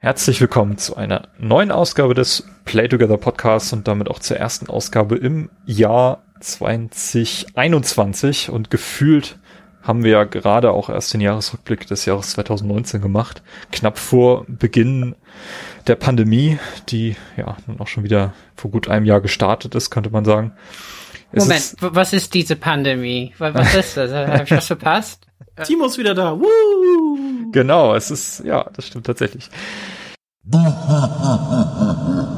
Herzlich willkommen zu einer neuen Ausgabe des Play Together Podcasts und damit auch zur ersten Ausgabe im Jahr 2021 und gefühlt haben wir ja gerade auch erst den Jahresrückblick des Jahres 2019 gemacht, knapp vor Beginn der Pandemie, die ja nun auch schon wieder vor gut einem Jahr gestartet ist, könnte man sagen. Moment, ist was ist diese Pandemie? Was ist das? Habe ich was verpasst? Timo ist wieder da. Woo! Genau, es ist, ja, das stimmt tatsächlich.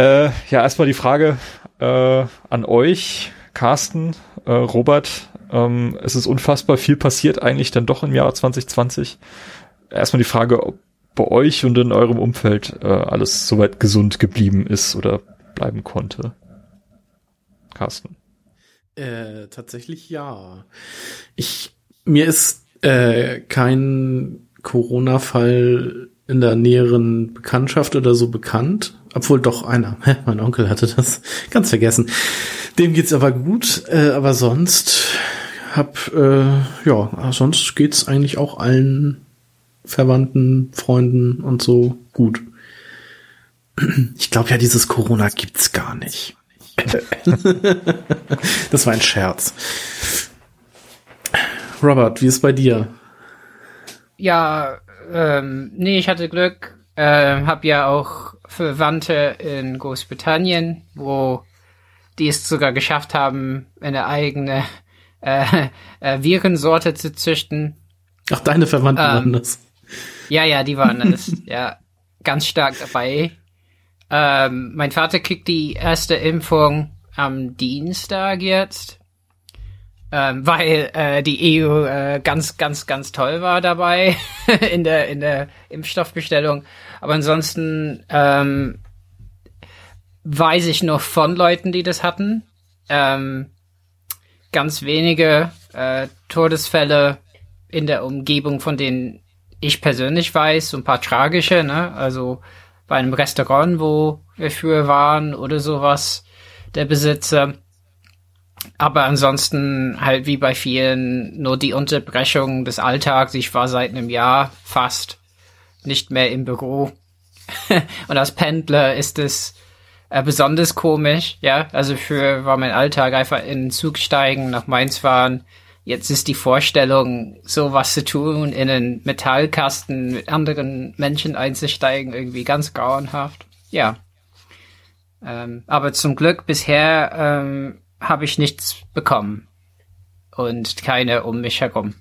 Äh, ja, erstmal die Frage äh, an euch, Carsten, äh, Robert. Ähm, es ist unfassbar viel passiert eigentlich dann doch im Jahr 2020. Erstmal die Frage, ob bei euch und in eurem Umfeld äh, alles soweit gesund geblieben ist oder bleiben konnte. Carsten. Äh, tatsächlich ja. Ich mir ist äh, kein Corona-Fall in der näheren Bekanntschaft oder so bekannt. Obwohl doch einer. mein Onkel hatte das ganz vergessen. Dem geht's aber gut, äh, aber sonst hab äh, ja, sonst geht's eigentlich auch allen Verwandten, Freunden und so gut. Ich glaube ja, dieses Corona gibt's gar nicht. das war ein Scherz. Robert, wie ist bei dir? Ja, ähm, nee, ich hatte Glück. Äh, hab ja auch Verwandte in Großbritannien, wo die es sogar geschafft haben, eine eigene äh, äh, Virensorte zu züchten. Ach, deine Verwandten ähm, waren das. Ja, ja, die waren das. ja, ganz stark dabei. Ähm, mein Vater kriegt die erste Impfung am Dienstag jetzt, ähm, weil äh, die EU äh, ganz, ganz, ganz toll war dabei in der in der Impfstoffbestellung. Aber ansonsten ähm, weiß ich noch von Leuten, die das hatten. Ähm, ganz wenige äh, Todesfälle in der Umgebung, von denen ich persönlich weiß, so ein paar tragische, ne? Also bei einem Restaurant, wo wir früher waren oder sowas, der Besitzer. Aber ansonsten halt wie bei vielen nur die Unterbrechung des Alltags. Ich war seit einem Jahr fast nicht mehr im Büro. und als Pendler ist es äh, besonders komisch, ja. Also für war mein Alltag einfach in den Zug steigen, nach Mainz fahren. Jetzt ist die Vorstellung, sowas zu tun, in einen Metallkasten mit anderen Menschen einzusteigen, irgendwie ganz grauenhaft. Ja. Ähm, aber zum Glück bisher ähm, habe ich nichts bekommen. Und keine um mich herum.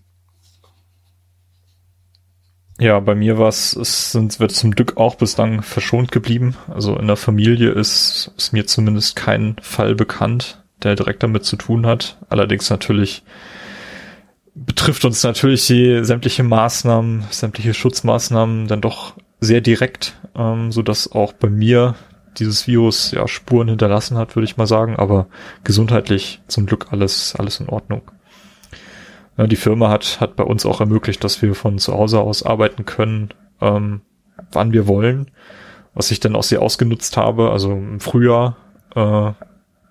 Ja, bei mir war es, sind, wird zum Glück auch bislang verschont geblieben. Also in der Familie ist, ist mir zumindest kein Fall bekannt, der direkt damit zu tun hat. Allerdings natürlich betrifft uns natürlich die sämtliche Maßnahmen, sämtliche Schutzmaßnahmen dann doch sehr direkt, ähm, so dass auch bei mir dieses Virus ja Spuren hinterlassen hat, würde ich mal sagen, aber gesundheitlich zum Glück alles, alles in Ordnung. Ja, die Firma hat, hat bei uns auch ermöglicht, dass wir von zu Hause aus arbeiten können, ähm, wann wir wollen, was ich dann auch sehr ausgenutzt habe. Also im Frühjahr äh,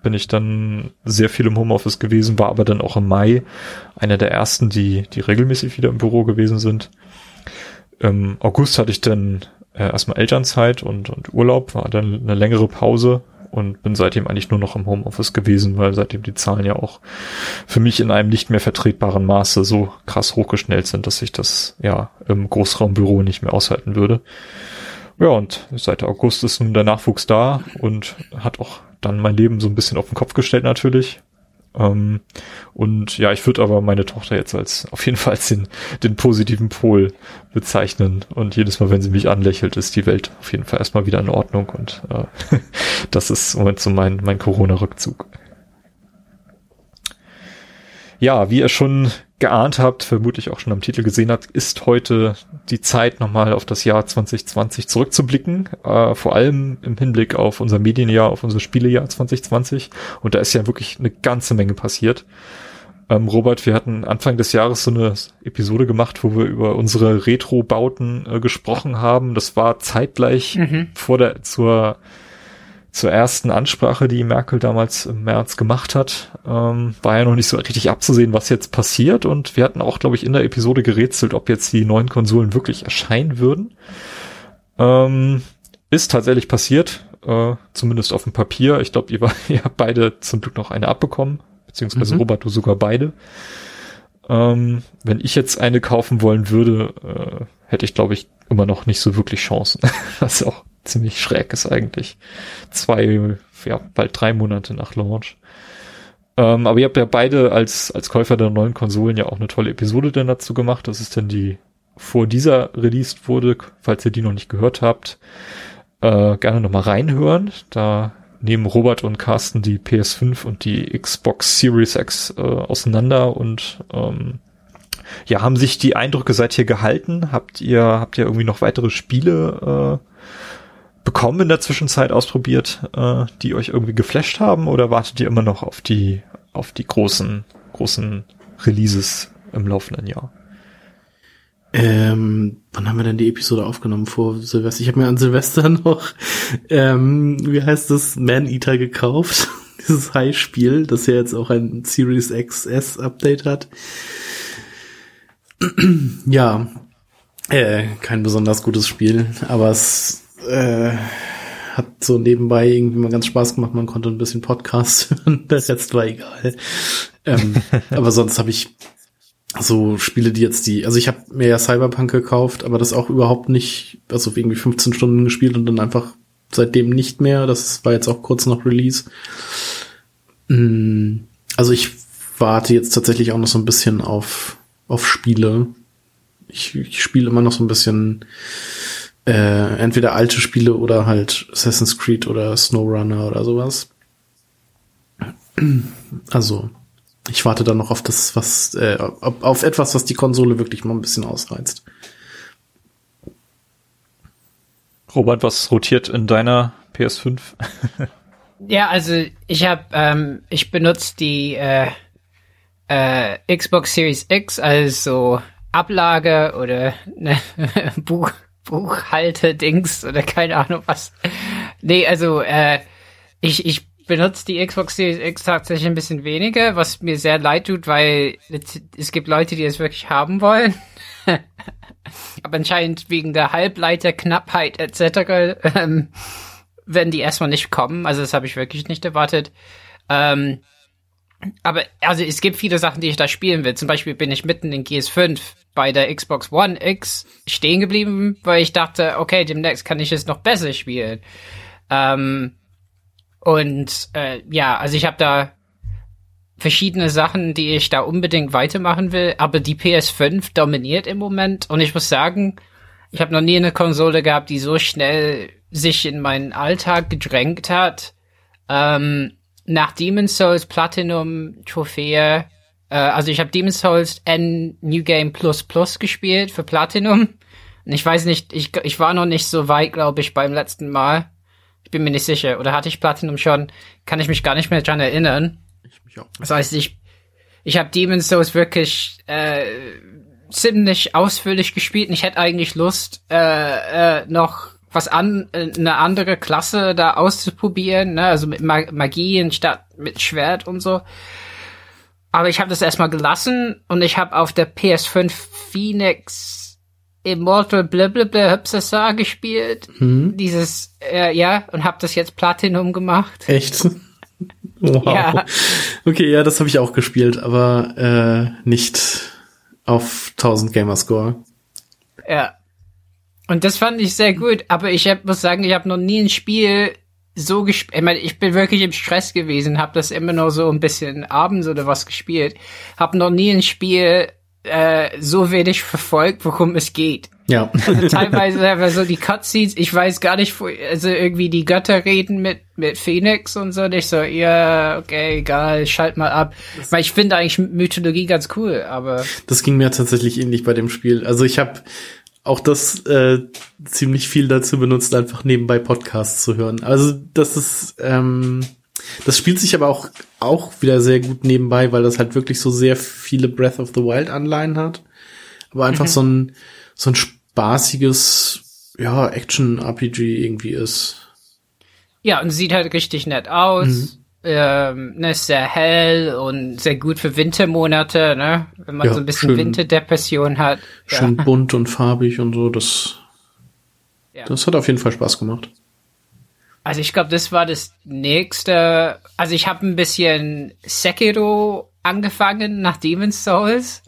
bin ich dann sehr viel im Homeoffice gewesen, war aber dann auch im Mai einer der ersten, die, die regelmäßig wieder im Büro gewesen sind. Im August hatte ich dann äh, erstmal Elternzeit und, und Urlaub, war dann eine längere Pause und bin seitdem eigentlich nur noch im Homeoffice gewesen, weil seitdem die Zahlen ja auch für mich in einem nicht mehr vertretbaren Maße so krass hochgeschnellt sind, dass ich das ja im Großraumbüro nicht mehr aushalten würde. Ja, und seit August ist nun der Nachwuchs da und hat auch dann mein Leben so ein bisschen auf den Kopf gestellt natürlich. Ähm, und ja, ich würde aber meine Tochter jetzt als auf jeden Fall als den, den positiven Pol bezeichnen. Und jedes Mal, wenn sie mich anlächelt, ist die Welt auf jeden Fall erstmal wieder in Ordnung. Und äh, das ist im Moment so mein, mein Corona-Rückzug. Ja, wie ihr schon geahnt habt, vermutlich auch schon am Titel gesehen habt, ist heute die Zeit, nochmal auf das Jahr 2020 zurückzublicken. Äh, vor allem im Hinblick auf unser Medienjahr, auf unser Spielejahr 2020. Und da ist ja wirklich eine ganze Menge passiert. Ähm, Robert, wir hatten Anfang des Jahres so eine Episode gemacht, wo wir über unsere Retro-Bauten äh, gesprochen haben. Das war zeitgleich mhm. vor der, zur zur ersten Ansprache, die Merkel damals im März gemacht hat, ähm, war ja noch nicht so richtig abzusehen, was jetzt passiert. Und wir hatten auch, glaube ich, in der Episode gerätselt, ob jetzt die neuen Konsolen wirklich erscheinen würden. Ähm, ist tatsächlich passiert, äh, zumindest auf dem Papier. Ich glaube, ihr, ihr habt beide zum Glück noch eine abbekommen, beziehungsweise mhm. Robert, du sogar beide. Ähm, wenn ich jetzt eine kaufen wollen würde, äh, hätte ich, glaube ich, immer noch nicht so wirklich Chancen. Was auch ziemlich schräg ist eigentlich. Zwei, ja, bald drei Monate nach Launch. Ähm, aber ihr habt ja beide als, als Käufer der neuen Konsolen ja auch eine tolle Episode dann dazu gemacht. Das ist dann die vor dieser released wurde, falls ihr die noch nicht gehört habt. Äh, gerne nochmal reinhören. Da nehmen Robert und Carsten die PS5 und die Xbox Series X äh, auseinander und ähm, ja, haben sich die Eindrücke seither gehalten? Habt ihr, habt ihr irgendwie noch weitere Spiele äh, bekommen in der Zwischenzeit ausprobiert, äh, die euch irgendwie geflasht haben oder wartet ihr immer noch auf die, auf die großen, großen Releases im laufenden Jahr? Ähm, wann haben wir denn die Episode aufgenommen vor Silvester? Ich habe mir an Silvester noch, ähm, wie heißt das, Man Eater gekauft. Dieses High-Spiel, das ja jetzt auch ein Series XS Update hat. ja, äh, kein besonders gutes Spiel, aber es äh, hat so nebenbei irgendwie mal ganz Spaß gemacht. Man konnte ein bisschen Podcast hören. Der Rest war egal. Ähm, aber sonst habe ich so Spiele, die jetzt die, also ich habe mir ja Cyberpunk gekauft, aber das auch überhaupt nicht, also irgendwie 15 Stunden gespielt und dann einfach seitdem nicht mehr. Das war jetzt auch kurz nach Release. Mm, also ich warte jetzt tatsächlich auch noch so ein bisschen auf, auf Spiele. Ich, ich spiele immer noch so ein bisschen äh, entweder alte Spiele oder halt Assassin's Creed oder SnowRunner oder sowas. Also, ich warte dann noch auf das, was, äh, auf, auf etwas, was die Konsole wirklich mal ein bisschen ausreizt. Robert, was rotiert in deiner PS5? ja, also ich habe, ähm, ich benutze die äh, äh, Xbox Series X als so Ablage oder ne, Buch Buchhalte-Dings oder keine Ahnung was. Nee, also äh, ich, ich benutze die Xbox Series X tatsächlich ein bisschen weniger, was mir sehr leid tut, weil es gibt Leute, die es wirklich haben wollen. Aber anscheinend wegen der Halbleiterknappheit etc. Ähm, werden die erstmal nicht kommen. Also das habe ich wirklich nicht erwartet. Ähm, aber also es gibt viele Sachen, die ich da spielen will. Zum Beispiel bin ich mitten in GS5 bei der Xbox One X stehen geblieben, weil ich dachte, okay, demnächst kann ich es noch besser spielen. Ähm, und äh, ja, also ich habe da verschiedene Sachen, die ich da unbedingt weitermachen will, aber die PS5 dominiert im Moment und ich muss sagen, ich habe noch nie eine Konsole gehabt, die so schnell sich in meinen Alltag gedrängt hat. Ähm, nach Demon's Souls Platinum Trophäe, äh, also ich habe Demon's Souls N New Game Plus Plus gespielt für Platinum. Und ich weiß nicht, ich, ich war noch nicht so weit, glaube ich, beim letzten Mal. Ich bin mir nicht sicher. Oder hatte ich Platinum schon? Kann ich mich gar nicht mehr dran erinnern. Ich mich auch. Das heißt, ich, ich habe Demon's Souls wirklich äh, ziemlich ausführlich gespielt und ich hätte eigentlich Lust, äh, äh, noch was an, eine andere Klasse da auszuprobieren, ne? also mit Magie statt mit Schwert und so. Aber ich habe das erstmal gelassen und ich habe auf der PS5 Phoenix Immortal blablabla Hübsasa gespielt. Mhm. Dieses, äh, ja, und habe das jetzt Platinum gemacht. Echt? Wow. Ja. Okay, ja, das habe ich auch gespielt, aber äh, nicht auf 1000 Gamerscore. Ja. Und das fand ich sehr gut, aber ich hab, muss sagen, ich habe noch nie ein Spiel so gespielt. Ich ich bin wirklich im Stress gewesen, habe das immer nur so ein bisschen abends oder was gespielt. Habe noch nie ein Spiel äh, so wenig verfolgt, worum es geht. Ja. Also teilweise aber so die Cutscenes, ich weiß gar nicht, also irgendwie die Götter reden mit, mit Phoenix und so, nicht so, ja, okay, egal, schalt mal ab. Weil ich finde eigentlich Mythologie ganz cool, aber. Das ging mir tatsächlich ähnlich bei dem Spiel. Also ich habe auch das äh, ziemlich viel dazu benutzt, einfach nebenbei Podcasts zu hören. Also das ist, ähm, das spielt sich aber auch, auch wieder sehr gut nebenbei, weil das halt wirklich so sehr viele Breath of the Wild Anleihen hat. Aber einfach mhm. so ein, so ein spaßiges, ja, Action-RPG irgendwie ist. Ja, und sieht halt richtig nett aus. Mhm. Ähm, ne, ist sehr hell und sehr gut für Wintermonate, ne? Wenn man ja, so ein bisschen schön, Winterdepression hat. Schön ja. bunt und farbig und so, das, ja. das hat auf jeden Fall Spaß gemacht. Also ich glaube, das war das nächste. Also ich habe ein bisschen Sekiro angefangen nach Demon's Souls.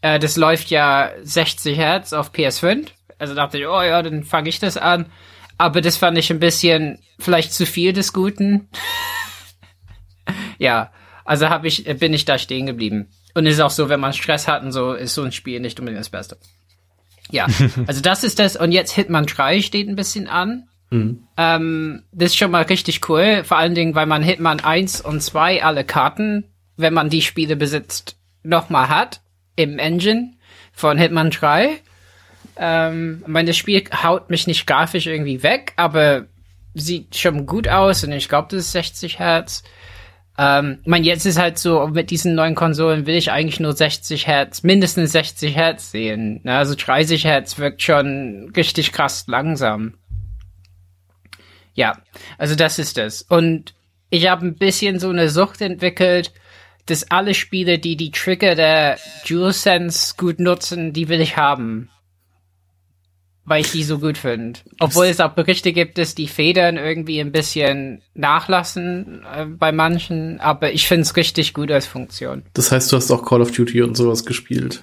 Äh, das läuft ja 60 Hertz auf PS5. Also dachte ich, oh ja, dann fange ich das an. Aber das fand ich ein bisschen vielleicht zu viel des Guten. ja, also habe ich bin ich da stehen geblieben. Und es ist auch so, wenn man Stress hat und so, ist so ein Spiel nicht unbedingt das Beste. Ja, also das ist das. Und jetzt Hitman 3 steht ein bisschen an. Mhm. Ähm, das ist schon mal richtig cool. Vor allen Dingen, weil man Hitman 1 und 2 alle Karten, wenn man die Spiele besitzt, nochmal hat im Engine von Hitman 3. Ähm, mein, das Spiel haut mich nicht grafisch irgendwie weg, aber sieht schon gut aus und ich glaube, das ist 60 Hertz. Ähm, ich meine, jetzt ist halt so, mit diesen neuen Konsolen will ich eigentlich nur 60 Hertz, mindestens 60 Hertz sehen. Ne? Also 30 Hertz wirkt schon richtig krass langsam. Ja, also das ist es. Und ich habe ein bisschen so eine Sucht entwickelt, dass alle Spiele, die die Trigger der DualSense gut nutzen, die will ich haben. Weil ich die so gut finde. Obwohl es auch Berichte gibt, dass die Federn irgendwie ein bisschen nachlassen äh, bei manchen, aber ich finde es richtig gut als Funktion. Das heißt, du hast auch Call of Duty und sowas gespielt?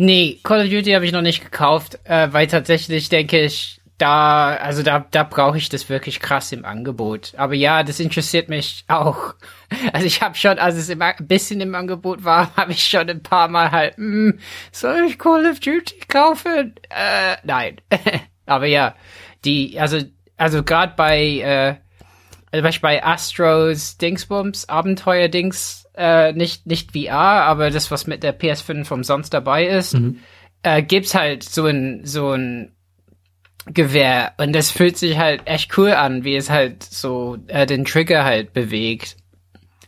Nee, Call of Duty habe ich noch nicht gekauft, äh, weil tatsächlich denke ich, da, also da, da brauche ich das wirklich krass im Angebot. Aber ja, das interessiert mich auch. Also ich habe schon, als es immer ein bisschen im Angebot war, habe ich schon ein paar Mal halt, hm, soll ich Call of Duty kaufen? Äh, nein. Aber ja, die, also, also gerade bei, äh, also bei Astros Dingsbums, Abenteuer-Dings, äh, nicht, nicht VR, aber das, was mit der PS5 umsonst dabei ist, mhm. äh, gibt's halt so ein, so ein Gewehr und das fühlt sich halt echt cool an, wie es halt so äh, den Trigger halt bewegt.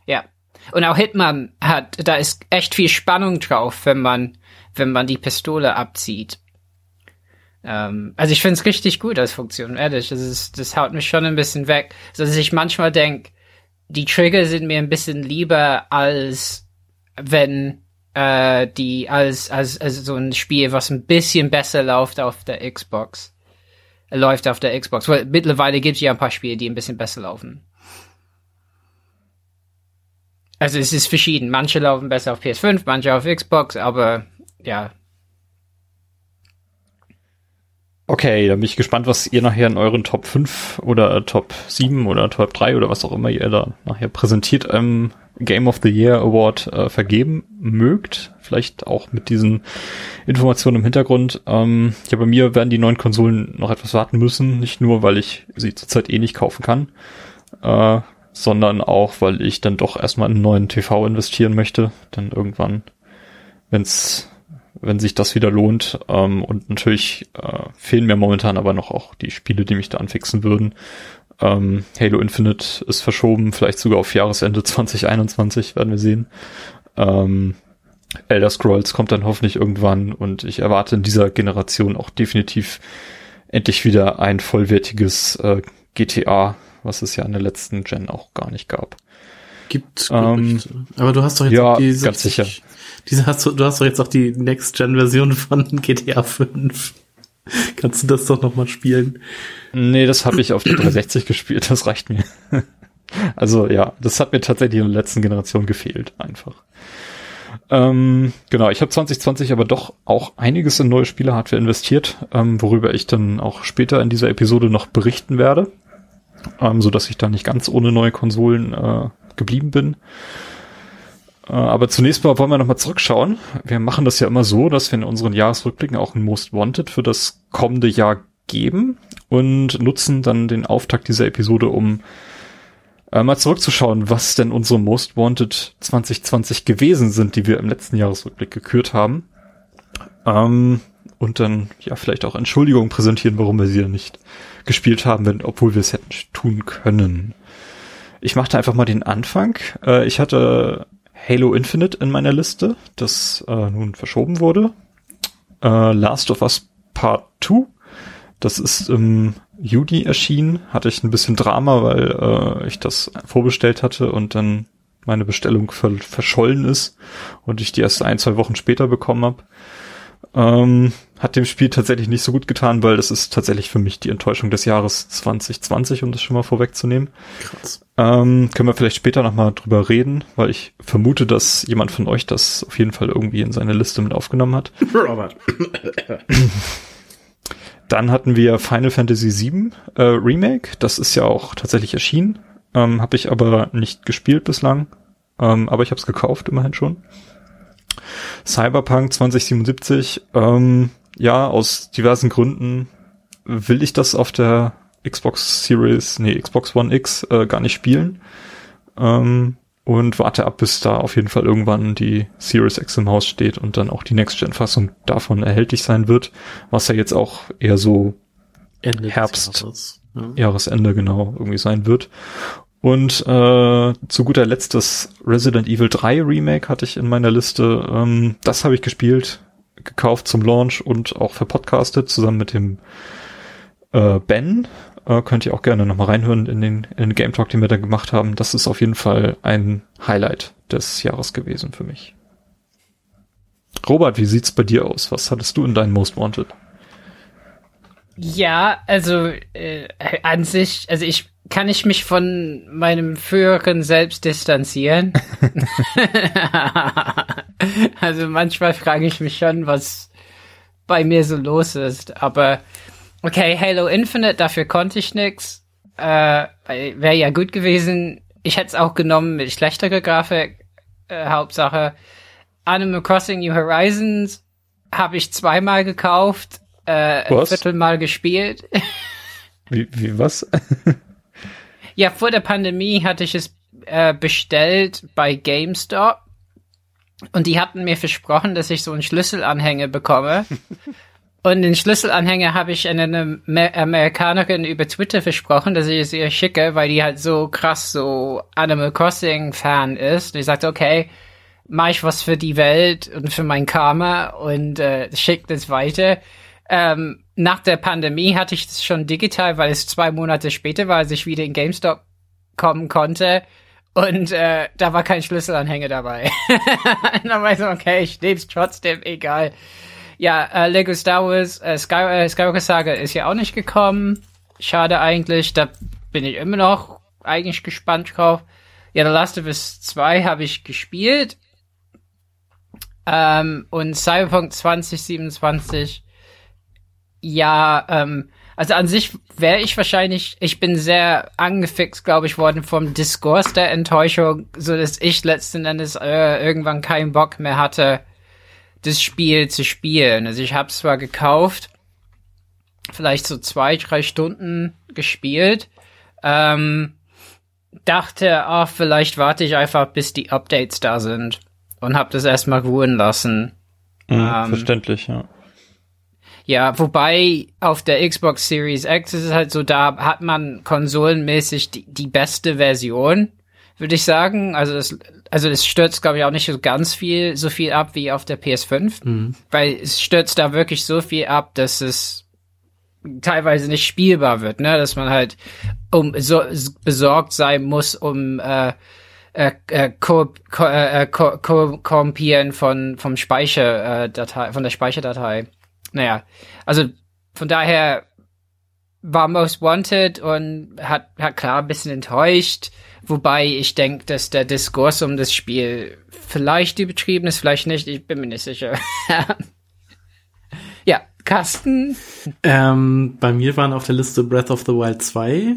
Ja. Und auch Hitman hat, da ist echt viel Spannung drauf, wenn man, wenn man die Pistole abzieht. Ähm, also ich find's richtig gut als Funktion, ehrlich. Das ist, das haut mich schon ein bisschen weg. So dass ich manchmal denk, die Trigger sind mir ein bisschen lieber als wenn äh, die als, als, als so ein Spiel, was ein bisschen besser läuft auf der Xbox läuft auf der Xbox. Weil mittlerweile gibt es ja ein paar Spiele, die ein bisschen besser laufen. Also es ist verschieden. Manche laufen besser auf PS5, manche auf Xbox, aber ja. Okay, dann bin ich gespannt, was ihr nachher in euren Top 5 oder Top 7 oder Top 3 oder was auch immer ihr da nachher präsentiert ähm, Game of the Year Award äh, vergeben mögt. Vielleicht auch mit diesen Informationen im Hintergrund. Ähm, ja, bei mir werden die neuen Konsolen noch etwas warten müssen. Nicht nur, weil ich sie zurzeit eh nicht kaufen kann, äh, sondern auch, weil ich dann doch erstmal in einen neuen TV investieren möchte. Dann irgendwann, wenn's wenn sich das wieder lohnt. Ähm, und natürlich äh, fehlen mir momentan aber noch auch die Spiele, die mich da anfixen würden. Ähm, Halo Infinite ist verschoben, vielleicht sogar auf Jahresende 2021, werden wir sehen. Ähm, Elder Scrolls kommt dann hoffentlich irgendwann und ich erwarte in dieser Generation auch definitiv endlich wieder ein vollwertiges äh, GTA, was es ja in der letzten Gen auch gar nicht gab. Gibt ähm, Aber du hast doch jetzt ja, auch die ganz sicher. Diese hast du, du hast doch jetzt auch die Next-Gen-Version von GTA 5. Kannst du das doch nochmal spielen? Nee, das habe ich auf der 360 gespielt, das reicht mir. also ja, das hat mir tatsächlich in der letzten Generation gefehlt, einfach. Ähm, genau, ich habe 2020 aber doch auch einiges in neue Spiele-Hardware investiert, ähm, worüber ich dann auch später in dieser Episode noch berichten werde, ähm, so dass ich da nicht ganz ohne neue Konsolen äh, geblieben bin. Äh, aber zunächst mal wollen wir nochmal zurückschauen. Wir machen das ja immer so, dass wir in unseren Jahresrückblicken auch ein Most Wanted für das kommende Jahr geben und nutzen dann den Auftakt dieser Episode, um äh, mal zurückzuschauen, was denn unsere Most Wanted 2020 gewesen sind, die wir im letzten Jahresrückblick gekürt haben. Ähm, und dann ja vielleicht auch Entschuldigungen präsentieren, warum wir sie ja nicht gespielt haben, wenn, obwohl wir es hätten tun können. Ich machte einfach mal den Anfang. Äh, ich hatte Halo Infinite in meiner Liste, das äh, nun verschoben wurde. Äh, Last of Us Part 2. Das ist im Juni erschienen. Hatte ich ein bisschen Drama, weil äh, ich das vorbestellt hatte und dann meine Bestellung ver verschollen ist und ich die erst ein, zwei Wochen später bekommen habe. Ähm, hat dem Spiel tatsächlich nicht so gut getan, weil das ist tatsächlich für mich die Enttäuschung des Jahres 2020, um das schon mal vorwegzunehmen. Krass. Ähm, können wir vielleicht später nochmal drüber reden, weil ich vermute, dass jemand von euch das auf jeden Fall irgendwie in seine Liste mit aufgenommen hat. Robert. Dann hatten wir Final Fantasy VII äh, Remake. Das ist ja auch tatsächlich erschienen. Ähm, habe ich aber nicht gespielt bislang. Ähm, aber ich habe es gekauft, immerhin schon. Cyberpunk 2077, ähm, ja, aus diversen Gründen will ich das auf der Xbox Series, nee, Xbox One X äh, gar nicht spielen. Ähm, und warte ab, bis da auf jeden Fall irgendwann die Series X im Haus steht und dann auch die Next-Gen-Fassung davon erhältlich sein wird, was ja jetzt auch eher so Ende Herbst, Jahres, ja. Jahresende genau irgendwie sein wird. Und äh, zu guter Letzt das Resident Evil 3 Remake hatte ich in meiner Liste. Ähm, das habe ich gespielt, gekauft zum Launch und auch verpodcastet zusammen mit dem äh, Ben. Äh, könnt ihr auch gerne nochmal reinhören in den, in den Game Talk, den wir da gemacht haben. Das ist auf jeden Fall ein Highlight des Jahres gewesen für mich. Robert, wie sieht's bei dir aus? Was hattest du in deinem Most Wanted? Ja, also äh, an sich, also ich kann ich mich von meinem früheren Selbst distanzieren. also manchmal frage ich mich schon, was bei mir so los ist. Aber okay, Halo Infinite, dafür konnte ich nix. Äh, Wäre ja gut gewesen. Ich hätte es auch genommen mit schlechterer Grafik. Äh, Hauptsache Animal Crossing New Horizons habe ich zweimal gekauft, äh, ein Viertelmal gespielt. wie, wie was? Ja, vor der Pandemie hatte ich es äh, bestellt bei GameStop und die hatten mir versprochen, dass ich so einen Schlüsselanhänger bekomme. und den Schlüsselanhänger habe ich einer Amer Amerikanerin über Twitter versprochen, dass ich es ihr schicke, weil die halt so krass so Animal Crossing Fan ist. Und ich sagte, okay, mach ich was für die Welt und für mein Karma und äh, schickt es weiter. Ähm, nach der Pandemie hatte ich es schon digital, weil es zwei Monate später war, als ich wieder in GameStop kommen konnte. Und äh, da war kein Schlüsselanhänger dabei. dann war ich so, okay, ich nehme es trotzdem, egal. Ja, äh, Lego Star Wars, äh, Sky, äh, Skywalker Saga ist ja auch nicht gekommen. Schade eigentlich, da bin ich immer noch eigentlich gespannt drauf. Ja, The Last of Us 2 habe ich gespielt. Ähm, und Cyberpunk 2027 ja, ähm, also an sich wäre ich wahrscheinlich, ich bin sehr angefixt, glaube ich, worden vom Diskurs der Enttäuschung, so dass ich letzten Endes äh, irgendwann keinen Bock mehr hatte, das Spiel zu spielen. Also ich habe es zwar gekauft, vielleicht so zwei, drei Stunden gespielt, ähm, dachte, ach, vielleicht warte ich einfach, bis die Updates da sind und habe das erstmal ruhen lassen. Mhm, ähm, verständlich, ja. Ja, wobei auf der Xbox Series X ist es halt so, da hat man konsolenmäßig die, die beste Version, würde ich sagen. Also das, also das stürzt, glaube ich, auch nicht so ganz viel, so viel ab wie auf der PS5. Mhm. Weil es stürzt da wirklich so viel ab, dass es teilweise nicht spielbar wird, ne? Dass man halt um so besorgt sein muss, um äh, äh, äh, ko ko äh, ko ko kompieren von vom Speicher äh, Datei, von der Speicherdatei naja, also von daher war Most Wanted und hat, hat klar ein bisschen enttäuscht, wobei ich denke, dass der Diskurs um das Spiel vielleicht übertrieben ist, vielleicht nicht, ich bin mir nicht sicher. ja, Carsten? Ähm, bei mir waren auf der Liste Breath of the Wild 2,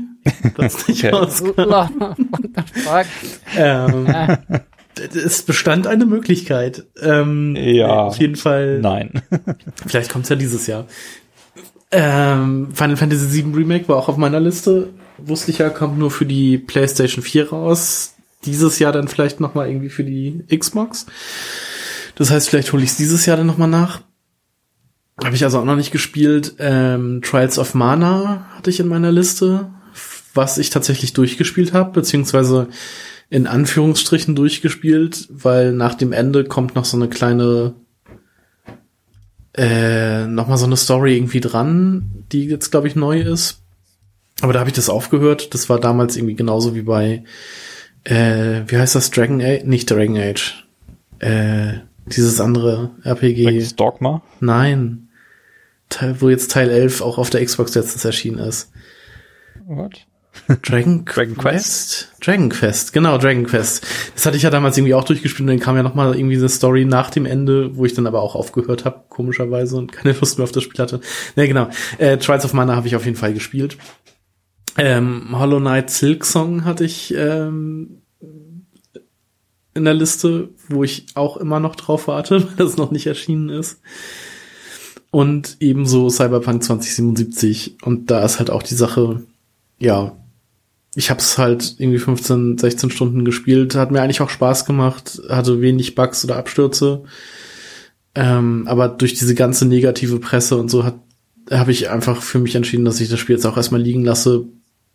das nicht rauskam. ähm, es bestand eine Möglichkeit. Ähm, Ja. Auf jeden Fall. Nein. Vielleicht kommt's ja dieses Jahr. Ähm, Final Fantasy VII Remake war auch auf meiner Liste. Wusste ich ja, kommt nur für die PlayStation 4 raus. Dieses Jahr dann vielleicht noch mal irgendwie für die Xbox. Das heißt, vielleicht hole ich es dieses Jahr dann noch mal nach. Habe ich also auch noch nicht gespielt. Ähm, Trials of Mana hatte ich in meiner Liste, was ich tatsächlich durchgespielt habe, beziehungsweise in Anführungsstrichen durchgespielt, weil nach dem Ende kommt noch so eine kleine äh, noch mal so eine Story irgendwie dran, die jetzt glaube ich neu ist. Aber da habe ich das aufgehört. Das war damals irgendwie genauso wie bei äh, wie heißt das Dragon Age? Nicht Dragon Age. Äh, dieses andere RPG. Dragon's Dogma. Nein. Teil, wo jetzt Teil 11 auch auf der Xbox letztens erschienen ist. What? Dragon, Dragon Quest? Dragon Quest, genau, Dragon Quest. Das hatte ich ja damals irgendwie auch durchgespielt und dann kam ja noch mal irgendwie eine Story nach dem Ende, wo ich dann aber auch aufgehört habe, komischerweise, und keine Lust mehr auf das Spiel hatte. Ne, genau. Äh, Trials of Mana habe ich auf jeden Fall gespielt. Ähm, Hollow Knight Silk Song hatte ich ähm, in der Liste, wo ich auch immer noch drauf warte, weil das noch nicht erschienen ist. Und ebenso Cyberpunk 2077. Und da ist halt auch die Sache, ja, ich habe es halt irgendwie 15, 16 Stunden gespielt, hat mir eigentlich auch Spaß gemacht, hatte wenig Bugs oder Abstürze. Ähm, aber durch diese ganze negative Presse und so hat habe ich einfach für mich entschieden, dass ich das Spiel jetzt auch erstmal liegen lasse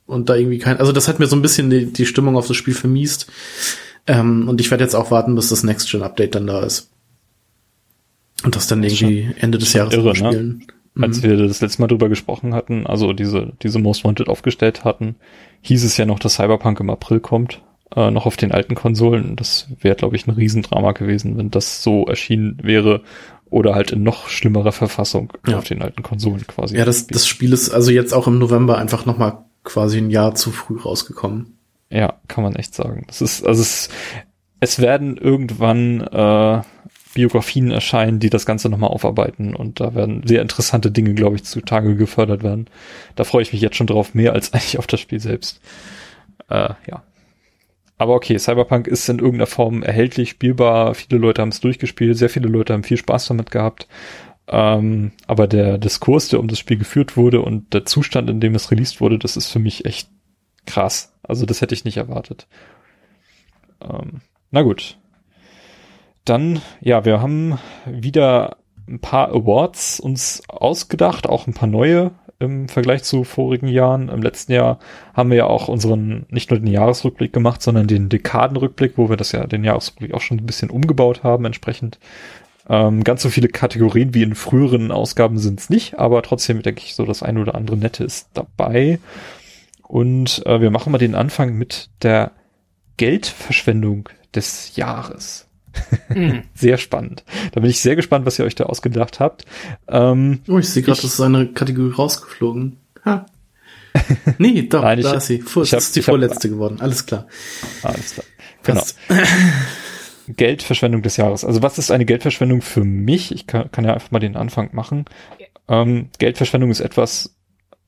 und da irgendwie kein, also das hat mir so ein bisschen die, die Stimmung auf das Spiel vermiest. Ähm, und ich werde jetzt auch warten, bis das Next Gen Update dann da ist. Und das dann irgendwie Ende des Jahres irre, ne? spielen. Als wir das letzte Mal drüber gesprochen hatten, also diese, diese Most Wanted aufgestellt hatten, hieß es ja noch, dass Cyberpunk im April kommt, äh, noch auf den alten Konsolen. Das wäre, glaube ich, ein Riesendrama gewesen, wenn das so erschienen wäre oder halt in noch schlimmerer Verfassung Ja. auf den alten Konsolen quasi. Ja, das, das Spiel ist also jetzt auch im November einfach noch mal quasi ein Jahr zu früh rausgekommen. Ja, kann man echt sagen. Das ist, also es, es werden irgendwann äh, Biografien erscheinen, die das Ganze nochmal aufarbeiten und da werden sehr interessante Dinge, glaube ich, zutage gefördert werden. Da freue ich mich jetzt schon drauf, mehr als eigentlich auf das Spiel selbst. Äh, ja. Aber okay, Cyberpunk ist in irgendeiner Form erhältlich, spielbar. Viele Leute haben es durchgespielt, sehr viele Leute haben viel Spaß damit gehabt. Ähm, aber der Diskurs, der um das Spiel geführt wurde und der Zustand, in dem es released wurde, das ist für mich echt krass. Also das hätte ich nicht erwartet. Ähm, na gut. Dann, ja, wir haben wieder ein paar Awards uns ausgedacht, auch ein paar neue im Vergleich zu vorigen Jahren. Im letzten Jahr haben wir ja auch unseren, nicht nur den Jahresrückblick gemacht, sondern den Dekadenrückblick, wo wir das ja, den Jahresrückblick auch schon ein bisschen umgebaut haben entsprechend. Ähm, ganz so viele Kategorien wie in früheren Ausgaben sind es nicht, aber trotzdem denke ich so, das eine oder andere Nette ist dabei. Und äh, wir machen mal den Anfang mit der Geldverschwendung des Jahres. Mhm. Sehr spannend. Da bin ich sehr gespannt, was ihr euch da ausgedacht habt. Ähm, Oh, ich sehe gerade, das ist eine Kategorie rausgeflogen. Ha. Nee, doch, Nein, ich- da ist sie. Vor, ich hab- das ist die ich hab- vorletzte geworden. Alles klar. alles klar. Genau. Geldverschwendung des Jahres. Also was ist eine Geldverschwendung für mich? Ich kann, kann ja einfach mal den Anfang machen. Ähm, Geldverschwendung ist etwas,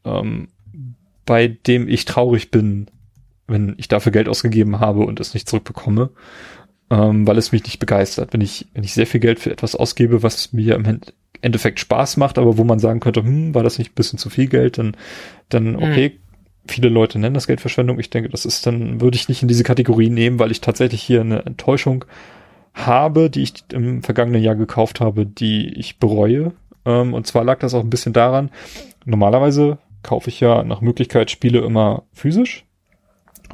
ähm, bei dem ich traurig bin, wenn ich dafür Geld ausgegeben habe und es nicht zurückbekomme, ähm, weil es mich nicht begeistert. Wenn ich, wenn ich sehr viel Geld für etwas ausgebe, was mir im End- Endeffekt Spaß macht, aber wo man sagen könnte, hm, war das nicht ein bisschen zu viel Geld, dann, dann okay. Viele Leute nennen das Geldverschwendung. Ich denke, das ist dann, würde ich nicht in diese Kategorie nehmen, weil ich tatsächlich hier eine Enttäuschung habe, die ich im vergangenen Jahr gekauft habe, die ich bereue. Ähm, und zwar lag das auch ein bisschen daran, normalerweise kaufe ich ja nach Möglichkeit Spiele immer physisch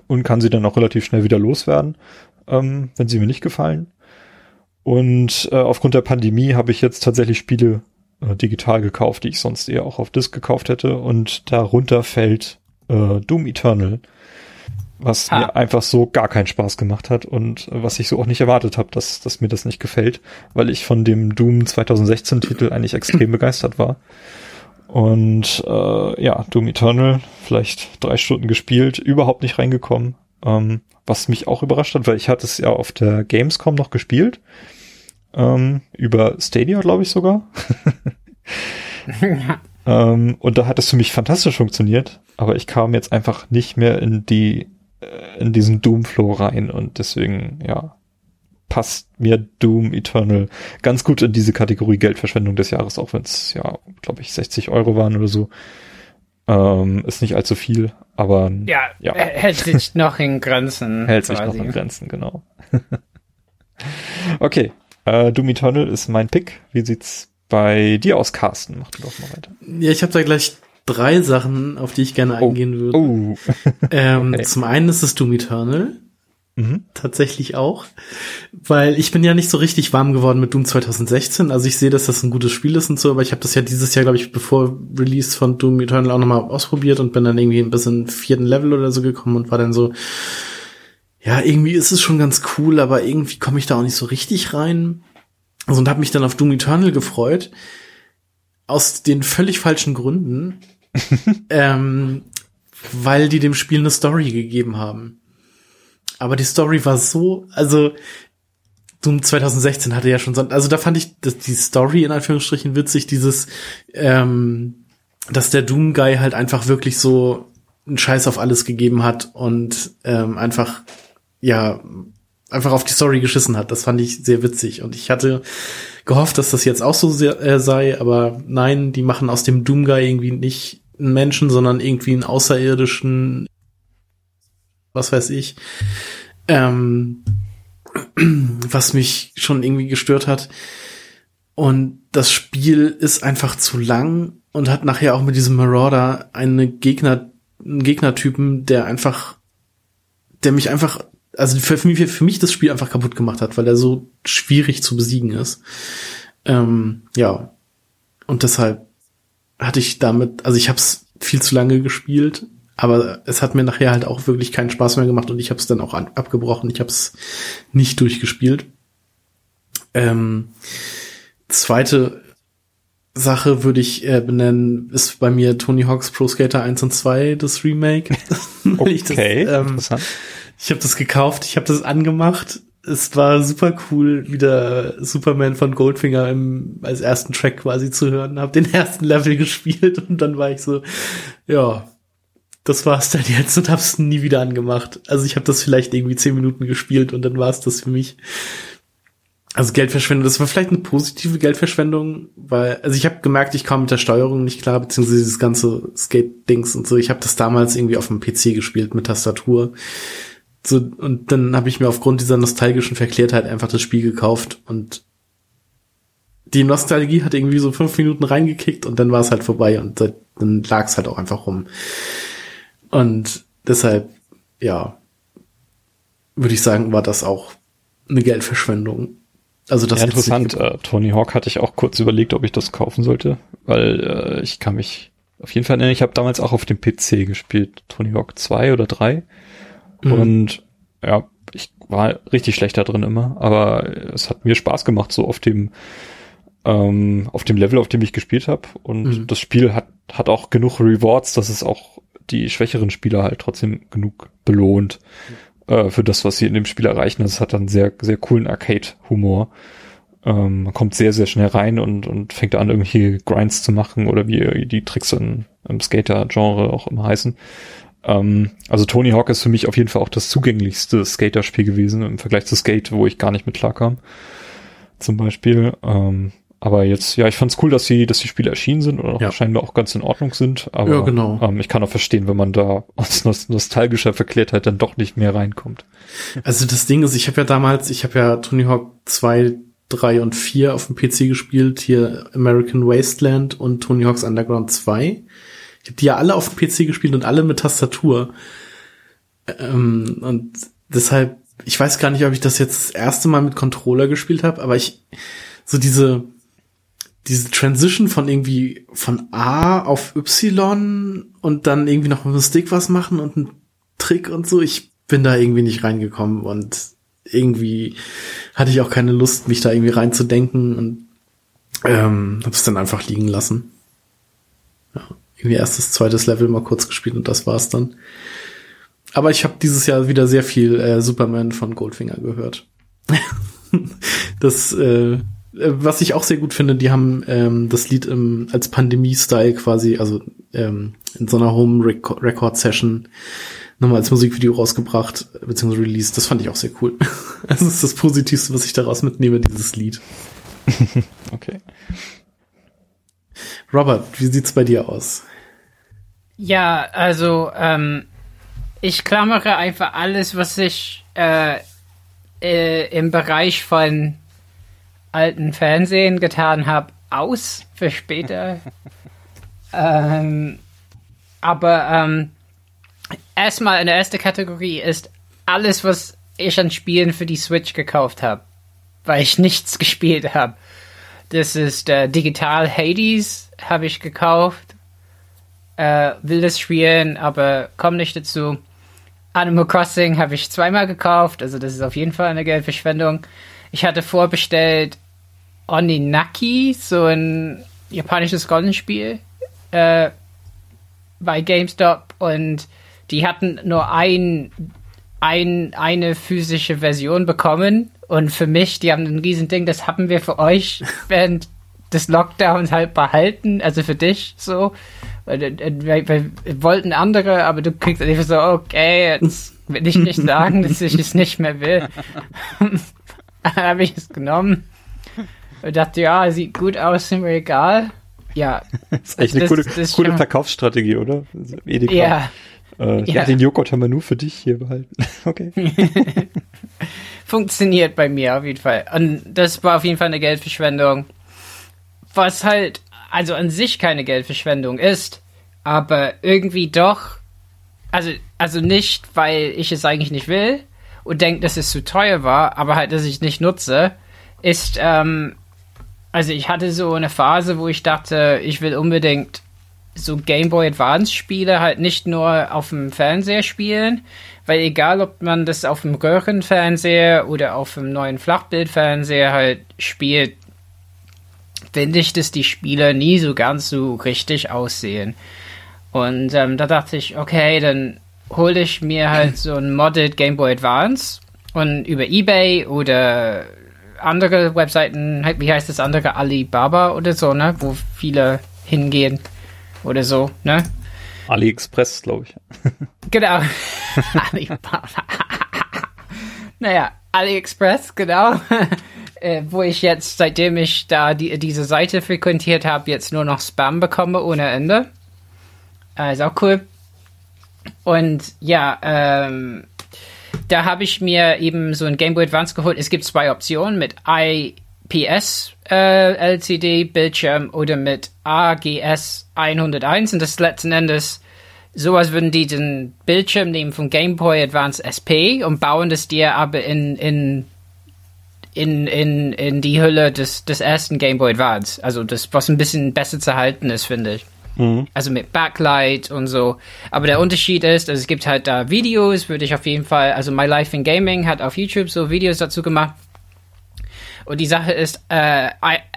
und kann sie dann auch relativ schnell wieder loswerden, ähm, wenn sie mir nicht gefallen. Und äh, aufgrund der Pandemie habe ich jetzt tatsächlich Spiele äh, digital gekauft, die ich sonst eher auch auf Disc gekauft hätte. Und darunter fällt äh, Doom Eternal, was Ha. mir einfach so gar keinen Spaß gemacht hat und äh, was ich so auch nicht erwartet habe, dass, dass mir das nicht gefällt, weil ich von dem Doom 2016 Titel eigentlich extrem begeistert war. Und äh, ja, Doom Eternal, vielleicht drei Stunden gespielt, überhaupt nicht reingekommen. Ähm, was mich auch überrascht hat, weil ich hatte es ja auf der Gamescom noch gespielt. Ähm, über Stadia, glaube ich sogar. ähm, und da hat es für mich fantastisch funktioniert, aber ich kam jetzt einfach nicht mehr in die, äh, in diesen Doom-Flow rein und deswegen, ja, passt mir Doom Eternal ganz gut in diese Kategorie Geldverschwendung des Jahres, auch wenn es ja, glaube ich, 60 Euro waren oder so. Ähm, ist nicht allzu viel, aber ja, ja. hält sich noch in Grenzen. Hält quasi. sich noch in Grenzen, genau. okay, äh, Doom Eternal ist mein Pick. Wie sieht's bei dir aus, Carsten? Mach du doch mal weiter. Ja, ich habe da gleich drei Sachen, auf die ich gerne oh. eingehen würde. Oh. ähm, okay. Zum einen ist es Doom Eternal. Mhm. Tatsächlich auch. Weil ich bin ja nicht so richtig warm geworden mit Doom 2016. Also ich sehe, dass das ein gutes Spiel ist und so, aber ich habe das ja dieses Jahr, glaube ich, bevor Release von Doom Eternal auch nochmal ausprobiert und bin dann irgendwie ein bisschen vierten Level oder so gekommen und war dann so, ja, irgendwie ist es schon ganz cool, aber irgendwie komme ich da auch nicht so richtig rein. Also und habe mich dann auf Doom Eternal gefreut. Aus den völlig falschen Gründen. ähm, weil die dem Spiel eine Story gegeben haben. Aber die Story war so, also Doom 2016 hatte ja schon so, also da fand ich dass die Story in Anführungsstrichen witzig, dieses, ähm, dass der Doom Guy halt einfach wirklich so einen Scheiß auf alles gegeben hat und ähm, einfach ja einfach auf die Story geschissen hat. Das fand ich sehr witzig und ich hatte gehofft, dass das jetzt auch so sehr, äh, sei, aber nein, die machen aus dem Doom Guy irgendwie nicht einen Menschen, sondern irgendwie einen außerirdischen was weiß ich, ähm, was mich schon irgendwie gestört hat. Und das Spiel ist einfach zu lang und hat nachher auch mit diesem Marauder eine Gegner, einen Gegnertypen, der einfach, der mich einfach, also für, für, mich, für mich das Spiel einfach kaputt gemacht hat, weil er so schwierig zu besiegen ist. Ähm, ja. Und deshalb hatte ich damit, also ich habe es viel zu lange gespielt aber es hat mir nachher halt auch wirklich keinen Spaß mehr gemacht und ich habe es dann auch an, abgebrochen. Ich habe es nicht durchgespielt. Ähm, zweite Sache würde ich äh, benennen, ist bei mir Tony Hawk's Pro Skater 1 und 2, das Remake. okay, ich das, ähm, interessant. Ich habe das gekauft, ich habe das angemacht. Es war super cool, wieder Superman von Goldfinger im, als ersten Track quasi zu hören. Hab den ersten Level gespielt und dann war ich so, ja, das war's dann jetzt und hab's nie wieder angemacht. Also ich habe das vielleicht irgendwie zehn Minuten gespielt und dann war's das für mich. Also Geldverschwendung, das war vielleicht eine positive Geldverschwendung, weil, also ich habe gemerkt, ich kam mit der Steuerung nicht klar, beziehungsweise dieses ganze Skate-Dings und so. Ich habe das damals irgendwie auf dem PC gespielt mit Tastatur. So, und dann habe ich mir aufgrund dieser nostalgischen Verklärtheit einfach das Spiel gekauft und die Nostalgie hat irgendwie so fünf Minuten reingekickt und dann war es halt vorbei und dann lag es halt auch einfach rum. Und deshalb, ja, würde ich sagen, war das auch eine Geldverschwendung. Also das ja, interessant. Äh, Tony Hawk hatte ich auch kurz überlegt, ob ich das kaufen sollte, weil äh, ich kann mich auf jeden Fall nennen. Ich habe damals auch auf dem PC gespielt, Tony Hawk 2 oder 3. Mhm. Und ja, ich war richtig schlecht da drin immer, aber es hat mir Spaß gemacht, so auf dem ähm, auf dem Level, auf dem ich gespielt habe. Und mhm. das Spiel hat hat auch genug Rewards, dass es auch die schwächeren Spieler halt trotzdem genug belohnt äh, für das, was sie in dem Spiel erreichen. Das hat dann sehr, sehr coolen Arcade-Humor. Ähm, man kommt sehr, sehr schnell rein und, und fängt an, irgendwelche Grinds zu machen oder wie die Tricks in, im Skater-Genre auch immer heißen. Ähm, also Tony Hawk ist für mich auf jeden Fall auch das zugänglichste Skater-Spiel gewesen im Vergleich zu Skate, wo ich gar nicht mit klarkam. Zum Beispiel. Ähm, aber jetzt, ja, ich fand's cool, dass die, dass die Spiele erschienen sind oder ja. scheinbar auch ganz in Ordnung sind. Aber ja, genau. ähm, ich kann auch verstehen, wenn man da aus nostalgischer Verklärtheit dann doch nicht mehr reinkommt. Also das Ding ist, ich habe ja damals, ich habe ja Tony Hawk 2, 3 und 4 auf dem PC gespielt, hier American Wasteland und Tony Hawk's Underground 2. Die ja alle auf dem PC gespielt und alle mit Tastatur. Ähm, und deshalb, ich weiß gar nicht, ob ich das jetzt das erste Mal mit Controller gespielt habe, aber ich so diese diese Transition von irgendwie von A auf Y und dann irgendwie noch mit dem Stick was machen und ein Trick und so. Ich bin da irgendwie nicht reingekommen und irgendwie hatte ich auch keine Lust, mich da irgendwie reinzudenken und ähm, hab's dann einfach liegen lassen. Irgendwie erstes, zweites Level mal kurz gespielt und das war's dann. Aber ich habe dieses Jahr wieder sehr viel äh, Superman von Goldfinger gehört. das äh, äh, was ich auch sehr gut finde, die haben ähm, das Lied im, als Pandemie-Style quasi, also ähm, in so einer Home-Record-Session nochmal als Musikvideo rausgebracht, beziehungsweise Release. Das fand ich auch sehr cool. Das ist das Positivste, was ich daraus mitnehme, dieses Lied. okay. Robert, wie sieht's bei dir aus? Ja, also ähm, ich klammere einfach alles, was ich äh, äh, im Bereich von alten Fernsehen getan habe, aus für später. ähm, aber ähm, erstmal in der ersten Kategorie ist alles, was ich an Spielen für die Switch gekauft habe, weil ich nichts gespielt habe. Das ist äh, Digital Hades, habe ich gekauft. Äh, will das spielen, aber komm nicht dazu. Animal Crossing habe ich zweimal gekauft, also das ist auf jeden Fall eine Geldverschwendung. Ich hatte vorbestellt Oninaki, so ein japanisches Rollenspiel, äh, bei GameStop und die hatten nur ein, ein, eine physische Version bekommen und für mich, die haben ein riesen Ding, das haben wir für euch während des Lockdowns halt behalten, also für dich so. Wir, wir, wir wollten andere, aber du kriegst einfach so, okay, jetzt will ich nicht sagen, dass ich es nicht mehr will. habe ich es genommen. Und dachte, ja, sieht gut aus, ist mir egal. Ja. Das ist echt eine das, coole, das coole Verkaufsstrategie, oder? Edeka. Ja. Äh, ja. ja, den Joghurt haben wir nur für dich hier behalten. okay. Funktioniert bei mir auf jeden Fall. Und das war auf jeden Fall eine Geldverschwendung. Was halt, also an sich keine Geldverschwendung ist, aber irgendwie doch. Also, also nicht, weil ich es eigentlich nicht will und denke, dass es zu teuer war, aber halt, dass ich es nicht nutze, ist, ähm, also ich hatte so eine Phase, wo ich dachte, ich will unbedingt so Game Boy Advance Spiele halt nicht nur auf dem Fernseher spielen, weil egal ob man das auf dem Röhrenfernseher oder auf dem neuen Flachbildfernseher halt spielt, finde ich, dass die Spiele nie so ganz so richtig aussehen. Und ähm, da dachte ich, okay, dann hole ich mir halt so ein Modded Game Boy Advance und über eBay oder andere Webseiten, wie heißt das andere, Alibaba oder so, ne, wo viele hingehen oder so, ne? AliExpress, glaube ich. genau. Naja, AliExpress, genau. äh, wo ich jetzt, seitdem ich da die, diese Seite frequentiert habe, jetzt nur noch Spam bekomme ohne Ende. Äh, ist auch cool. Und ja, ähm, da habe ich mir eben so ein Game Boy Advance geholt. Es gibt zwei Optionen mit IPS äh, LCD Bildschirm oder mit AGS 101 und das letzten Endes so als würden die den Bildschirm nehmen vom Game Boy Advance SP und bauen das dir aber in, in, in, in, in die Hülle des, des ersten Game Boy Advance. Also das, was ein bisschen besser zu halten ist, finde ich. Mhm. Also mit Backlight und so. Aber der Unterschied ist, also es gibt halt da Videos, würde ich auf jeden Fall, also My Life in Gaming hat auf YouTube so Videos dazu gemacht. Und die Sache ist, äh,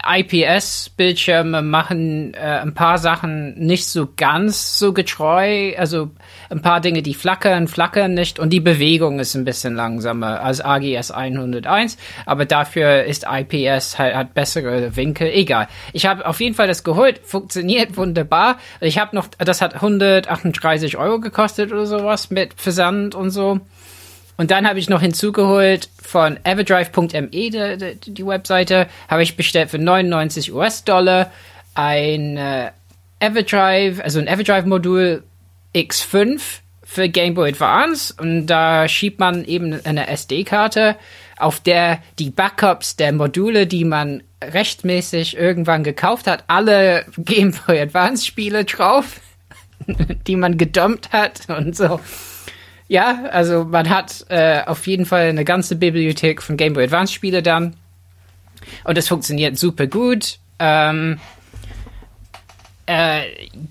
IPS-Bildschirme machen äh, ein paar Sachen nicht so ganz so getreu. Also ein paar Dinge, die flackern, flackern nicht. Und die Bewegung ist ein bisschen langsamer als AGS 101. Aber dafür ist IPS halt, hat bessere Winkel. Egal. Ich habe auf jeden Fall das geholt. Funktioniert wunderbar. Ich habe noch, das hat 138 Euro gekostet oder sowas mit Versand und so. Und dann habe ich noch hinzugeholt von everdrive.me, die, die, Webseite, habe ich bestellt für 99 US-Dollar ein äh, Everdrive, also ein Everdrive-Modul X5 für Game Boy Advance. Und da schiebt man eben eine SD-Karte, auf der die Backups der Module, die man rechtmäßig irgendwann gekauft hat, alle Game Boy Advance Spiele drauf, die man gedumpt hat und so. Ja, also man hat äh, auf jeden Fall eine ganze Bibliothek von Game Boy Advance Spiele dann. Und das funktioniert super gut. Ähm, äh,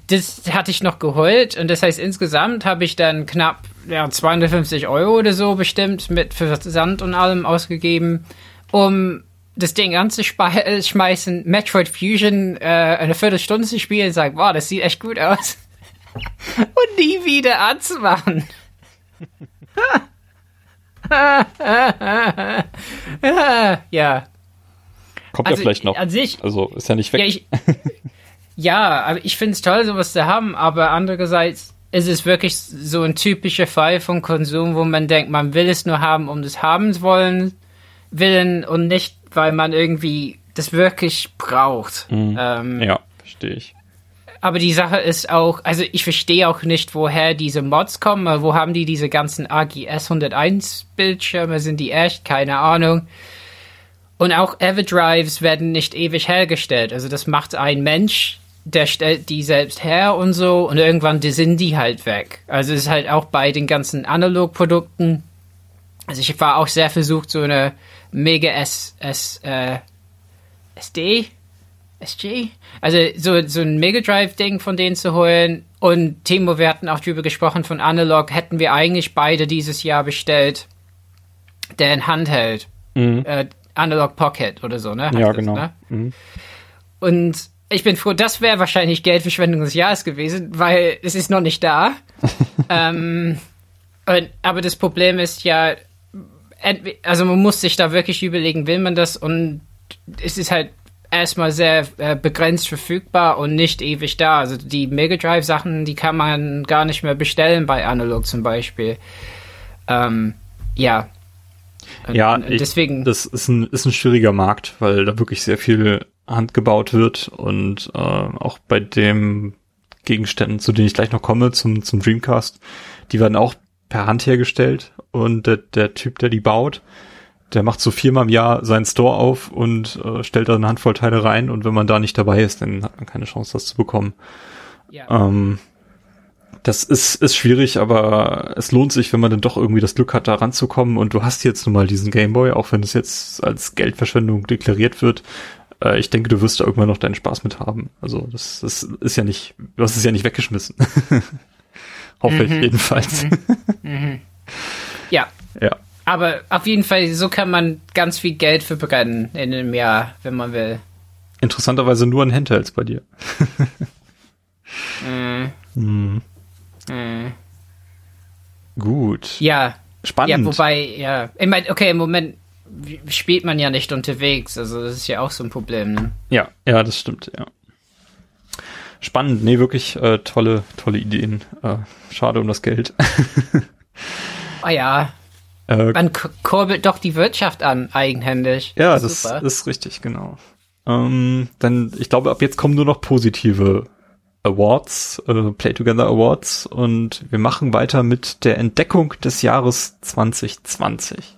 das hatte ich noch geholt und das heißt insgesamt habe ich dann knapp ja, 250 Euro oder so bestimmt mit Versand und allem ausgegeben, um das Ding anzuschmeißen, Metroid Fusion äh, eine Viertelstunde zu spielen und sagen, wow, das sieht echt gut aus. und nie wieder anzumachen. ja. Kommt also, ja vielleicht noch. An sich, also ist ja nicht weg. Ja, ich, ja aber ich finde es toll, sowas zu haben, aber andererseits, ist es wirklich so ein typischer Fall von Konsum, wo man denkt, man will es nur haben, um des Habens wollen, willen und nicht, weil man irgendwie das wirklich braucht. Mhm. Ähm, Ja, verstehe ich. Aber die Sache ist auch, also ich verstehe auch nicht, woher diese Mods kommen, weil wo haben die diese ganzen AGS 101 Bildschirme, sind die echt? Keine Ahnung. Und auch Everdrives werden nicht ewig hergestellt. Also das macht ein Mensch, der stellt die selbst her und so und irgendwann sind die halt weg. Also es ist halt auch bei den ganzen Analog-Produkten. Also ich war auch sehr versucht, so eine Mega S, S, äh, SD, SG? Also so, so ein Mega Drive-Ding von denen zu holen. Und Timo, wir hatten auch drüber gesprochen, von Analog hätten wir eigentlich beide dieses Jahr bestellt. Der in Handheld. Äh, Analog Pocket oder so, ne? heißt Mhm. Ja, das, genau. ne? Mhm. Und ich bin froh, das wäre wahrscheinlich Geldverschwendung des Jahres gewesen, weil es ist noch nicht da. ähm, und, aber das Problem ist ja, also man muss sich da wirklich überlegen, will man das und es ist halt erstmal sehr äh, begrenzt verfügbar und nicht ewig da. Also die Mega Drive Sachen, die kann man gar nicht mehr bestellen bei Analog zum Beispiel. Ähm, ja. Und- Ja, und ich, deswegen. das ist ein, ist ein schwieriger Markt, weil da wirklich sehr viel handgebaut wird und äh, auch bei dem Gegenständen, zu denen ich gleich noch komme, zum, zum Dreamcast, die werden auch per Hand hergestellt und der, der Typ, der die baut, der macht so viermal im Jahr seinen Store auf und äh, stellt da eine Handvoll Teile rein und wenn man da nicht dabei ist, dann hat man keine Chance, das zu bekommen. ja. Ähm, das ist, ist schwierig, aber es lohnt sich, wenn man dann doch irgendwie das Glück hat, da ranzukommen. Und du hast jetzt nun mal diesen Gameboy, auch wenn es jetzt als Geldverschwendung deklariert wird. Äh, ich denke, du wirst da irgendwann noch deinen Spaß mit haben. Also das, das ist ja nicht, du hast es ja nicht weggeschmissen. Hoffe ich jedenfalls. ja. ja. Aber auf jeden Fall, so kann man ganz viel Geld verbrennen in einem Jahr, wenn man will. Interessanterweise nur an Handhelds bei dir. Äh, Hm. äh. Gut. Ja, Spannend. ja, wobei, ja. Ich meine, okay, im Moment spielt man ja nicht unterwegs, also das ist ja auch so ein Problem. Ne? Ja, ja, das stimmt, ja. Spannend, nee, wirklich äh, tolle, tolle Ideen. Äh, schade um das Geld. Oh ja, äh, man kurbelt doch die Wirtschaft an, eigenhändig. ja, ist das ist richtig, genau. Ähm, dann, ich glaube, ab jetzt kommen nur noch positive Awards, äh, Play Together Awards und wir machen weiter mit der Entdeckung des Jahres 2020.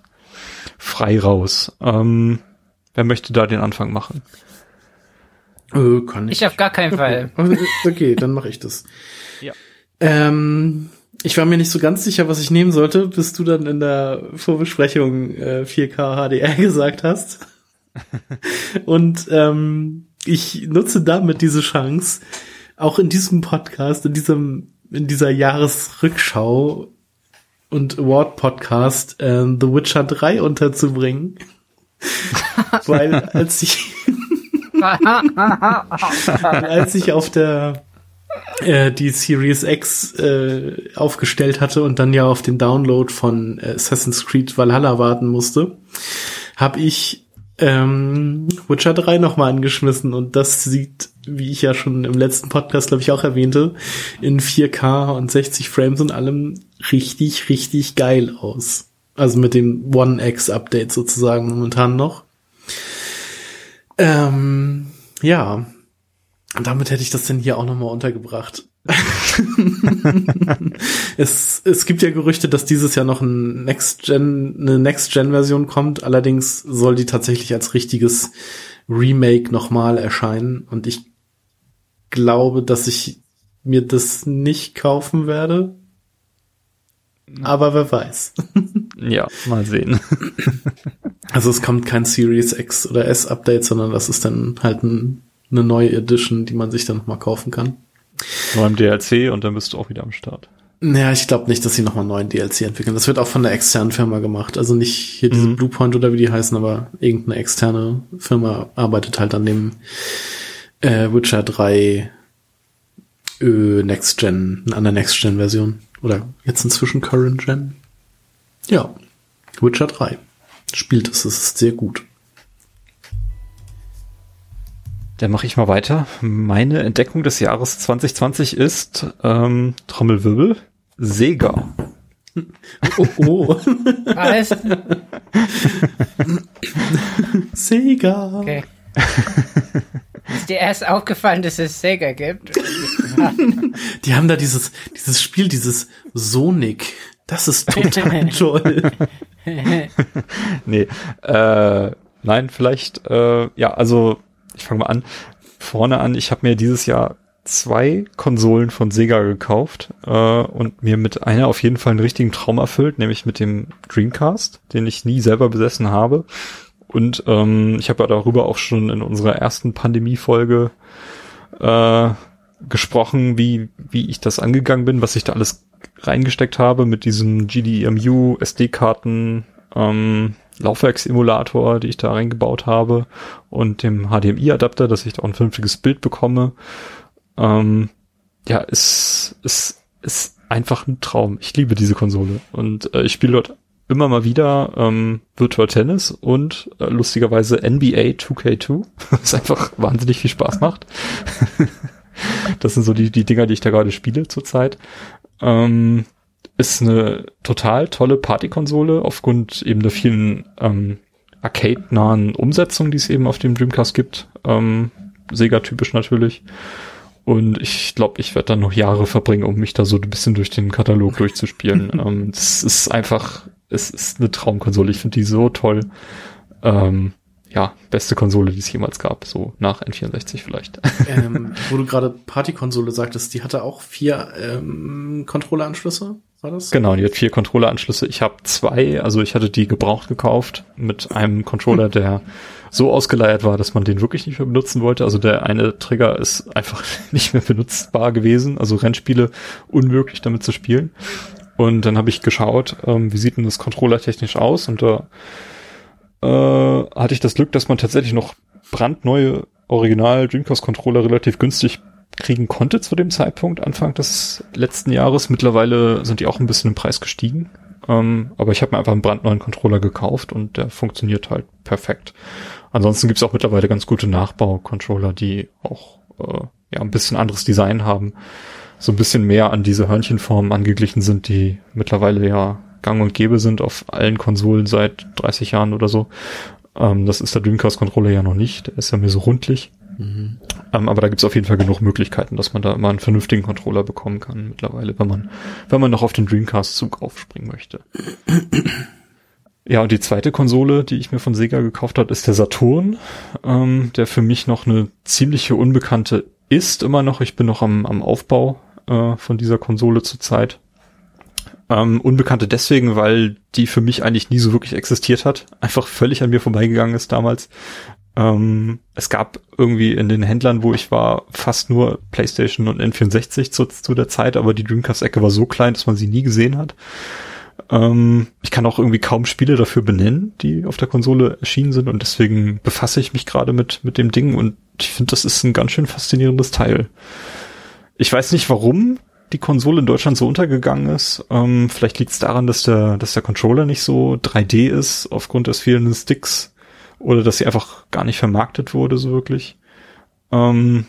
Frei raus. Ähm, wer möchte da den Anfang machen? Äh, kann ich. Ich auf gar keinen Fall. Okay, okay dann mache ich das. Ja. Ähm, ich war mir nicht so ganz sicher, was ich nehmen sollte, bis du dann in der Vorbesprechung äh, 4K HDR gesagt hast. Und ähm, ich nutze damit diese Chance, auch in diesem Podcast, in diesem, in dieser Jahresrückschau und Award-Podcast äh, The Witcher 3 unterzubringen. Weil als ich als ich auf der äh, die Series X äh, aufgestellt hatte und dann ja auf den Download von Assassin's Creed Valhalla warten musste, habe ich ähm, Witcher 3 nochmal angeschmissen und das sieht, wie ich ja schon im letzten Podcast, glaube ich, auch erwähnte, in 4K und 60 Frames und allem richtig, richtig geil aus. Also mit dem One X Update sozusagen momentan noch. Ähm, ja, und damit hätte ich das denn hier auch nochmal untergebracht. es, es gibt ja Gerüchte, dass dieses Jahr noch ein Next Gen, eine Next Gen Version kommt. Allerdings soll die tatsächlich als richtiges Remake nochmal erscheinen. Und ich glaube, dass ich mir das nicht kaufen werde. Aber wer weiß. Ja, mal sehen. Also es kommt kein Series X oder S Update, sondern das ist dann halt ein, eine neue Edition, die man sich dann nochmal kaufen kann. Im DLC und dann bist du auch wieder am Start. Naja, ich glaube nicht, dass sie nochmal einen neuen DLC entwickeln. Das wird auch von der externen Firma gemacht. Also nicht hier diese Mhm. Bluepoint oder wie die heißen, aber irgendeine externe Firma arbeitet halt an dem äh, Witcher 3 äh, Next Gen, an der Next Gen Version. Oder jetzt inzwischen Current Gen. Ja, Witcher 3. Spielt es, es ist sehr gut. Dann mache ich mal weiter. Meine Entdeckung des Jahres 2020 ist ähm, Trommelwirbel, Sega. Oh, oh. Was? Sega. Okay. Ist dir erst aufgefallen, dass es Sega gibt? Die haben da dieses, dieses Spiel, dieses Sonic. Das ist total toll. nee, äh, nein, vielleicht, äh, ja, also ich fange mal an. Vorne an, ich habe mir dieses Jahr zwei Konsolen von Sega gekauft äh, und mir mit einer auf jeden Fall einen richtigen Traum erfüllt, nämlich mit dem Dreamcast, den ich nie selber besessen habe. Und ähm, ich habe ja darüber auch schon in unserer ersten Pandemie-Folge äh, gesprochen, wie, wie ich das angegangen bin, was ich da alles reingesteckt habe mit diesem GDEMU, SD-Karten, ähm, Laufwerksemulator, die ich da reingebaut habe und dem HDMI-Adapter, dass ich da auch ein vernünftiges Bild bekomme. Ähm, ja, ist, ist, ist einfach ein Traum. Ich liebe diese Konsole und äh, ich spiele dort immer mal wieder ähm, Virtual Tennis und äh, lustigerweise NBA 2K2, was einfach wahnsinnig viel Spaß macht. das sind so die, die Dinger, die ich da gerade spiele zurzeit. Ähm, ist eine total tolle Partykonsole aufgrund eben der vielen ähm, arcade-nahen Umsetzungen, die es eben auf dem Dreamcast gibt. Ähm, Sega-typisch natürlich. Und ich glaube, ich werde dann noch Jahre verbringen, um mich da so ein bisschen durch den Katalog durchzuspielen. ähm, das ist einfach, es ist eine Traumkonsole. Ich finde die so toll. Ähm, ja, beste Konsole, die es jemals gab, so nach N64 vielleicht. Ähm, wo du gerade Partykonsole sagtest, die hatte auch vier ähm, Controlleranschlüsse, war das? Genau, die hat vier Controlleranschlüsse. Ich habe zwei, also ich hatte die gebraucht gekauft mit einem Controller, der so ausgeleiert war, dass man den wirklich nicht mehr benutzen wollte. Also der eine Trigger ist einfach nicht mehr benutzbar gewesen. Also Rennspiele unmöglich damit zu spielen. Und dann habe ich geschaut, ähm, wie sieht denn das Controller technisch aus? Und da äh, hatte ich das Glück, dass man tatsächlich noch brandneue Original Dreamcast Controller relativ günstig kriegen konnte zu dem Zeitpunkt, Anfang des letzten Jahres. Mittlerweile sind die auch ein bisschen im Preis gestiegen. Ähm, aber ich habe mir einfach einen brandneuen Controller gekauft und der funktioniert halt perfekt. Ansonsten gibt's auch mittlerweile ganz gute Nachbau-Controller, die auch äh, ja ein bisschen anderes Design haben. So ein bisschen mehr an diese Hörnchenformen angeglichen sind, die mittlerweile ja gang und gäbe sind auf allen Konsolen seit 30 Jahren oder so. Ähm, das ist der Dreamcast-Controller ja noch nicht. Der ist ja mehr so rundlich. Mhm. Ähm, aber da gibt's auf jeden Fall genug Möglichkeiten, dass man da immer einen vernünftigen Controller bekommen kann mittlerweile, wenn man, wenn man noch auf den Dreamcast-Zug aufspringen möchte. Ja, und die zweite Konsole, die ich mir von Sega gekauft habe, ist der Saturn, ähm, der für mich noch eine ziemliche Unbekannte ist immer noch. Ich bin noch am, am Aufbau äh, von dieser Konsole zurzeit. Ähm, Unbekannte deswegen, weil die für mich eigentlich nie so wirklich existiert hat. Einfach völlig an mir vorbeigegangen ist damals. Ähm, es gab irgendwie in den Händlern, wo ich war, fast nur PlayStation und N64 zu, zu der Zeit, aber die Dreamcast-Ecke war so klein, dass man sie nie gesehen hat. Ähm, ich kann auch irgendwie kaum Spiele dafür benennen, die auf der Konsole erschienen sind und deswegen befasse ich mich gerade mit, mit dem Ding und ich finde, das ist ein ganz schön faszinierendes Teil. Ich weiß nicht warum, die Konsole in Deutschland so untergegangen ist. Ähm, vielleicht liegt es daran, dass der, dass der Controller nicht so 3D ist aufgrund des fehlenden Sticks oder dass sie einfach gar nicht vermarktet wurde so wirklich. Ähm,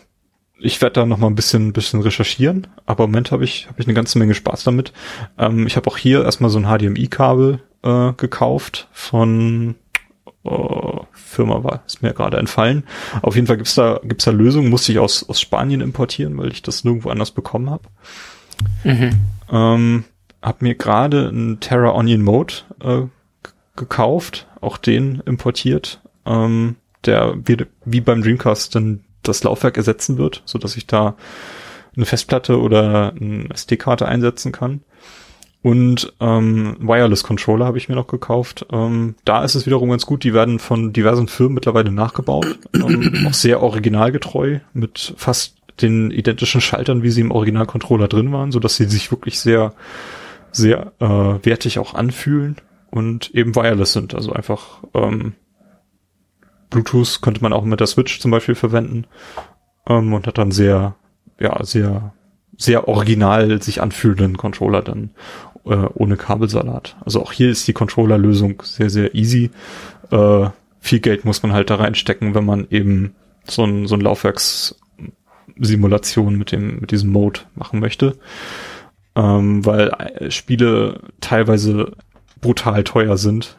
ich werde da noch mal ein bisschen, bisschen recherchieren, aber im Moment habe ich, hab ich eine ganze Menge Spaß damit. Ähm, ich habe auch hier erstmal so ein HDMI-Kabel äh, gekauft von oh, Firma war, ist mir gerade entfallen. Auf jeden Fall gibt's da, gibt's da Lösungen, musste ich aus, aus Spanien importieren, weil ich das nirgendwo anders bekommen habe. Mhm. Ähm, hab mir gerade einen Terra Onion Mode äh, gekauft, auch den importiert, ähm, der wie, wie beim Dreamcast dann das Laufwerk ersetzen wird, so dass ich da eine Festplatte oder eine SD-Karte einsetzen kann. Und ähm, Wireless Controller habe ich mir noch gekauft. Ähm, da ist es wiederum ganz gut. Die werden von diversen Firmen mittlerweile nachgebaut. Ähm, auch sehr originalgetreu mit fast den identischen Schaltern, wie sie im Original-Controller drin waren, so dass sie sich wirklich sehr, sehr äh, wertig auch anfühlen und eben wireless sind. Also einfach ähm, Bluetooth könnte man auch mit der Switch zum Beispiel verwenden ähm, und hat dann sehr, ja, sehr, sehr original sich anfühlenden Controller dann äh, ohne Kabelsalat. Also auch hier ist die Controller-Lösung sehr, sehr easy. Äh, viel Geld muss man halt da reinstecken, wenn man eben so ein, so ein Laufwerkssimulation mit dem, mit diesem Mode machen möchte. Ähm, weil äh, Spiele teilweise brutal teuer sind.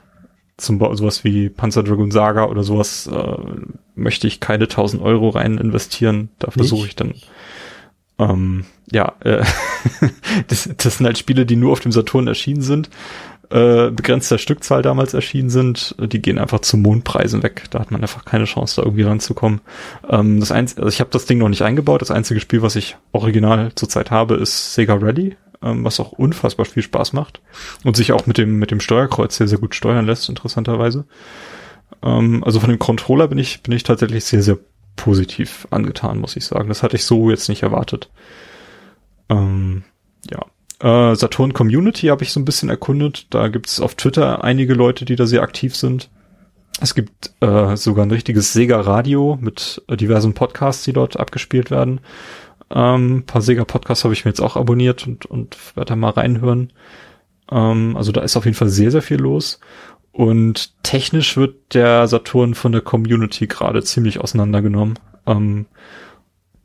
Zum Beispiel sowas wie Panzer Dragoon Saga oder sowas äh, möchte ich keine 1000 Euro rein investieren. Da versuche ich dann ähm, ja, äh, das, das sind halt Spiele, die nur auf dem Saturn erschienen sind, äh, begrenzter Stückzahl damals erschienen sind, die gehen einfach zu Mondpreisen weg. Da hat man einfach keine Chance, da irgendwie ranzukommen. Ähm, das einzige, also ich habe das Ding noch nicht eingebaut. Das einzige Spiel, was ich original zurzeit habe, ist Sega Rally, ähm, was auch unfassbar viel Spaß macht und sich auch mit dem mit dem Steuerkreuz sehr sehr gut steuern lässt, interessanterweise. Ähm, also von dem Controller bin ich bin ich tatsächlich sehr sehr positiv angetan, muss ich sagen. Das hatte ich so jetzt nicht erwartet. Ähm, ja. Äh, Saturn Community habe ich so ein bisschen erkundet. Da gibt es auf Twitter einige Leute, die da sehr aktiv sind. Es gibt äh, sogar ein richtiges Sega Radio mit äh, diversen Podcasts, die dort abgespielt werden. Ähm, ein paar Sega Podcasts habe ich mir jetzt auch abonniert und, und werde da mal reinhören. Ähm, also da ist auf jeden Fall sehr, sehr viel los. Und technisch wird der Saturn von der Community gerade ziemlich auseinandergenommen, ähm,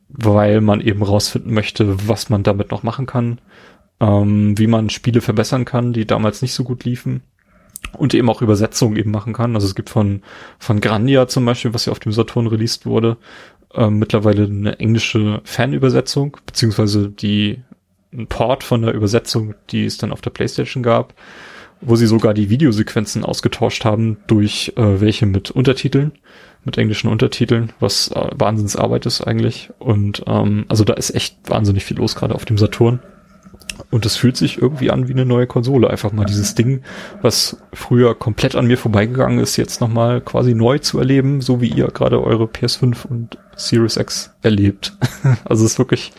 weil man eben rausfinden möchte, was man damit noch machen kann, ähm, wie man Spiele verbessern kann, die damals nicht so gut liefen und eben auch Übersetzungen eben machen kann. Also es gibt von, von Grandia zum Beispiel, was ja auf dem Saturn released wurde, ähm, mittlerweile eine englische Fanübersetzung, beziehungsweise die, ein Port von der Übersetzung, die es dann auf der Playstation gab wo sie sogar die Videosequenzen ausgetauscht haben durch äh, welche mit Untertiteln, mit englischen Untertiteln, was äh, Wahnsinnsarbeit ist eigentlich. Und ähm, also da ist echt wahnsinnig viel los, gerade auf dem Saturn. Und es fühlt sich irgendwie an wie eine neue Konsole. Einfach mal dieses Ding, was früher komplett an mir vorbeigegangen ist, jetzt nochmal quasi neu zu erleben, so wie ihr gerade eure PS5 und Series X erlebt. also es wirklich,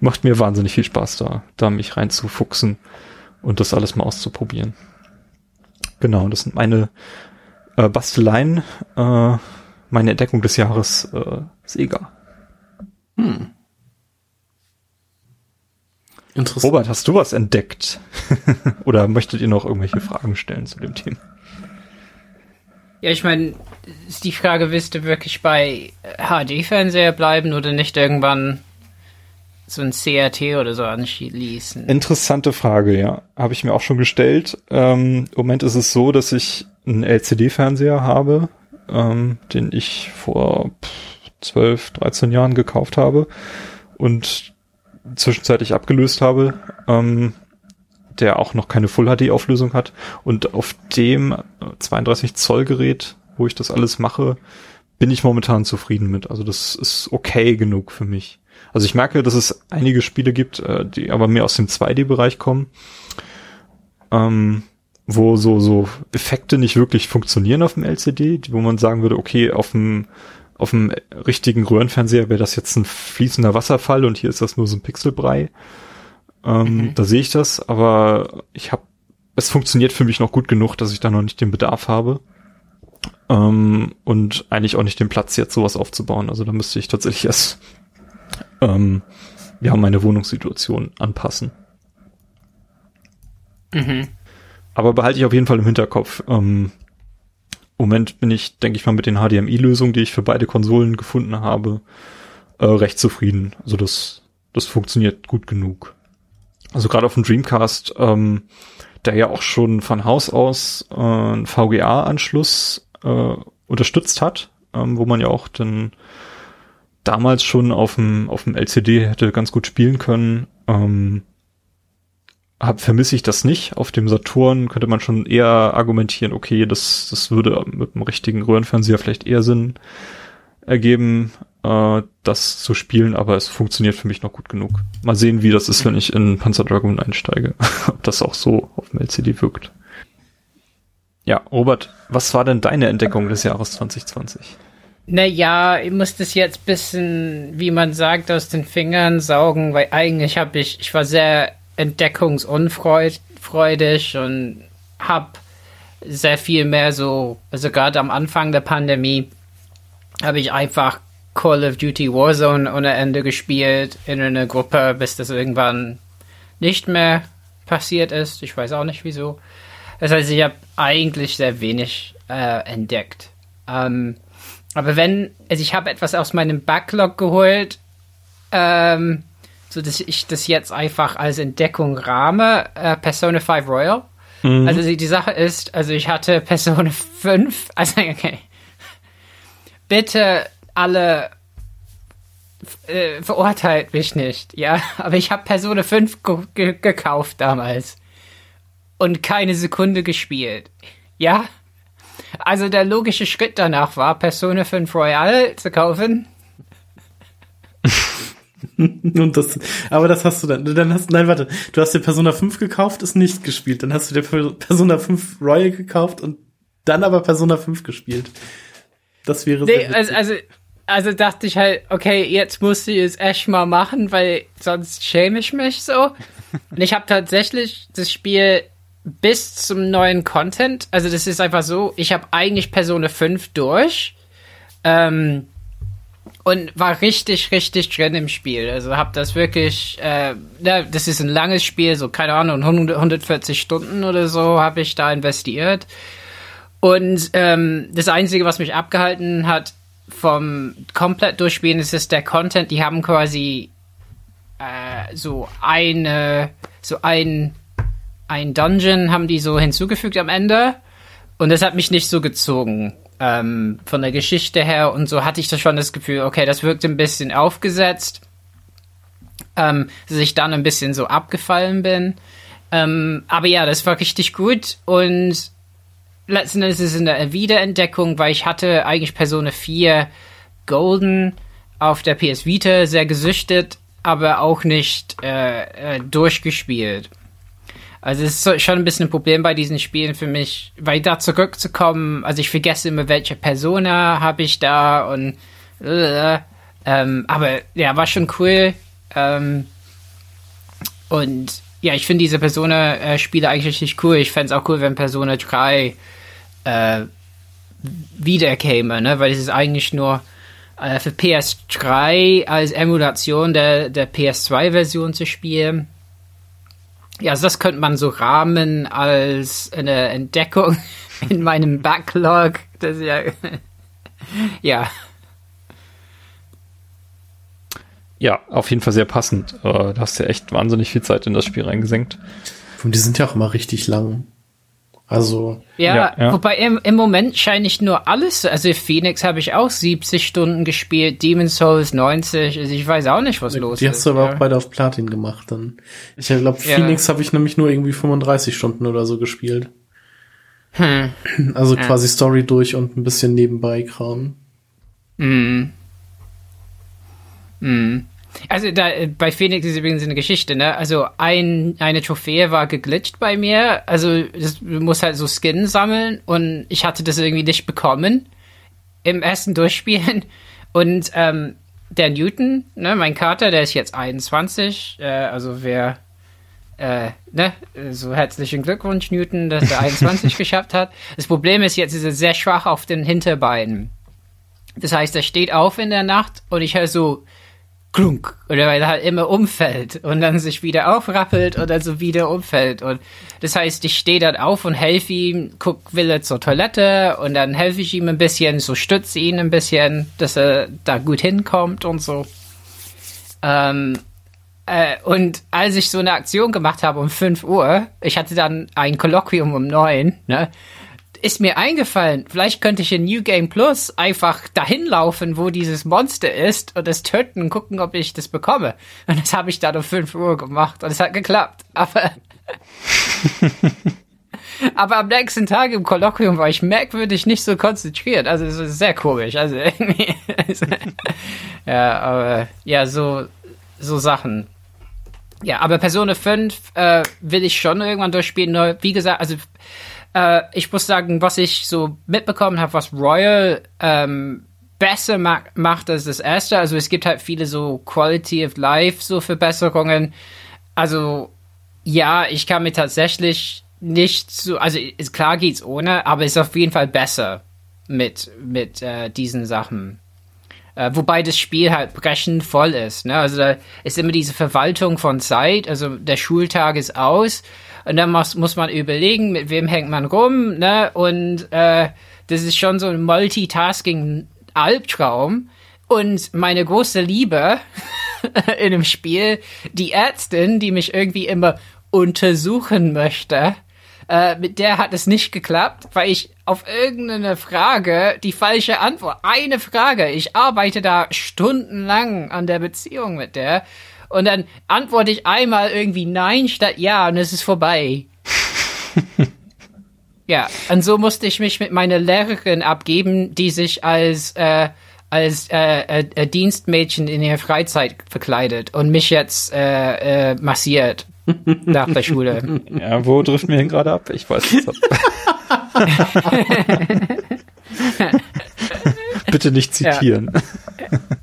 macht mir wahnsinnig viel Spaß da, da mich reinzufuchsen und das alles mal auszuprobieren. Genau, das sind meine äh, Basteleien, äh, meine Entdeckung des Jahres äh, Sega. Hm. Interessant. Robert, hast du was entdeckt? Oder möchtet ihr noch irgendwelche Fragen stellen zu dem Thema? Ja, ich meine, ist die Frage, willst du wirklich bei HD-Fernseher bleiben oder nicht irgendwann so ein CRT oder so anschließen? Interessante Frage, ja. Habe ich mir auch schon gestellt. Ähm, Im Moment ist es so, dass ich einen LCD-Fernseher habe, ähm, den ich vor 12, 13 Jahren gekauft habe und zwischenzeitlich abgelöst habe, ähm, der auch noch keine Full HD Auflösung hat und auf dem 32 Zoll Gerät, wo ich das alles mache, bin ich momentan zufrieden mit. Also das ist okay genug für mich. Also ich merke, dass es einige Spiele gibt, äh, die aber mehr aus dem 2D-Bereich kommen, ähm, wo so, so Effekte nicht wirklich funktionieren auf dem LCD, wo man sagen würde, okay, auf dem, auf dem richtigen Röhrenfernseher wäre das jetzt ein fließender Wasserfall und hier ist das nur so ein Pixelbrei. Ähm, mhm. Da sehe ich das, aber ich habe, es funktioniert für mich noch gut genug, dass ich da noch nicht den Bedarf habe. Ähm, und eigentlich auch nicht den Platz jetzt sowas aufzubauen. Also da müsste ich tatsächlich erst ähm, ja, meine Wohnungssituation anpassen. Mhm. Aber behalte ich auf jeden Fall im Hinterkopf. Ähm, Moment bin ich, denke ich mal, mit den HDMI-Lösungen, die ich für beide Konsolen gefunden habe, äh, recht zufrieden. Also das, das funktioniert gut genug. Also gerade auf dem Dreamcast, ähm, der ja auch schon von Haus aus äh, einen VGA-Anschluss äh, unterstützt hat, ähm, wo man ja auch dann damals schon auf dem, auf dem LCD hätte ganz gut spielen können. Ähm, hab, vermisse ich das nicht. Auf dem Saturn könnte man schon eher argumentieren, okay, das, das würde mit dem richtigen Röhrenfernseher vielleicht eher Sinn ergeben, äh, das zu spielen, aber es funktioniert für mich noch gut genug. Mal sehen, wie das ist, wenn ich in Panzer Dragoon einsteige. Ob das auch so auf dem LCD wirkt. Ja, Robert, was war denn deine Entdeckung des Jahres 2020? Naja, ich muss das jetzt bisschen, wie man sagt, aus den Fingern saugen, weil eigentlich habe ich, ich war sehr entdeckungsunfreudig und habe sehr viel mehr so, also gerade am Anfang der Pandemie habe ich einfach Call of Duty Warzone ohne Ende gespielt in einer Gruppe, bis das irgendwann nicht mehr passiert ist. Ich weiß auch nicht wieso. Das heißt, ich habe eigentlich sehr wenig äh, entdeckt. Ähm, aber wenn, also ich habe etwas aus meinem Backlog geholt, ähm, so dass ich das jetzt einfach als Entdeckung rahme, äh, Persona 5 Royal. Mhm. Also die, die Sache ist, also ich hatte Persona 5, also okay. Bitte alle äh, verurteilt mich nicht, ja, aber ich habe Persona 5 ge gekauft damals und keine Sekunde gespielt. Ja? Also der logische Schritt danach war, Persona 5 Royal zu kaufen. Und das, aber das hast du dann, dann hast, nein, warte, du hast dir Persona 5 gekauft, ist nicht gespielt. Dann hast du dir Persona 5 Royal gekauft und dann aber Persona 5 gespielt. Das wäre nee, also, also, also dachte ich halt, okay, jetzt muss ich es echt mal machen, weil sonst schäme ich mich so. Und ich habe tatsächlich das Spiel bis zum neuen Content, also das ist einfach so, ich habe eigentlich Persona 5 durch ähm, und war richtig, richtig drin im Spiel. Also habe das wirklich, äh, ja, das ist ein langes Spiel, so keine Ahnung, 100, 140 Stunden oder so habe ich da investiert. Und ähm, das Einzige, was mich abgehalten hat vom komplett durchspielen, ist, ist der Content. Die haben quasi äh, so eine, so ein ein Dungeon haben die so hinzugefügt am Ende. Und das hat mich nicht so gezogen. Ähm, von der Geschichte her und so hatte ich das schon das Gefühl, okay, das wirkt ein bisschen aufgesetzt. Ähm, dass ich dann ein bisschen so abgefallen bin. Ähm, aber ja, das war richtig gut und letzten Endes ist es eine Wiederentdeckung, weil ich hatte eigentlich Persona 4 Golden auf der PS Vita sehr gesüchtet, aber auch nicht äh, äh, durchgespielt. Also es ist schon ein bisschen ein Problem bei diesen Spielen für mich, weil da zurückzukommen, also ich vergesse immer, welche Persona habe ich da und äh, ähm, aber ja, war schon cool. Ähm, und ja, ich finde diese Persona-Spiele eigentlich richtig cool. Ich fände es auch cool, wenn Persona 3 äh, wiederkäme, ne? Weil es ist eigentlich nur äh, für PS3 als Emulation der, der PS2-Version zu spielen. Ja, also das könnte man so rahmen als eine Entdeckung in meinem Backlog. Das ist ja. ja. Ja, auf jeden Fall sehr passend. Äh, du hast ja echt wahnsinnig viel Zeit in das Spiel reingesenkt. Und die sind ja auch immer richtig lang. Also. Ja, ja, ja. wobei im, im Moment scheine ich nur alles. Also Phoenix habe ich auch 70 Stunden gespielt, Demon's Souls 90. Also ich weiß auch nicht, was die los ist. Die hast du aber ja. auch beide auf Platin gemacht dann. Ich glaube, Phoenix habe ich nämlich nur irgendwie 35 Stunden oder so gespielt. Hm. Also quasi Story durch und ein bisschen nebenbei Kram. Mhm. Mhm. Also da, bei Phoenix ist übrigens eine Geschichte, ne? Also ein, eine Trophäe war geglitscht bei mir. Also das, du musst halt so Skin sammeln und ich hatte das irgendwie nicht bekommen im ersten Durchspielen. Und ähm, der Newton, ne, mein Kater, der ist jetzt 21, äh, also wer äh, ne, so herzlichen Glückwunsch, Newton, dass er 21 geschafft hat. Das Problem ist, jetzt ist er sehr schwach auf den Hinterbeinen. Das heißt, er steht auf in der Nacht und ich höre so klunk. Oder weil er halt immer umfällt und dann sich wieder aufrappelt und dann so wieder umfällt. Und das heißt, ich stehe dann auf und helfe ihm, guck, will er zur Toilette und dann helfe ich ihm ein bisschen, so stütze ihn ein bisschen, dass er da gut hinkommt und so. Ähm, äh, und als ich so eine Aktion gemacht habe um 5 Uhr, ich hatte dann ein Kolloquium um 9, ne, ist mir eingefallen, vielleicht könnte ich in New Game Plus einfach dahin laufen, wo dieses Monster ist und es töten und gucken, ob ich das bekomme. Und das habe ich dann um 5 Uhr gemacht und es hat geklappt. Aber, aber am nächsten Tag im Kolloquium war ich merkwürdig nicht so konzentriert. Also es ist sehr komisch. Also irgendwie, ja, aber ja, so, so Sachen. Ja, aber Persona 5 äh, will ich schon irgendwann durchspielen. Nur, wie gesagt, also äh, ich muss sagen, was ich so mitbekommen habe, was Royal ähm, besser ma macht als das erste. Also es gibt halt viele so Quality of Life so Verbesserungen. Also ja, ich kann mir tatsächlich nicht so, also ist, klar geht's ohne, aber ist auf jeden Fall besser mit mit äh, diesen Sachen. Äh, wobei das Spiel halt brechend voll ist. Ne? Also da ist immer diese Verwaltung von Zeit. Also der Schultag ist aus und dann muss, muss man überlegen, mit wem hängt man rum, ne? Und äh, das ist schon so ein Multitasking Albtraum und meine große Liebe in dem Spiel, die Ärztin, die mich irgendwie immer untersuchen möchte, äh, mit der hat es nicht geklappt, weil ich auf irgendeine Frage die falsche Antwort, eine Frage, ich arbeite da stundenlang an der Beziehung mit der und dann antworte ich einmal irgendwie nein statt ja und es ist vorbei. ja, und so musste ich mich mit meiner Lehrerin abgeben, die sich als äh, als äh, äh, Dienstmädchen in ihrer Freizeit verkleidet und mich jetzt äh, äh, massiert nach der Schule. Ja, wo driften wir hin gerade ab? Ich weiß es. Bitte nicht zitieren.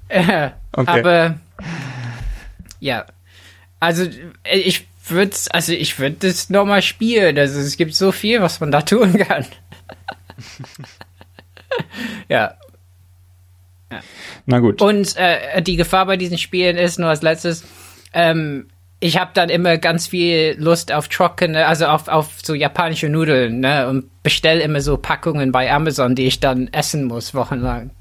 Ja. okay. Aber ja, also ich würde, also ich würde das nochmal spielen. Also es gibt so viel, was man da tun kann. ja. ja. Na gut. Und äh, die Gefahr bei diesen Spielen ist nur als letztes, ähm, ich habe dann immer ganz viel Lust auf trockene, also auf, auf so japanische Nudeln, ne? Und bestell immer so Packungen bei Amazon, die ich dann essen muss, wochenlang.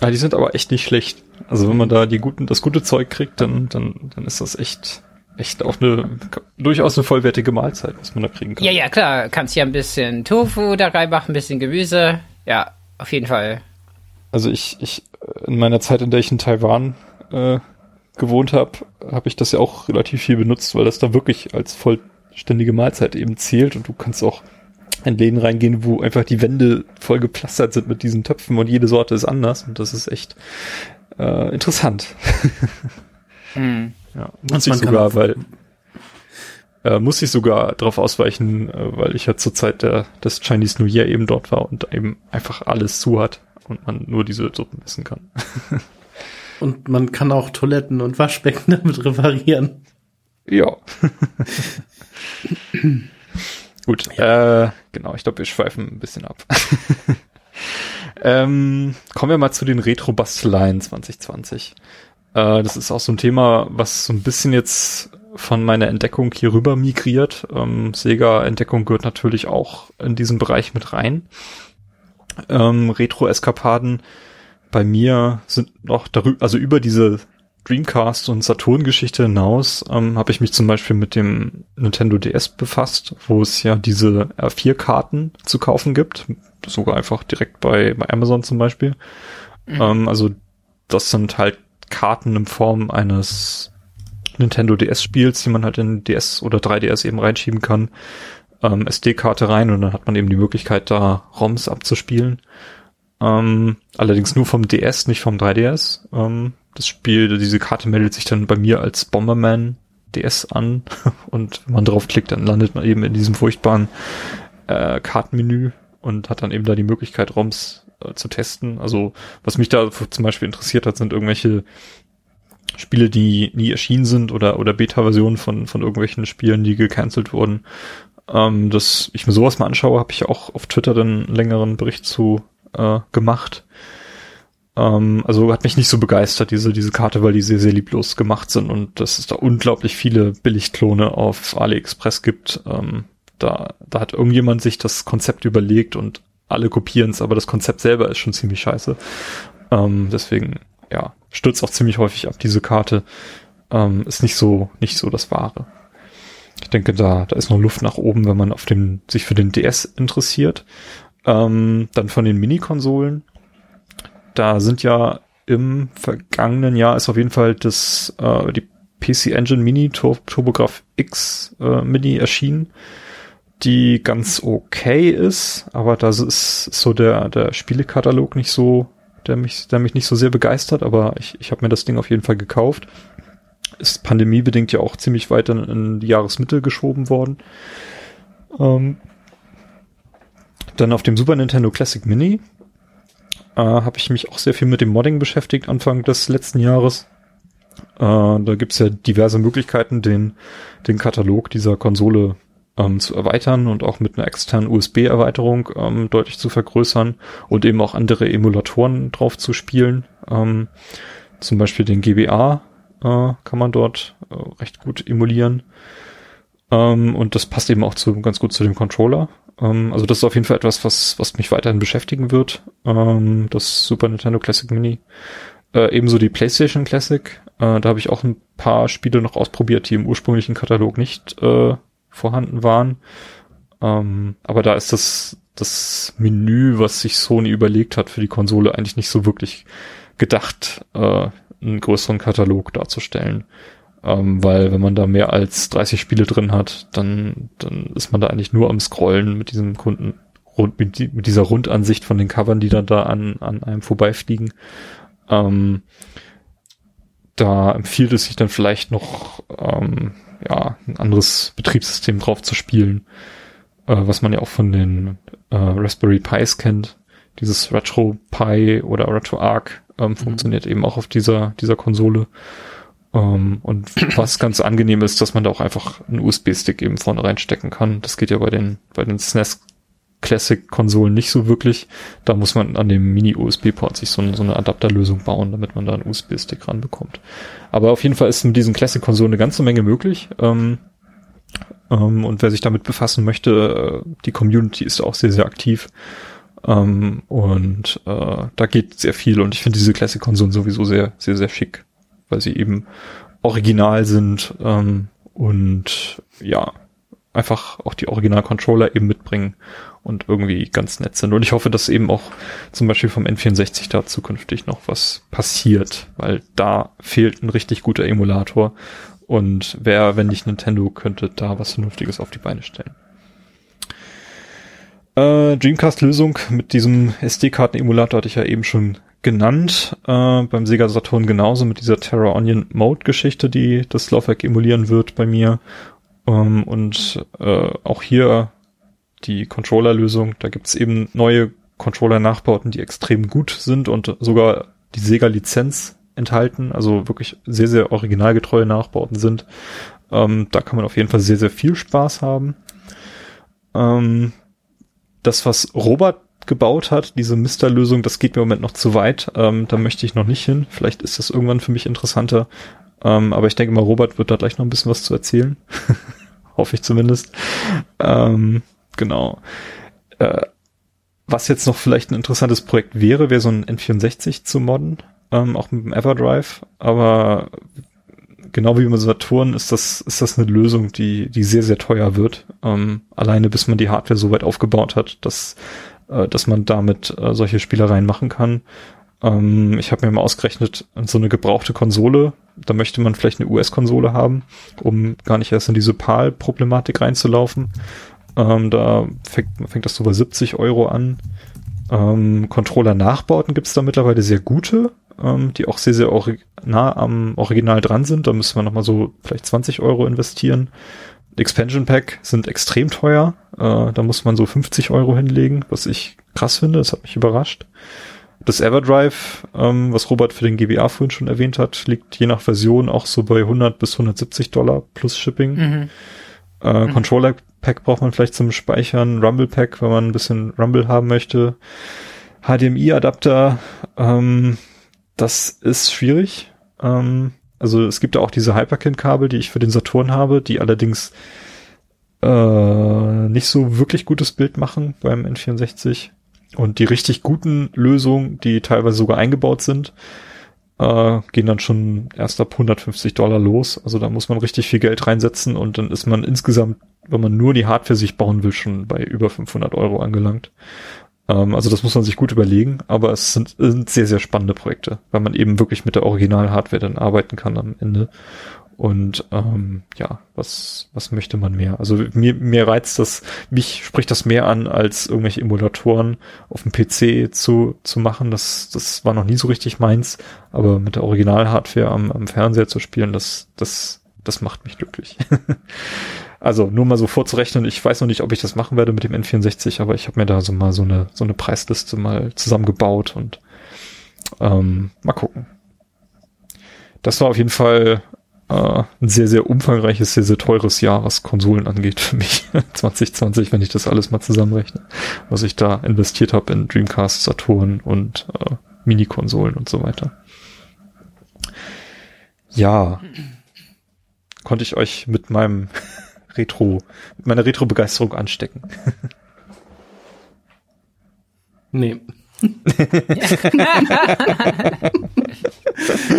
Ja, die sind aber echt nicht schlecht. Also wenn man da die guten, das gute Zeug kriegt, dann, dann, dann ist das echt, echt auch eine, durchaus eine vollwertige Mahlzeit, was man da kriegen kann. Ja, ja, klar. Kannst ja ein bisschen Tofu da reinmachen, ein bisschen Gemüse. Ja, auf jeden Fall. Also ich, ich, in meiner Zeit, in der ich in Taiwan äh, gewohnt habe, habe ich das ja auch relativ viel benutzt, weil das da wirklich als vollständige Mahlzeit eben zählt und du kannst auch in Läden reingehen, wo einfach die Wände voll gepflastert sind mit diesen Töpfen und jede Sorte ist anders und das ist echt äh, interessant. mhm. Ja, muss ich sogar, weil äh, muss ich sogar darauf ausweichen, äh, weil ich ja zur Zeit der, des Chinese New Year eben dort war und eben einfach alles zu hat und man nur diese Suppen essen kann. Und man kann auch Toiletten und Waschbecken damit reparieren. Ja. Gut, ja. äh, genau, ich glaube, wir schweifen ein bisschen ab. ähm, kommen wir mal zu den Retro-Basteleien 2020. Äh, das ist auch so ein Thema, was so ein bisschen jetzt von meiner Entdeckung hier rüber migriert. Ähm, Sega-Entdeckung gehört natürlich auch in diesen Bereich mit rein. Ähm, Retro-Eskapaden bei mir sind noch darüber, also über diese Dreamcast und Saturn-Geschichte hinaus ähm, habe ich mich zum Beispiel mit dem Nintendo DS befasst, wo es ja diese R4-Karten zu kaufen gibt, sogar einfach direkt bei, bei Amazon zum Beispiel. Mhm. Ähm, also das sind halt Karten in Form eines Nintendo DS-Spiels, die man halt in DS oder 3DS eben reinschieben kann, ähm, SD-Karte rein und dann hat man eben die Möglichkeit, da ROMs abzuspielen. Ähm, allerdings nur vom DS, nicht vom 3DS. Ähm, das Spiel, diese Karte meldet sich dann bei mir als Bomberman DS an und wenn man draufklickt, dann landet man eben in diesem furchtbaren äh, Kartenmenü und hat dann eben da die Möglichkeit, ROMs äh, zu testen. Also was mich da zum Beispiel interessiert hat, sind irgendwelche Spiele, die nie erschienen sind oder, oder Beta-Versionen von, von irgendwelchen Spielen, die gecancelt wurden. Ähm, dass ich mir sowas mal anschaue, habe ich auch auf Twitter dann einen längeren Bericht zu äh, gemacht. Ähm, also hat mich nicht so begeistert, diese, diese Karte, weil die sehr, sehr lieblos gemacht sind und dass es da unglaublich viele Billigklone auf AliExpress gibt. Ähm, da, da hat irgendjemand sich das Konzept überlegt und alle kopieren es, aber das Konzept selber ist schon ziemlich scheiße. Ähm, deswegen, ja, stürzt auch ziemlich häufig ab, diese Karte. Ähm, ist nicht so, nicht so das Wahre. Ich denke, da, da ist noch Luft nach oben, wenn man auf den, sich für den DS interessiert. Ähm, dann von den Mini-Konsolen. Da sind ja im vergangenen Jahr ist auf jeden Fall das äh, die PC Engine Mini Tur TurboGraf X äh, Mini erschienen, die ganz okay ist, aber das ist so der der Spielekatalog nicht so, der mich der mich nicht so sehr begeistert, aber ich ich habe mir das Ding auf jeden Fall gekauft. Ist pandemiebedingt ja auch ziemlich weit in, in die Jahresmitte geschoben worden. Ähm, dann auf dem Super Nintendo Classic Mini äh, habe ich mich auch sehr viel mit dem Modding beschäftigt, Anfang des letzten Jahres. Äh, da gibt's ja diverse Möglichkeiten, den, den Katalog dieser Konsole ähm, zu erweitern und auch mit einer externen USB-Erweiterung ähm, deutlich zu vergrößern und eben auch andere Emulatoren drauf zu spielen. Ähm, zum Beispiel den GBA äh, kann man dort äh, recht gut emulieren. Ähm, und das passt eben auch zu, ganz gut zu dem Controller. Ähm, also das ist auf jeden Fall etwas, was, was mich weiterhin beschäftigen wird. ähm, das Super Nintendo Classic Mini. Äh, ebenso die PlayStation Classic. Äh, da habe ich auch ein paar Spiele noch ausprobiert, die im ursprünglichen Katalog nicht äh, vorhanden waren. Ähm, aber da ist das, das Menü, was sich Sony überlegt hat für die Konsole, eigentlich nicht so wirklich gedacht, äh, einen größeren Katalog darzustellen. Ähm, weil wenn man da mehr als 30 Spiele drin hat, dann, dann ist man da eigentlich nur am Scrollen mit diesem Kunden, rund, mit, die, mit dieser Rundansicht von den Covern, die dann da an, an einem vorbeifliegen. Ähm, da empfiehlt es sich dann vielleicht noch, ähm, ja, ein anderes Betriebssystem drauf zu spielen, äh, was man ja auch von den äh, Raspberry Pis kennt. Dieses Retro Pi oder Retro Arc ähm, mhm. funktioniert eben auch auf dieser, dieser Konsole. Um, ähm, und was ganz angenehm ist, dass man da auch einfach einen USB-Stick eben vorne reinstecken kann. Das geht ja bei den, bei den SNES Classic-Konsolen nicht so wirklich. Da muss man an dem Mini-USB-Port sich so, eine, so eine Adapterlösung bauen, damit man da einen USB-Stick ranbekommt. Aber auf jeden Fall ist mit diesen Classic-Konsolen eine ganze Menge möglich. Ähm, ähm, und wer sich damit befassen möchte, äh, die Community ist auch sehr, sehr aktiv. Und äh, da geht sehr viel und ich finde diese Classic-Konsolen sowieso sehr, sehr, sehr schick weil sie eben original sind ähm, und ja, einfach auch die Original-Controller eben mitbringen und irgendwie ganz nett sind. Und ich hoffe, dass eben auch zum Beispiel vom N64 da zukünftig noch was passiert, weil da fehlt ein richtig guter Emulator und wer, wenn nicht Nintendo, könnte da was Vernünftiges auf die Beine stellen. Äh, Dreamcast-Lösung mit diesem SD-Karten-Emulator hatte ich ja eben schon genannt. Äh, beim Sega Saturn genauso mit dieser Terra Onion Mode Geschichte, die das Laufwerk emulieren wird bei mir. Ähm, und äh, auch hier die Controller-Lösung. Da gibt's eben neue Controller-Nachbauten, die extrem gut sind und sogar die Sega-Lizenz enthalten. Also wirklich sehr, sehr originalgetreue Nachbauten sind. Ähm, da kann man auf jeden Fall sehr, sehr viel Spaß haben. Ähm, das, was Robert gebaut hat, diese Mister-Lösung, das geht mir im Moment noch zu weit. Ähm, da möchte ich noch nicht hin. Vielleicht ist das irgendwann für mich interessanter. Ähm, aber ich denke mal, Robert wird da gleich noch ein bisschen was zu erzählen. Hoffe ich zumindest. Ähm, genau. Äh, was jetzt noch vielleicht ein interessantes Projekt wäre, wäre so ein N64 zu modden, ähm, auch mit dem Everdrive. Aber genau wie beim Saturn ist das, ist das eine Lösung, die, die sehr, sehr teuer wird. Ähm, alleine bis man die Hardware so weit aufgebaut hat, dass äh, dass man damit äh, solche Spielereien machen kann. Ähm, ich habe mir mal ausgerechnet, so eine gebrauchte Konsole, da möchte man vielleicht eine US-Konsole haben, um gar nicht erst in diese PAL-Problematik reinzulaufen. Ähm, da fängt, fängt das so bei 70 Euro an. Ähm, Controller-Nachbauten gibt's da mittlerweile sehr gute, ähm, die auch sehr, sehr nah am Original dran sind. Da müssen wir nochmal so vielleicht 20 Euro investieren. Expansion Pack sind extrem teuer. Äh, da muss man so 50 Euro hinlegen, was ich krass finde. Das hat mich überrascht. Das Everdrive, ähm, was Robert für den GBA vorhin schon erwähnt hat, liegt je nach Version auch so bei 100 bis 170 Dollar plus Shipping. Mhm. Äh, mhm. Controller Pack braucht man vielleicht zum Speichern. Rumble Pack, wenn man ein bisschen Rumble haben möchte. HDMI Adapter, ähm, das ist schwierig. Ähm, also es gibt ja auch diese Hyperkin-Kabel, die ich für den Saturn habe, die allerdings äh, nicht so wirklich gutes Bild machen beim N64. Und die richtig guten Lösungen, die teilweise sogar eingebaut sind, äh, gehen dann schon erst ab 150 Dollar los. Also da muss man richtig viel Geld reinsetzen und dann ist man insgesamt, wenn man nur die Hardware sich bauen will, schon bei über 500 Euro angelangt. Ähm, also das muss man sich gut überlegen, aber es sind, sind sehr, sehr spannende Projekte, weil man eben wirklich mit der Original-Hardware dann arbeiten kann am Ende. Und ähm, ja, was, was möchte man mehr? Also mir, mir reizt das, mich spricht das mehr an, als irgendwelche Emulatoren auf dem PC zu, zu machen. Das, das war noch nie so richtig meins, aber mit der Original-Hardware am, am Fernseher zu spielen, das, das, das macht mich glücklich. Also nur mal so vorzurechnen, ich weiß noch nicht, ob ich das machen werde mit dem N64, aber ich habe mir da so mal so eine, so eine Preisliste mal zusammengebaut und ähm, mal gucken. Das war auf jeden Fall äh, ein sehr, sehr umfangreiches, sehr, sehr teures Jahr, was Konsolen angeht für mich. 2020, wenn ich das alles mal zusammenrechne, was ich da investiert habe in Dreamcast, Saturn und äh, Mini-Konsolen und so weiter. Ja, konnte ich euch mit meinem Retro, meine Retro-Begeisterung anstecken. nee.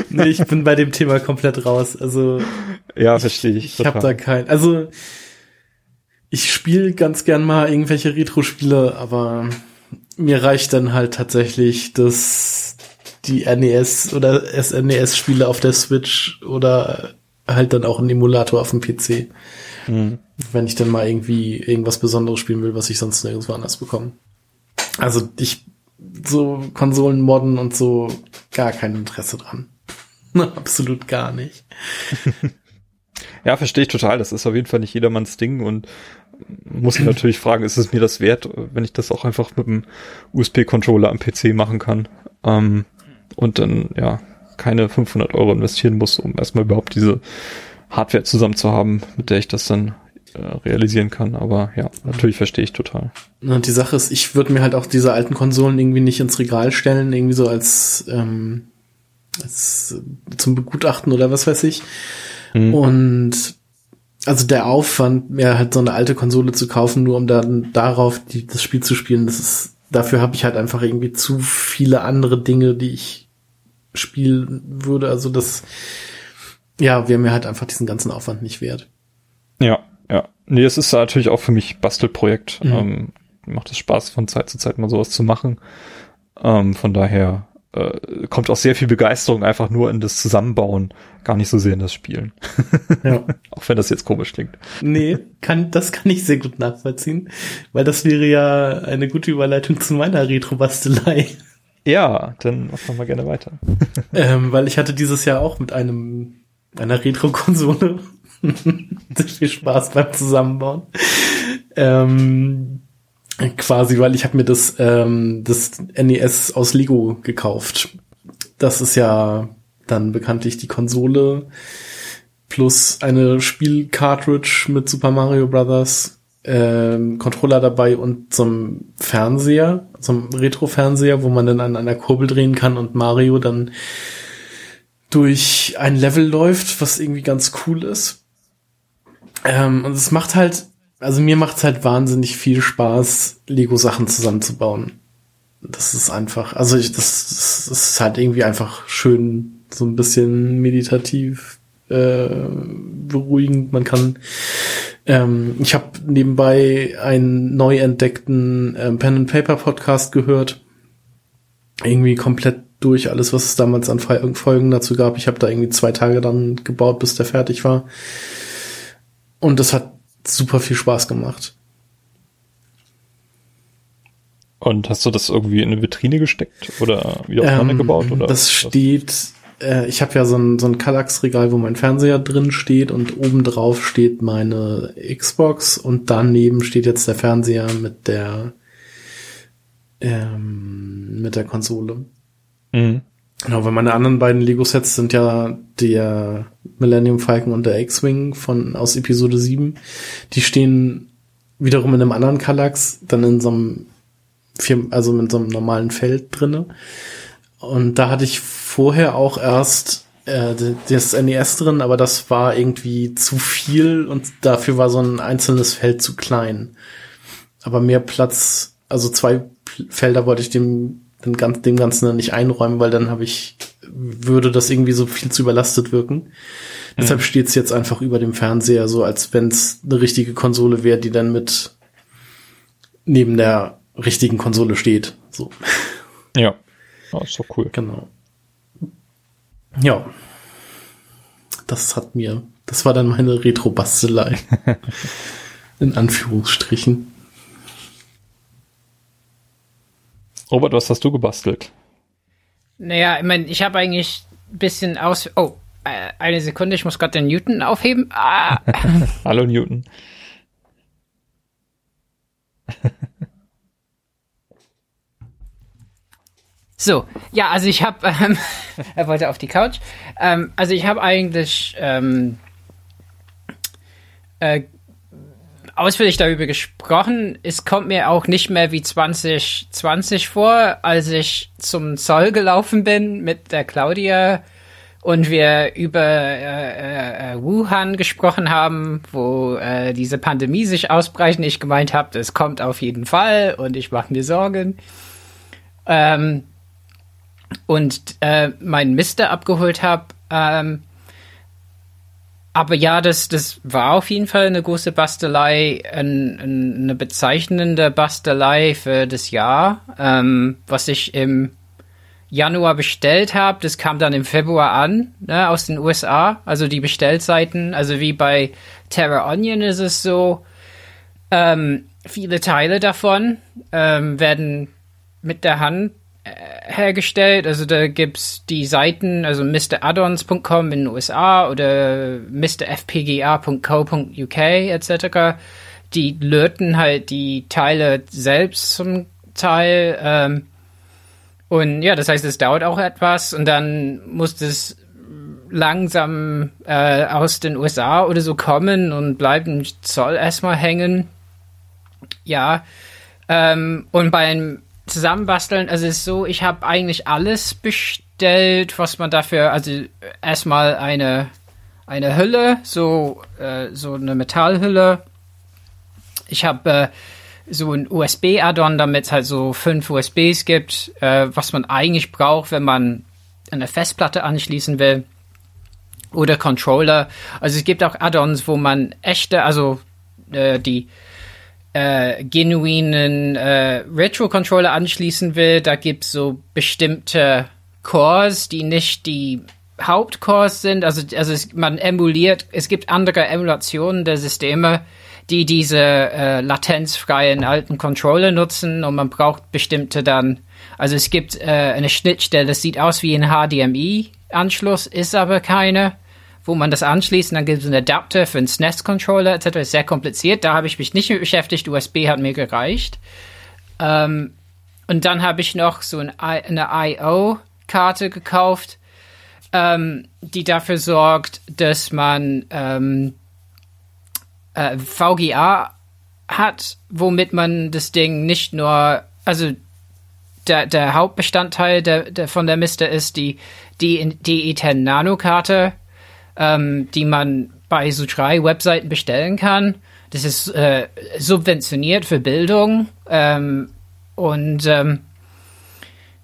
nee, ich bin bei dem Thema komplett raus. Also ja, verstehe ich. Ich, ich habe da kein. Also ich spiele ganz gern mal irgendwelche Retro-Spiele, aber mir reicht dann halt tatsächlich das die NES oder SNES-Spiele auf der Switch oder halt dann auch ein Emulator auf dem PC. Mhm. Wenn ich dann mal irgendwie irgendwas Besonderes spielen will, was ich sonst nirgendwo anders bekomme. Also ich so Konsolen modden und so gar kein Interesse dran. Absolut gar nicht. ja, verstehe ich total. Das ist auf jeden Fall nicht jedermanns Ding und muss ich natürlich fragen, ist es mir das wert, wenn ich das auch einfach mit einem USB-Controller am PC machen kann ähm, und dann ja keine 500 Euro investieren muss, um erstmal überhaupt diese Hardware zusammen zu haben, mit der ich das dann äh, realisieren kann. Aber ja, natürlich verstehe ich total. Und die Sache ist, ich würde mir halt auch diese alten Konsolen irgendwie nicht ins Regal stellen, irgendwie so als, ähm, als zum Begutachten oder was weiß ich. Mhm. Und also der Aufwand, mir halt so eine alte Konsole zu kaufen, nur um dann darauf die, das Spiel zu spielen, das ist, dafür habe ich halt einfach irgendwie zu viele andere Dinge, die ich spielen würde. Also das, ja, wäre mir halt einfach diesen ganzen Aufwand nicht wert. Ja, ja. Nee, es ist natürlich auch für mich Bastelprojekt. Mhm. Ähm, macht es Spaß, von Zeit zu Zeit mal sowas zu machen. Ähm, von daher äh, kommt auch sehr viel Begeisterung einfach nur in das Zusammenbauen, gar nicht so sehr in das Spielen. Ja. auch wenn das jetzt komisch klingt. Nee, kann, das kann ich sehr gut nachvollziehen, weil das wäre ja eine gute Überleitung zu meiner Retro-Bastelei. Ja, dann machen wir mal gerne weiter. ähm, weil ich hatte dieses Jahr auch mit einem einer Retro-Konsole viel Spaß beim Zusammenbauen. Ähm, quasi, weil ich habe mir das, ähm, das NES aus Lego gekauft. Das ist ja dann bekanntlich die Konsole plus eine Spielcartridge mit Super Mario Brothers, ähm, Controller dabei und zum Fernseher, zum Retro-Fernseher, wo man dann an einer Kurbel drehen kann und Mario dann durch ein Level läuft, was irgendwie ganz cool ist. Ähm, und es macht halt also mir macht's halt wahnsinnig viel Spaß, Lego-Sachen zusammenzubauen. Das ist einfach, also ich, das, das ist halt irgendwie einfach schön, so ein bisschen meditativ, äh, beruhigend. Man kann, ähm, ich habe nebenbei einen neu entdeckten ähm, Pen and Paper Podcast gehört. Irgendwie komplett durch alles, was es damals an Folgen dazu gab. Ich habe da irgendwie zwei Tage dann gebaut, bis der fertig war. Und das hat super viel Spaß gemacht. Und hast du das irgendwie in eine Vitrine gesteckt oder wieder aufeinander ähm, gebaut? Oder das steht, äh, ich habe ja so ein, so ein Kallax-Regal, wo mein Fernseher drin steht und oben drauf steht meine Xbox und daneben steht jetzt der Fernseher mit der ähm, mit der Konsole. Mhm. Genau, weil meine anderen beiden Lego-Sets sind ja der Millennium Falcon und der X-Wing von aus Episode 7. Die stehen wiederum in einem anderen Kallax, dann in so einem also in so einem normalen Feld drinne. Und da hatte ich vorher auch erst äh, das NES drin, aber das war irgendwie zu viel und dafür war so ein einzelnes Feld zu klein. Aber mehr Platz, also zwei Felder wollte ich dem dem Ganzen nicht einräumen, weil dann habe ich, würde das irgendwie so viel zu überlastet wirken. Mhm. Deshalb steht es jetzt einfach über dem Fernseher, so als wenn es eine richtige Konsole wäre, die dann mit neben der richtigen Konsole steht. So. Ja. Oh, ist doch cool. Genau. Ja. Das hat mir, das war dann meine Retro-Bastelei. In Anführungsstrichen. Robert, was hast du gebastelt? Naja, ich meine, ich habe eigentlich ein bisschen aus. Oh, äh, eine Sekunde, ich muss gerade den Newton aufheben. Ah. Hallo Newton. So, ja, also ich habe, ähm, er wollte auf die Couch. Ähm, also ich habe eigentlich ähm, äh, ausführlich darüber gesprochen. Es kommt mir auch nicht mehr wie 2020 vor, als ich zum Zoll gelaufen bin mit der Claudia und wir über äh, äh, Wuhan gesprochen haben, wo äh, diese Pandemie sich ausbreitet. Ich gemeint habe, das kommt auf jeden Fall und ich mache mir Sorgen. ähm, und äh, meinen Mister abgeholt habe. Ähm, aber ja, das, das war auf jeden Fall eine große Bastelei, ein, ein, eine bezeichnende Bastelei für das Jahr, ähm, was ich im Januar bestellt habe. Das kam dann im Februar an, ne, aus den USA. Also die Bestellzeiten, also wie bei Terra Onion ist es so, ähm, viele Teile davon ähm, werden mit der Hand hergestellt. Also da gibt's die Seiten, also mraddons.com in den USA oder mrfpga.co.uk etc. Die löten halt die Teile selbst zum Teil. Ähm, und ja, das heißt, es dauert auch etwas und dann muss das langsam äh, aus den USA oder so kommen und bleibt im Zoll erstmal hängen. Ja. Ähm, und beim zusammenbasteln. Also es ist so, ich habe eigentlich alles bestellt, was man dafür, also erstmal eine eine Hülle, so äh, so eine Metallhülle. Ich habe äh, so ein USB-Add-on, damit es halt so fünf USBs gibt, äh, was man eigentlich braucht, wenn man eine Festplatte anschließen will oder Controller. Also es gibt auch Add-ons, wo man echte, also äh, die äh, genuinen äh, Retro-Controller anschließen will, da gibt's so bestimmte Cores, die nicht die Hauptcores sind. Also, also es, man emuliert, es gibt andere Emulationen der Systeme, die diese äh, latenzfreien alten Controller nutzen und man braucht bestimmte dann, also es gibt äh, eine Schnittstelle, das sieht aus wie ein HDMI-Anschluss, ist aber keine wo man das anschließt. Dann gibt es einen Adapter für einen SNES-Controller etc. Ist sehr kompliziert. Da habe ich mich nicht mit beschäftigt. USB hat mir gereicht. Ähm, und dann habe ich noch so ein, eine I.O.-Karte gekauft, ähm, die dafür sorgt, dass man ähm, äh, VGA hat, womit man das Ding nicht nur, also der, der Hauptbestandteil der, der von der Mister ist die, die, die E10 Nano-Karte, ähm, die man bei so drei Webseiten bestellen kann. Das ist äh, subventioniert für Bildung ähm, und ähm,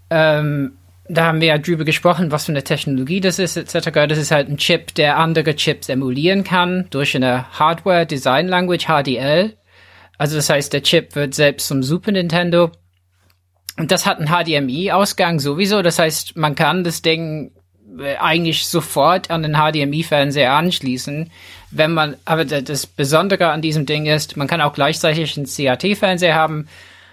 ähm, da haben wir ja drüber gesprochen, was für eine Technologie das ist, etc. Das ist halt ein Chip, der andere Chips emulieren kann durch eine Hardware Design Language, HDL. Also das heißt, der Chip wird selbst zum Super Nintendo. Und das hat einen HDMI-Ausgang sowieso. Das heißt, man kann das Ding eigentlich sofort an den HDMI-Fernseher anschließen. Wenn man, aber das Besondere an diesem Ding ist, man kann auch gleichzeitig einen CAT-Fernseher haben.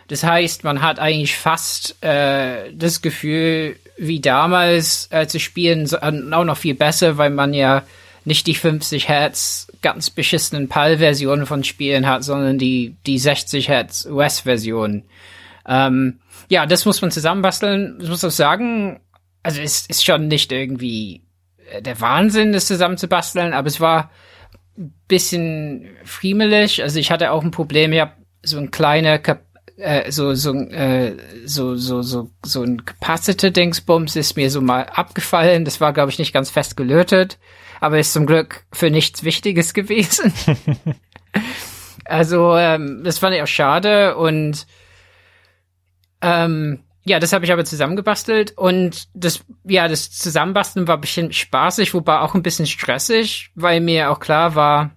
Das heißt, man hat eigentlich fast äh, das Gefühl, wie damals äh, zu spielen, so, auch noch viel besser, weil man ja nicht die 50 Hertz ganz beschissenen PAL-Versionen von Spielen hat, sondern die, die 60 Hertz US-Version. Ähm, ja, das muss man zusammenbasteln. Ich muss auch sagen, also es ist schon nicht irgendwie äh, der Wahnsinn, das zusammenzubasteln, aber es war ein bisschen friemelig. Also ich hatte auch ein Problem, ich habe so ein kleiner Kap äh, so so äh, so so so so ein Capacitor-Dingsbums ist mir so mal abgefallen. Das war glaube ich nicht ganz fest gelötet, aber ist zum Glück für nichts Wichtiges gewesen. also ähm, das fand ich auch schade und ähm, ja, das habe ich aber zusammengebastelt und das, ja, das Zusammenbasteln war ein bisschen spaßig, wobei auch ein bisschen stressig, weil mir auch klar war,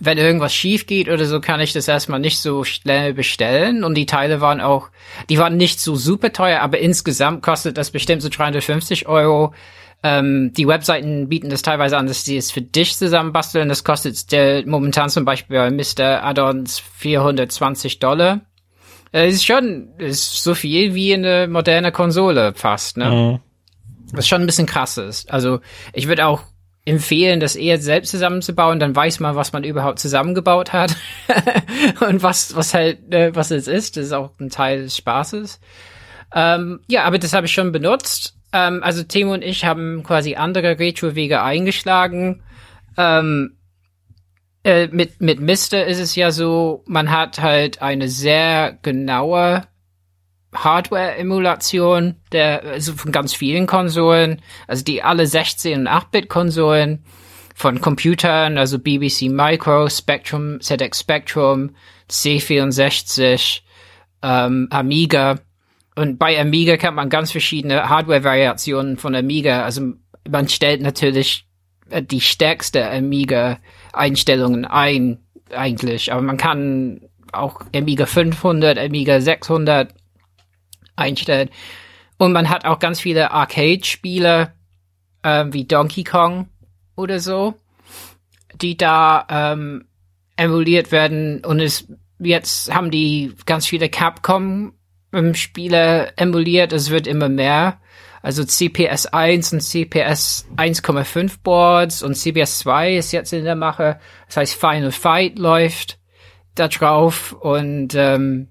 wenn irgendwas schief geht oder so, kann ich das erstmal nicht so schnell bestellen. Und die Teile waren auch, die waren nicht so super teuer, aber insgesamt kostet das bestimmt so 350 Euro. Ähm, die Webseiten bieten das teilweise an, dass sie es für dich zusammenbasteln. Das kostet der, momentan zum Beispiel bei Mr. Addons 420 Dollar. Es ist schon ist so viel wie eine moderne Konsole fast, ne? Mhm. Was schon ein bisschen krass ist. Also ich würde auch empfehlen, das eher selbst zusammenzubauen, dann weiß man, was man überhaupt zusammengebaut hat und was was halt äh, was es ist. Das ist auch ein Teil des Spaßes. Ähm, ja, aber das habe ich schon benutzt. Ähm, also Timo und ich haben quasi andere Retro-Wege eingeschlagen. Ähm, äh, mit, mit Mister ist es ja so, man hat halt eine sehr genaue Hardware-Emulation der, also von ganz vielen Konsolen, also die alle 16 und 8-Bit-Konsolen von Computern, also BBC Micro, Spectrum, ZX Spectrum, C64, ähm, Amiga. Und bei Amiga kann man ganz verschiedene Hardware-Variationen von Amiga, also man stellt natürlich äh, die stärkste Amiga-Einstellungen ein, eigentlich, aber man kann auch Amiga 500, Amiga 600 einstellen. Und man hat auch ganz viele Arcade-Spiele, äh, wie Donkey Kong oder so, die da ähm, emuliert werden. Und es jetzt haben die ganz viele Capcom ähm, Spiele emuliert. Es wird immer mehr. Also CPS 1 und CPS 1,5 Boards und CPS 2 ist jetzt in der Mache. Das heißt Final Fight läuft da drauf und ähm,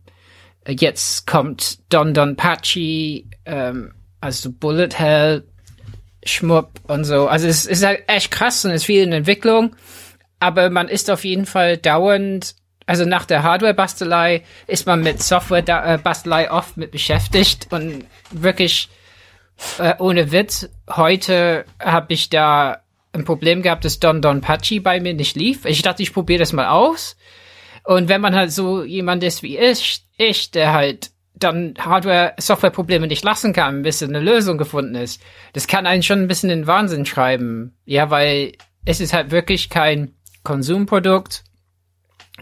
jetzt kommt Don Don Pachi, ähm, also Bullet Hell, Schmupp und so. Also es ist halt echt krass und es ist viel in Entwicklung, aber man ist auf jeden Fall dauernd, also nach der Hardware-Bastelei ist man mit Software-Bastelei oft mit beschäftigt und wirklich äh, ohne Witz, heute habe ich da ein Problem gehabt, dass Don Don Pachi bei mir nicht lief. Ich dachte, ich probiere das mal aus. Und wenn man halt so jemand ist wie ich, ich, der halt dann Hardware-Software-Probleme nicht lassen kann, bis eine Lösung gefunden ist, das kann einen schon ein bisschen in den Wahnsinn schreiben. Ja, weil es ist halt wirklich kein Konsumprodukt.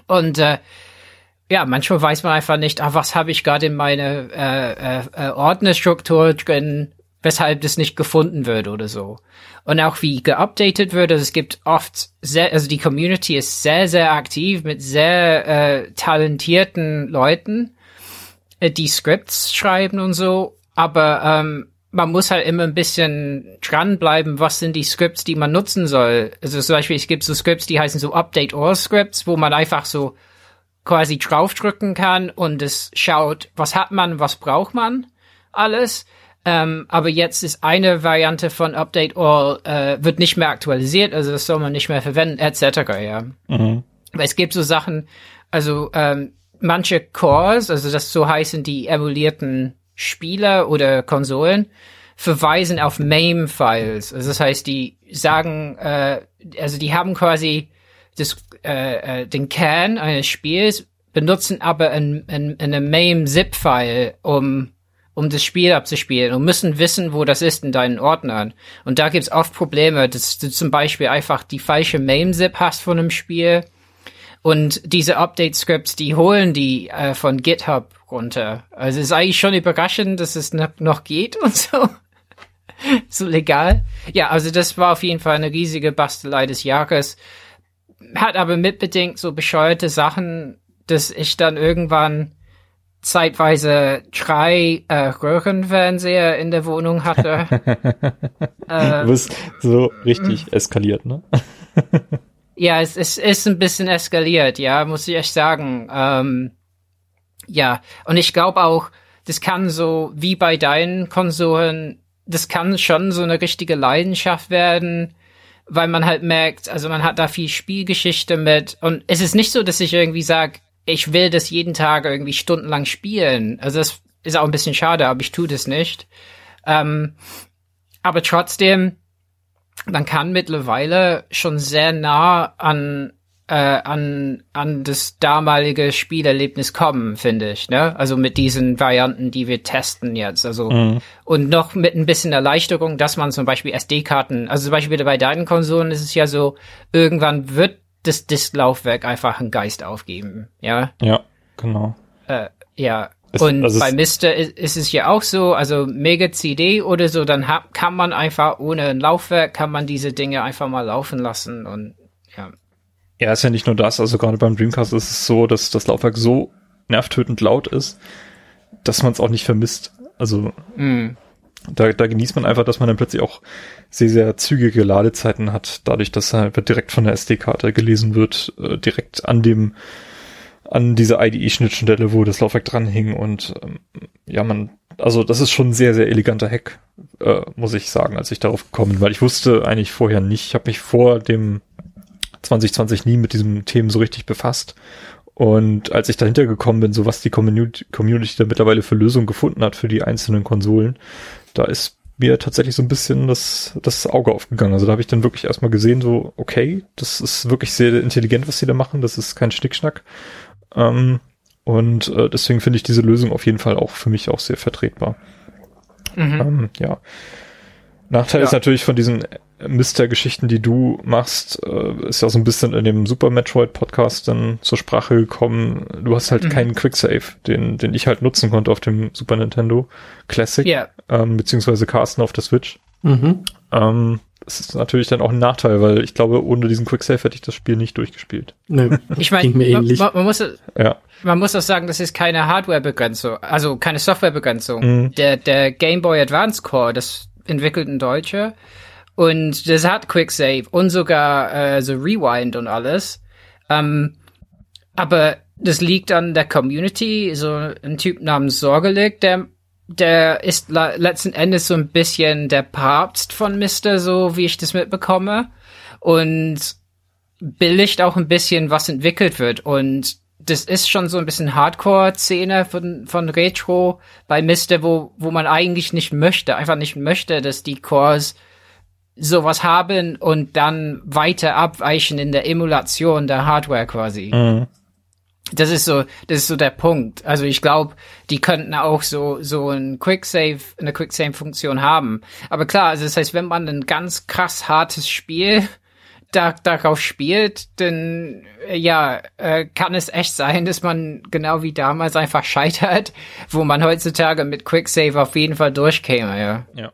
Und äh, ja, manchmal weiß man einfach nicht, ah, was habe ich gerade in meine äh, äh, äh, Ordnerstruktur drin, weshalb das nicht gefunden wird oder so. Und auch wie geupdatet wird, also es gibt oft sehr, also die Community ist sehr, sehr aktiv mit sehr äh, talentierten Leuten, äh, die Scripts schreiben und so, aber ähm, man muss halt immer ein bisschen dranbleiben, was sind die Scripts, die man nutzen soll. Also zum Beispiel, es gibt so Scripts, die heißen so Update All Scripts, wo man einfach so quasi draufdrücken kann und es schaut, was hat man, was braucht man alles. Ähm, aber jetzt ist eine Variante von Update All, äh, wird nicht mehr aktualisiert, also das soll man nicht mehr verwenden, etc. Ja. Mhm. Weil es gibt so Sachen, also ähm, manche Cores, also das so heißen die emulierten Spiele oder Konsolen, verweisen auf MAME-Files. Also das heißt, die sagen, äh, also die haben quasi das, äh, äh, den Kern eines Spiels, benutzen aber ein, ein, eine MAME-Zip-File, um um das Spiel abzuspielen und müssen wissen, wo das ist in deinen Ordnern. Und da gibt's oft Probleme, dass du zum Beispiel einfach die falsche MAME-Zip hast von einem Spiel. Und diese Update-Scripts, die holen die äh, von GitHub runter. Also es ist eigentlich schon überraschend, dass es noch geht und so. so legal. Ja, also das war auf jeden Fall eine riesige Bastelei des Jahres. Hat aber mitbedingt so bescheuerte Sachen, dass ich dann irgendwann zeitweise drei äh, Röhrenfernseher in der Wohnung hatte. äh, du bist so richtig eskaliert, ne? ja, es, es ist ein bisschen eskaliert, ja, muss ich echt sagen. Ähm, ja, und ich glaube auch, das kann so wie bei deinen Konsolen, das kann schon so eine richtige Leidenschaft werden, weil man halt merkt, also man hat da viel Spielgeschichte mit und es ist nicht so, dass ich irgendwie sage, ich will das jeden Tag irgendwie stundenlang spielen. Also das ist auch ein bisschen schade, aber ich tue das nicht. Ähm, aber trotzdem, man kann mittlerweile schon sehr nah an äh, an an das damalige Spielerlebnis kommen, finde ich. Ne? Also mit diesen Varianten, die wir testen jetzt. Also mhm. und noch mit ein bisschen Erleichterung, dass man zum Beispiel SD-Karten, also zum Beispiel bei deinen Konsolen ist es ja so, irgendwann wird das Disklaufwerk einfach einen Geist aufgeben, ja? Ja, genau. Äh, ja. Es, und also bei Mister ist, ist, es ja auch so, also Mega CD oder so, dann hab, kann man einfach ohne ein Laufwerk, kann man diese Dinge einfach mal laufen lassen und ja. Ja, ist ja nicht nur das, also gerade beim Dreamcast ist es so, dass das Laufwerk so nervtötend laut ist, dass man es auch nicht vermisst. Also mm. Da, da genießt man einfach, dass man dann plötzlich auch sehr, sehr zügige Ladezeiten hat, dadurch, dass er direkt von der SD-Karte gelesen wird, äh, direkt an dem, an dieser IDE-Schnittstelle, wo das Laufwerk dran hing und ähm, ja, man, also das ist schon ein sehr, sehr eleganter Hack, äh, muss ich sagen, als ich darauf gekommen bin, weil ich wusste eigentlich vorher nicht, ich habe mich vor dem 2020 nie mit diesem Themen so richtig befasst und als ich dahinter gekommen bin, so was die Community, Community da mittlerweile für Lösungen gefunden hat für die einzelnen Konsolen, da ist mir tatsächlich so ein bisschen das, das Auge aufgegangen. Also da habe ich dann wirklich erstmal gesehen, so, okay, das ist wirklich sehr intelligent, was sie da machen, das ist kein Schnickschnack. Ähm, Und äh, deswegen finde ich diese Lösung auf jeden Fall auch für mich auch sehr vertretbar. Mhm. Ähm, ja. Nachteil ja. ist natürlich von diesen Mister-Geschichten, die du machst, äh, ist ja so ein bisschen in dem Super Metroid Podcast dann zur Sprache gekommen. Du hast halt mhm. keinen Quicksave, den, den ich halt nutzen konnte auf dem Super Nintendo Classic, yeah. ähm, beziehungsweise Carsten auf der Switch. Mhm. Ähm, das ist natürlich dann auch ein Nachteil, weil ich glaube, ohne diesen Quicksave hätte ich das Spiel nicht durchgespielt. Nee, ich meine, man, man, muss, ja. man muss auch sagen, das ist keine Hardware-Begrenzung, also keine Software-Begrenzung. Mhm. Der, der Game Boy Advance Core, das entwickelt ein Deutscher, und das hat Quicksave und sogar äh, so Rewind und alles. Ähm, aber das liegt an der Community. So ein Typ namens Sorgelig, der der ist letzten Endes so ein bisschen der Papst von Mister, so wie ich das mitbekomme. Und billigt auch ein bisschen, was entwickelt wird. Und das ist schon so ein bisschen Hardcore-Szene von, von Retro bei Mister, wo, wo man eigentlich nicht möchte, einfach nicht möchte, dass die Cores sowas haben und dann weiter abweichen in der Emulation der Hardware quasi. Mhm. Das ist so, das ist so der Punkt. Also ich glaube, die könnten auch so so ein Quicksave, eine Quicksave-Funktion haben. Aber klar, also das heißt, wenn man ein ganz krass hartes Spiel da, darauf spielt, dann ja, äh, kann es echt sein, dass man genau wie damals einfach scheitert, wo man heutzutage mit Quicksave auf jeden Fall durchkäme, ja. Ja.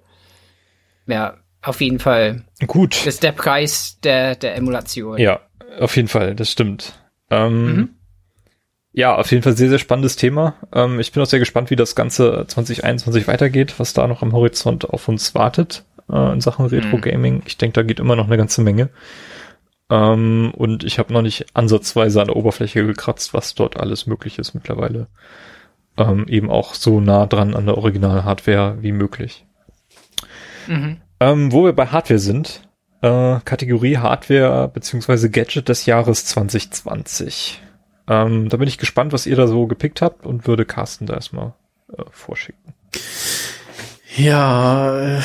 Ja, auf jeden Fall. Gut. Das ist der Preis der, der Emulation. Ja, auf jeden Fall, das stimmt. Ähm, mhm. Ja, auf jeden Fall sehr, sehr spannendes Thema. Ähm, ich bin auch sehr gespannt, wie das Ganze 2021 weitergeht, was da noch am Horizont auf uns wartet äh, in Sachen Retro-Gaming. Mhm. Ich denke, da geht immer noch eine ganze Menge. Ähm, und ich habe noch nicht ansatzweise an der Oberfläche gekratzt, was dort alles möglich ist mittlerweile. Ähm, eben auch so nah dran an der Original-Hardware wie möglich. Mhm. Ähm, wo wir bei Hardware sind, äh, Kategorie Hardware beziehungsweise Gadget des Jahres 2020. Ähm, da bin ich gespannt, was ihr da so gepickt habt und würde Carsten da erstmal äh, vorschicken. Ja, äh,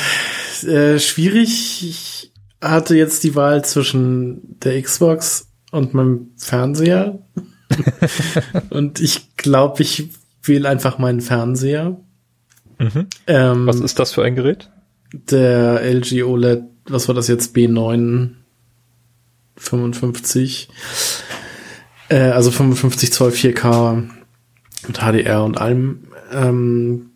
äh, schwierig. Ich hatte jetzt die Wahl zwischen der Xbox und meinem Fernseher. und ich glaube, ich wähle einfach meinen Fernseher. Mhm. Ähm, was ist das für ein Gerät? Der LG OLED, was war das jetzt, B9 55, äh, also 55 Zoll 4K mit HDR und allem, ähm,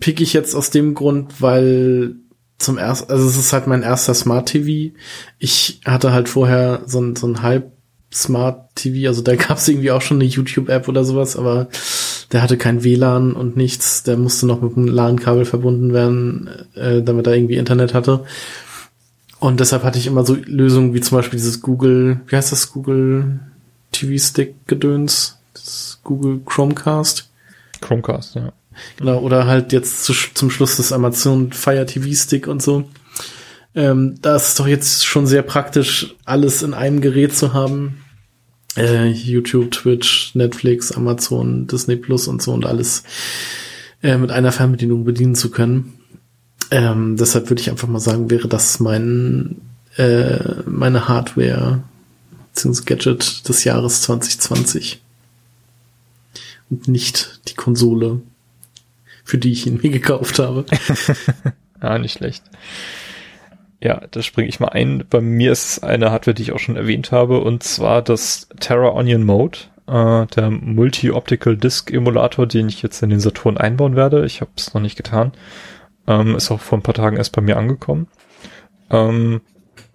pick ich jetzt aus dem Grund, weil zum ersten, also es ist halt mein erster Smart TV. Ich hatte halt vorher so ein, so ein halb Smart TV, also da gab es irgendwie auch schon eine YouTube-App oder sowas, aber der hatte kein WLAN und nichts, der musste noch mit einem LAN-Kabel verbunden werden, äh, damit er irgendwie Internet hatte. Und deshalb hatte ich immer so Lösungen wie zum Beispiel dieses Google, wie heißt das, Google TV-Stick-Gedöns, das Google Chromecast. Chromecast, ja. Genau, oder halt jetzt zu, zum Schluss das Amazon Fire TV-Stick und so. Ähm, da ist doch jetzt schon sehr praktisch, alles in einem Gerät zu haben äh, YouTube, Twitch, Netflix, Amazon, Disney Plus und so und alles äh, mit einer Fernbedienung bedienen zu können. Ähm, deshalb würde ich einfach mal sagen, wäre das mein äh, meine Hardware bzw. Gadget des Jahres 2020 und nicht die Konsole, für die ich ihn mir gekauft habe. ah, nicht schlecht. Ja, da springe ich mal ein. Bei mir ist eine Hardware, die ich auch schon erwähnt habe, und zwar das Terra Onion Mode, äh, der Multi-Optical Disk Emulator, den ich jetzt in den Saturn einbauen werde. Ich habe es noch nicht getan. Ähm, ist auch vor ein paar Tagen erst bei mir angekommen. Ähm,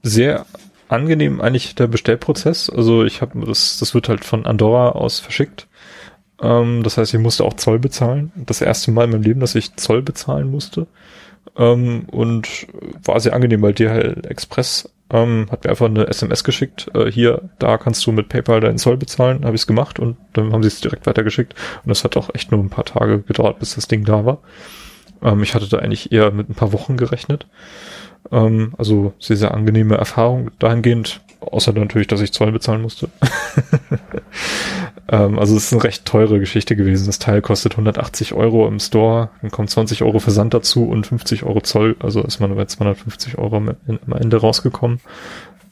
sehr angenehm eigentlich der Bestellprozess. Also ich habe das, das wird halt von Andorra aus verschickt. Ähm, das heißt, ich musste auch Zoll bezahlen. Das erste Mal in meinem Leben, dass ich Zoll bezahlen musste. Ähm, und war sehr angenehm, weil DHL Express ähm, hat mir einfach eine SMS geschickt. Äh, hier, da kannst du mit PayPal deinen Zoll bezahlen. Habe ich es gemacht und dann haben sie es direkt weitergeschickt. Und das hat auch echt nur ein paar Tage gedauert, bis das Ding da war. Ähm, ich hatte da eigentlich eher mit ein paar Wochen gerechnet. Ähm, also sehr, sehr angenehme Erfahrung dahingehend. Außer natürlich, dass ich Zoll bezahlen musste. ähm, also es ist eine recht teure Geschichte gewesen. Das Teil kostet 180 Euro im Store, dann kommt 20 Euro Versand dazu und 50 Euro Zoll. Also ist man bei 250 Euro am Ende rausgekommen.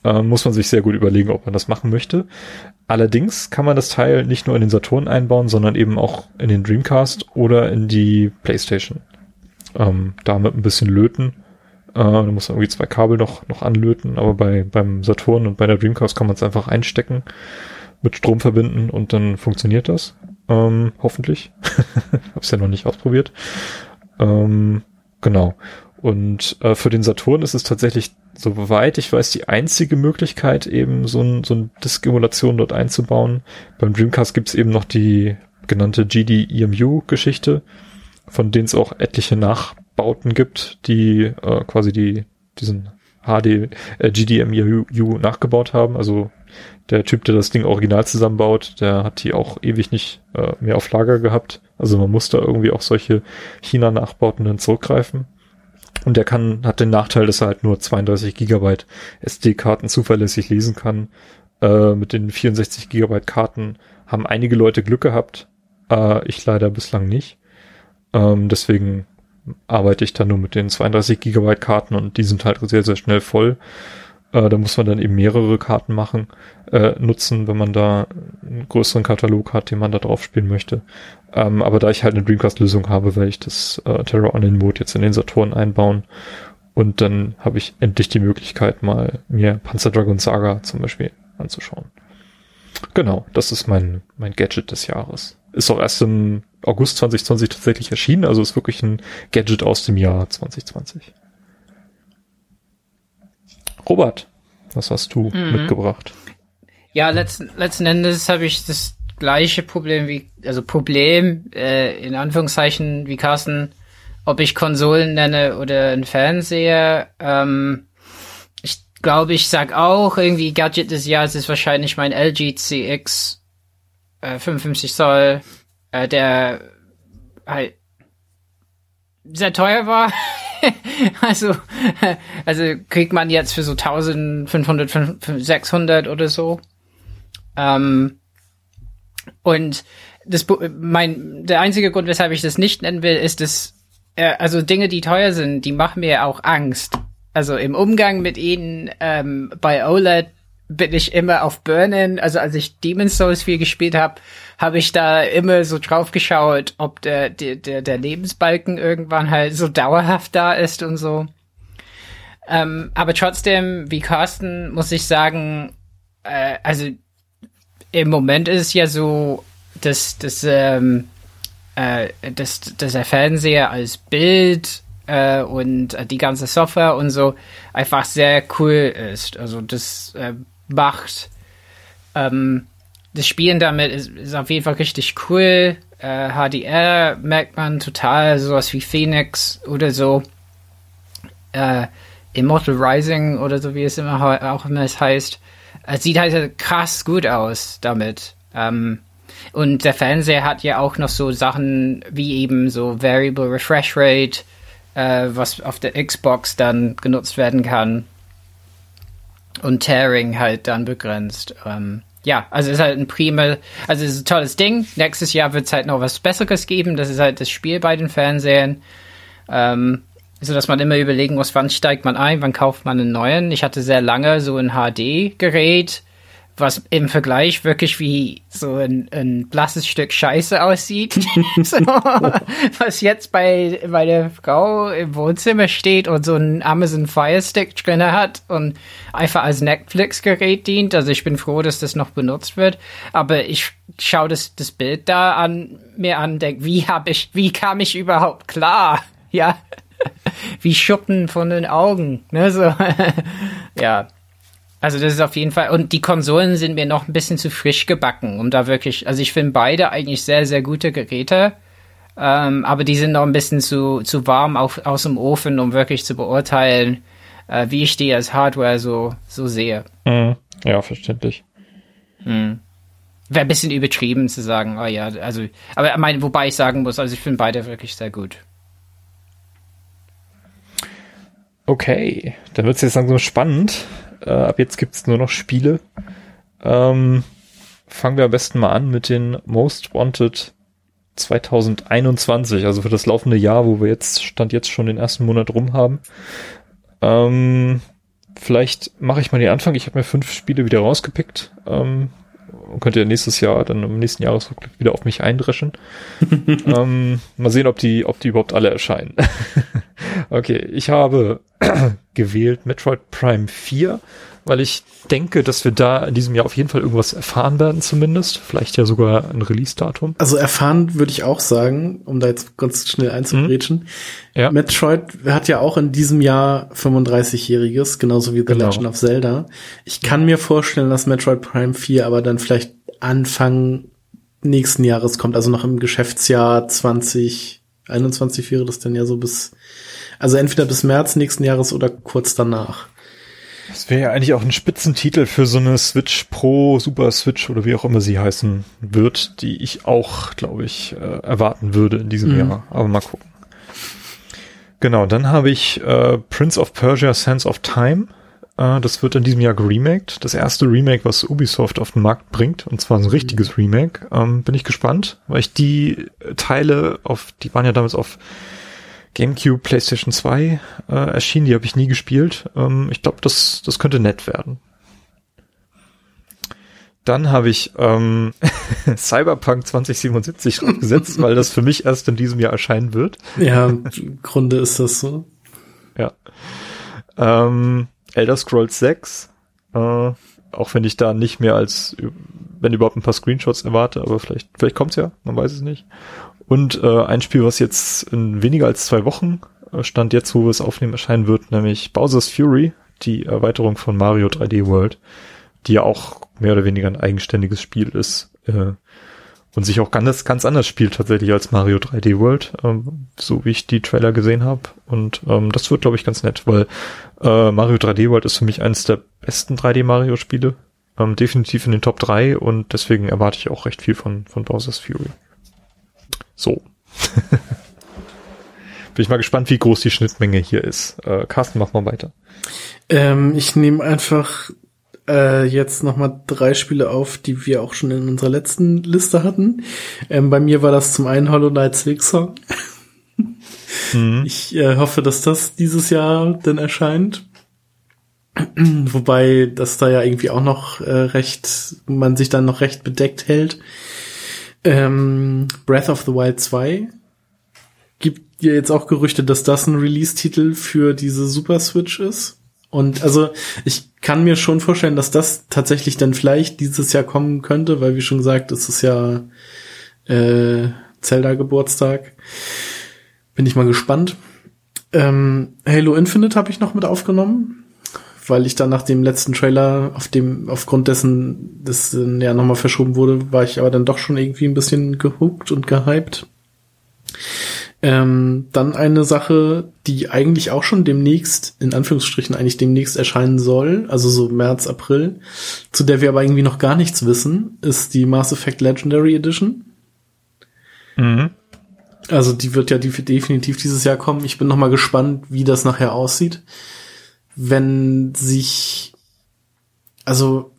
äh, muss man sich sehr gut überlegen, ob man das machen möchte. Allerdings kann man das Teil nicht nur in den Saturn einbauen, sondern eben auch in den Dreamcast oder in die Playstation. Ähm, damit ein bisschen löten. Äh, da muss man irgendwie zwei Kabel noch, noch anlöten, aber bei, beim Saturn und bei der Dreamcast kann man es einfach einstecken, mit Strom verbinden und dann funktioniert das. Ähm, hoffentlich. Hab's ja noch nicht ausprobiert. Ähm, genau. Und äh, für den Saturn ist es tatsächlich, soweit ich weiß, die einzige Möglichkeit, eben so ein, so ein Disk-Emulation dort einzubauen. Beim Dreamcast gibt's eben noch die genannte GD-EMU-Geschichte, von denen es auch etliche Nachbauten gibt, die äh, quasi die diesen HD äh, GDMU nachgebaut haben. Also der Typ, der das Ding original zusammenbaut, der hat die auch ewig nicht äh, mehr auf Lager gehabt. Also man muss da irgendwie auch solche China-Nachbauten dann zurückgreifen. Und der kann, hat den Nachteil, dass er halt nur 32 Gigabyte SD-Karten zuverlässig lesen kann. Äh, mit den 64 Gigabyte Karten haben einige Leute Glück gehabt. Äh, ich leider bislang nicht. Ähm, deswegen arbeite ich da nur mit den 32 Gigabyte Karten und die sind halt sehr, sehr schnell voll. Äh, da muss man dann eben mehrere Karten machen, äh, nutzen, wenn man da einen größeren Katalog hat, den man da drauf spielen möchte. Ähm, aber da ich halt eine Dreamcast-Lösung habe, werde ich das äh, Terror Online Mode jetzt in den Saturn einbauen. Und dann habe ich endlich die Möglichkeit, mal mir Panzer Dragon Saga zum Beispiel anzuschauen. Genau, das ist mein, mein Gadget des Jahres. Ist auch erst im August 2020 tatsächlich erschienen, also ist wirklich ein Gadget aus dem Jahr 2020. Robert, was hast du mhm. mitgebracht? Ja, letzten, letzten Endes habe ich das gleiche Problem wie, also Problem, äh, in Anführungszeichen, wie Carsten, ob ich Konsolen nenne oder ein Fernseher. Ähm, ich glaube, ich sag auch, irgendwie Gadget des Jahres ist wahrscheinlich mein LG CX äh, 55 Zoll, äh, der halt sehr teuer war. also, also kriegt man jetzt für so 1500, 600 oder so. Ähm, und das, mein, der einzige Grund, weshalb ich das nicht nennen will, ist, dass, äh, also Dinge, die teuer sind, die machen mir auch Angst. Also im Umgang mit ihnen, ähm, bei OLED bin ich immer auf Burnen. Also als ich Demon's Souls viel gespielt habe, habe ich da immer so drauf geschaut, ob der, der, der, der Lebensbalken irgendwann halt so dauerhaft da ist und so. Ähm, aber trotzdem, wie Carsten, muss ich sagen, äh, also im Moment ist es ja so, dass, dass, ähm, äh, dass, dass der Fernseher als Bild äh, und die ganze Software und so einfach sehr cool ist. Also das äh, macht ähm, das Spielen damit ist, ist auf jeden Fall richtig cool. Äh, HDR merkt man total, sowas wie Phoenix oder so. Äh, Immortal Rising oder so wie es immer auch immer es heißt. Es sieht halt krass gut aus damit. Ähm, und der Fernseher hat ja auch noch so Sachen wie eben so Variable Refresh Rate, äh, was auf der Xbox dann genutzt werden kann. Und Tearing halt dann begrenzt. Ähm, ja, also ist halt ein prima, also ist ein tolles Ding. Nächstes Jahr wird es halt noch was Besseres geben. Das ist halt das Spiel bei den Fernsehern. Ähm, so dass man immer überlegen muss, wann steigt man ein, wann kauft man einen neuen. Ich hatte sehr lange so ein HD-Gerät, was im Vergleich wirklich wie so ein, ein blasses Stück Scheiße aussieht. so, was jetzt bei, bei der Frau im Wohnzimmer steht und so ein Amazon Fire Stick drin hat und einfach als Netflix-Gerät dient. Also ich bin froh, dass das noch benutzt wird. Aber ich schaue das, das Bild da an, mir an, denke, wie habe ich, wie kam ich überhaupt klar? Ja. wie Schuppen von den Augen. Ne, so. ja. Also das ist auf jeden Fall, und die Konsolen sind mir noch ein bisschen zu frisch gebacken, um da wirklich, also ich finde beide eigentlich sehr, sehr gute Geräte, ähm, aber die sind noch ein bisschen zu, zu warm auf, aus dem Ofen, um wirklich zu beurteilen, äh, wie ich die als Hardware so, so sehe. Mhm. Ja, verständlich. Mhm. Wäre ein bisschen übertrieben zu sagen, oh ja, also, aber mein, wobei ich sagen muss, also ich finde beide wirklich sehr gut. Okay, dann wird es jetzt langsam spannend. Äh, ab jetzt gibt's nur noch Spiele. Ähm, fangen wir am besten mal an mit den Most Wanted 2021, also für das laufende Jahr, wo wir jetzt, Stand jetzt schon den ersten Monat rum haben. Ähm, vielleicht mache ich mal den Anfang. Ich habe mir fünf Spiele wieder rausgepickt. Ähm, und könnt ihr nächstes Jahr dann im nächsten Jahresrückblick wieder auf mich eindreschen. ähm, mal sehen, ob die, ob die überhaupt alle erscheinen. okay, ich habe gewählt Metroid Prime 4 weil ich denke, dass wir da in diesem Jahr auf jeden Fall irgendwas erfahren werden zumindest. Vielleicht ja sogar ein Release-Datum. Also erfahren würde ich auch sagen, um da jetzt ganz schnell einzubrechen. Mhm. Ja. Metroid hat ja auch in diesem Jahr 35-jähriges, genauso wie The genau. Legend of Zelda. Ich kann mir vorstellen, dass Metroid Prime 4 aber dann vielleicht Anfang nächsten Jahres kommt, also noch im Geschäftsjahr 2021 wäre das dann ja so bis, also entweder bis März nächsten Jahres oder kurz danach. Das wäre ja eigentlich auch ein Spitzentitel für so eine Switch Pro, Super Switch oder wie auch immer sie heißen wird, die ich auch, glaube ich, äh, erwarten würde in diesem mhm. Jahr. Aber mal gucken. Genau, dann habe ich äh, Prince of Persia Sense of Time. Äh, das wird in diesem Jahr geremaked. Das erste Remake, was Ubisoft auf den Markt bringt. Und zwar ein richtiges Remake. Ähm, bin ich gespannt, weil ich die Teile auf, die waren ja damals auf GameCube, PlayStation 2 äh, erschienen, die habe ich nie gespielt. Ähm, ich glaube, das, das könnte nett werden. Dann habe ich ähm, Cyberpunk 2077 draufgesetzt, weil das für mich erst in diesem Jahr erscheinen wird. Ja, im Grunde ist das so. Ja. Ähm, Elder Scrolls 6, äh, auch wenn ich da nicht mehr als, wenn überhaupt ein paar Screenshots erwarte, aber vielleicht, vielleicht kommt's ja, man weiß es nicht. Und äh, ein Spiel, was jetzt in weniger als zwei Wochen äh, stand jetzt, wo wir es aufnehmen, erscheinen wird, nämlich Bowser's Fury, die Erweiterung von Mario 3D World, die ja auch mehr oder weniger ein eigenständiges Spiel ist äh, und sich auch ganz, ganz anders spielt tatsächlich als Mario 3D World, ähm, so wie ich die Trailer gesehen habe. Und ähm, das wird, glaube ich, ganz nett, weil äh, Mario 3D World ist für mich eines der besten 3D Mario Spiele. Ähm, definitiv in den Top 3 und deswegen erwarte ich auch recht viel von, von Bowser's Fury. So. Bin ich mal gespannt, wie groß die Schnittmenge hier ist. Äh, Carsten, mach mal weiter. Ähm, ich nehme einfach äh, jetzt nochmal drei Spiele auf, die wir auch schon in unserer letzten Liste hatten. Ähm, bei mir war das zum einen Hollow Knight Silksong. mhm. Ich äh, hoffe, dass das dieses Jahr dann erscheint. Wobei das da ja irgendwie auch noch äh, recht, man sich dann noch recht bedeckt hält. Ähm, Breath of the Wild 2 gibt ja jetzt auch Gerüchte, dass das ein Release-Titel für diese Super Switch ist. Und also ich kann mir schon vorstellen, dass das tatsächlich dann vielleicht dieses Jahr kommen könnte, weil wie schon gesagt, es ist ja äh, Zelda Geburtstag. Bin ich mal gespannt. Ähm, Halo Infinite habe ich noch mit aufgenommen weil ich dann nach dem letzten Trailer, auf dem, aufgrund dessen, das ja nochmal verschoben wurde, war ich aber dann doch schon irgendwie ein bisschen gehuckt und gehypt. Ähm, dann eine Sache, die eigentlich auch schon demnächst, in Anführungsstrichen eigentlich demnächst erscheinen soll, also so März, April, zu der wir aber irgendwie noch gar nichts wissen, ist die Mass Effect Legendary Edition. Mhm. Also die wird ja definitiv dieses Jahr kommen. Ich bin noch mal gespannt, wie das nachher aussieht wenn sich, also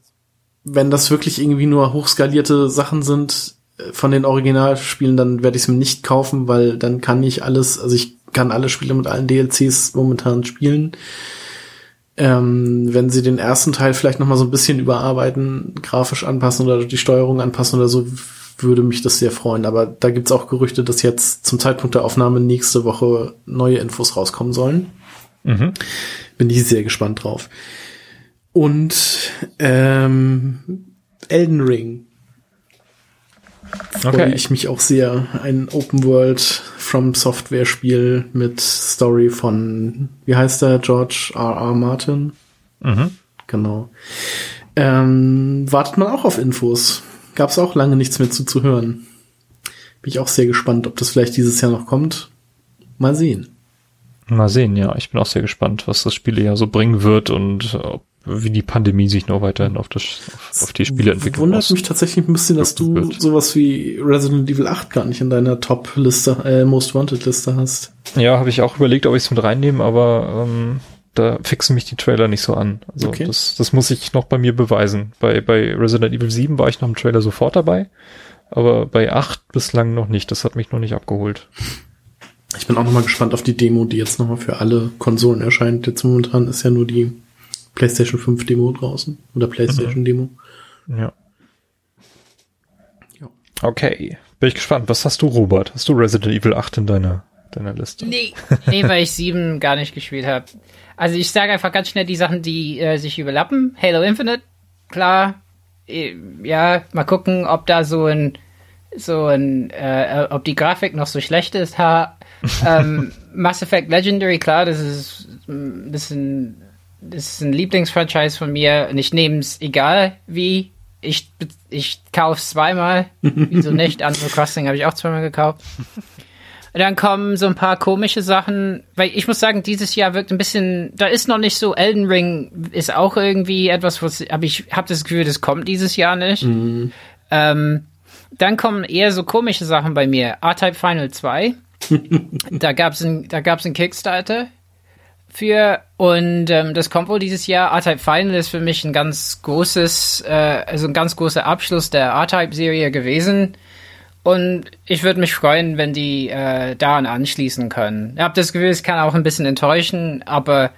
wenn das wirklich irgendwie nur hochskalierte Sachen sind von den Originalspielen, dann werde ich es mir nicht kaufen, weil dann kann ich alles, also ich kann alle Spiele mit allen DLCs momentan spielen. Ähm, wenn sie den ersten Teil vielleicht noch mal so ein bisschen überarbeiten, grafisch anpassen oder die Steuerung anpassen oder so, würde mich das sehr freuen. Aber da gibt's auch Gerüchte, dass jetzt zum Zeitpunkt der Aufnahme nächste Woche neue Infos rauskommen sollen. Mhm. Bin ich sehr gespannt drauf. Und ähm, Elden Ring. Okay. Freue ich mich auch sehr. Ein Open World From Software Spiel mit Story von, wie heißt der, George R. R. Martin? Mhm. Genau. Ähm, wartet man auch auf Infos. Gab es auch lange nichts mehr zu, zu hören. Bin ich auch sehr gespannt, ob das vielleicht dieses Jahr noch kommt. Mal sehen. Mal sehen, ja. Ich bin auch sehr gespannt, was das Spiel ja so bringen wird und ob, wie die Pandemie sich noch weiterhin auf, das, auf, auf die Spiele entwickelt. Wundert mich tatsächlich ein bisschen, dass du wird. sowas wie Resident Evil 8 gar nicht in deiner Top-Liste, äh, Most Wanted-Liste hast. Ja, habe ich auch überlegt, ob ich es mit reinnehme, aber ähm, da fixen mich die Trailer nicht so an. Also okay. das, das muss ich noch bei mir beweisen. Bei, bei Resident Evil 7 war ich nach dem Trailer sofort dabei, aber bei 8 bislang noch nicht. Das hat mich noch nicht abgeholt. Ich bin auch nochmal gespannt auf die Demo, die jetzt nochmal für alle Konsolen erscheint. Jetzt momentan ist ja nur die PlayStation 5 Demo draußen oder PlayStation Demo. Ja. ja. Okay, bin ich gespannt. Was hast du, Robert? Hast du Resident Evil 8 in deiner, deiner Liste? Nee, nee, weil ich 7 gar nicht gespielt habe. Also ich sage einfach ganz schnell die Sachen, die äh, sich überlappen. Halo Infinite, klar. Äh, ja, mal gucken, ob da so ein so ein, äh, ob die Grafik noch so schlecht ist. Ha, ähm, Mass Effect Legendary, klar, das ist, ein, das ist ein Lieblingsfranchise von mir und ich nehme es egal wie. Ich, ich kaufe es zweimal. Wieso nicht? Animal Crossing habe ich auch zweimal gekauft. Dann kommen so ein paar komische Sachen, weil ich muss sagen, dieses Jahr wirkt ein bisschen, da ist noch nicht so, Elden Ring ist auch irgendwie etwas, was, aber ich habe das Gefühl, das kommt dieses Jahr nicht. Mhm. Ähm, dann kommen eher so komische Sachen bei mir. R-Type Final 2. da gab's ein, da gab's ein Kickstarter für und ähm, das kommt wohl dieses Jahr. R-Type Final ist für mich ein ganz großes, äh, also ein ganz großer Abschluss der R-Type-Serie gewesen. Und ich würde mich freuen, wenn die äh, daran anschließen können. Ich habe das Gefühl, es kann auch ein bisschen enttäuschen, aber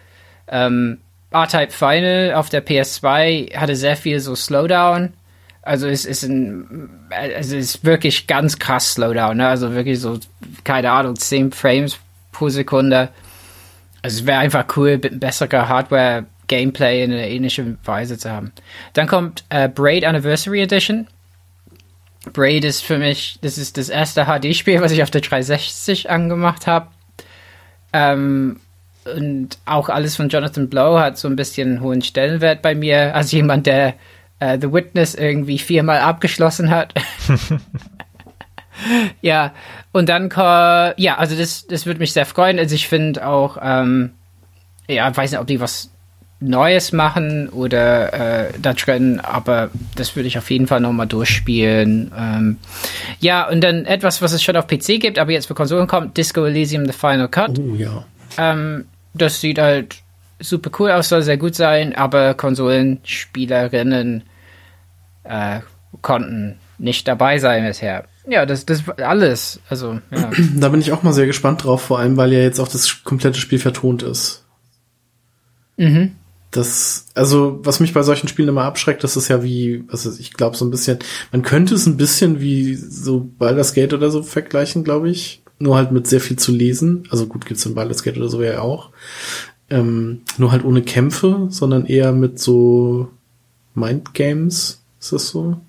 ähm, R-Type Final auf der PS2 hatte sehr viel so Slowdown also es ist ein, also es ist wirklich ganz krass Slowdown, ne? Also wirklich so, keine Ahnung, 10 Frames pro Sekunde. Also es wäre einfach cool, mit besserer Hardware Gameplay in einer ähnlichen Weise zu haben. Dann kommt äh, Braid Anniversary Edition. Braid ist für mich, das ist das erste HD-Spiel, was ich auf der 360 angemacht habe. Ähm, und auch alles von Jonathan Blow hat so ein bisschen einen hohen Stellenwert bei mir, als jemand, der äh, The Witness irgendwie viermal abgeschlossen hat. ja, und dann, ja, also das, das würde mich sehr freuen. Also ich finde auch, ähm, ja, weiß nicht, ob die was Neues machen oder äh, da drin, aber das würde ich auf jeden Fall nochmal durchspielen. Ähm, ja, und dann etwas, was es schon auf PC gibt, aber jetzt für Konsolen kommt, Disco Elysium The Final Cut. Oh ja. Ähm, das sieht halt super cool aus, soll sehr gut sein, aber Konsolenspielerinnen äh, konnten nicht dabei sein bisher. Ja, das, das alles. Also, ja. Da bin ich auch mal sehr gespannt drauf, vor allem, weil ja jetzt auch das komplette Spiel vertont ist. Mhm. Das, also, was mich bei solchen Spielen immer abschreckt, das ist ja wie, also ich glaube so ein bisschen, man könnte es ein bisschen wie so Baldur's Gate oder so vergleichen, glaube ich. Nur halt mit sehr viel zu lesen. Also gut, gibt's in Baldur's Gate oder so ja auch. Ähm, nur halt ohne Kämpfe, sondern eher mit so Mindgames ist das so?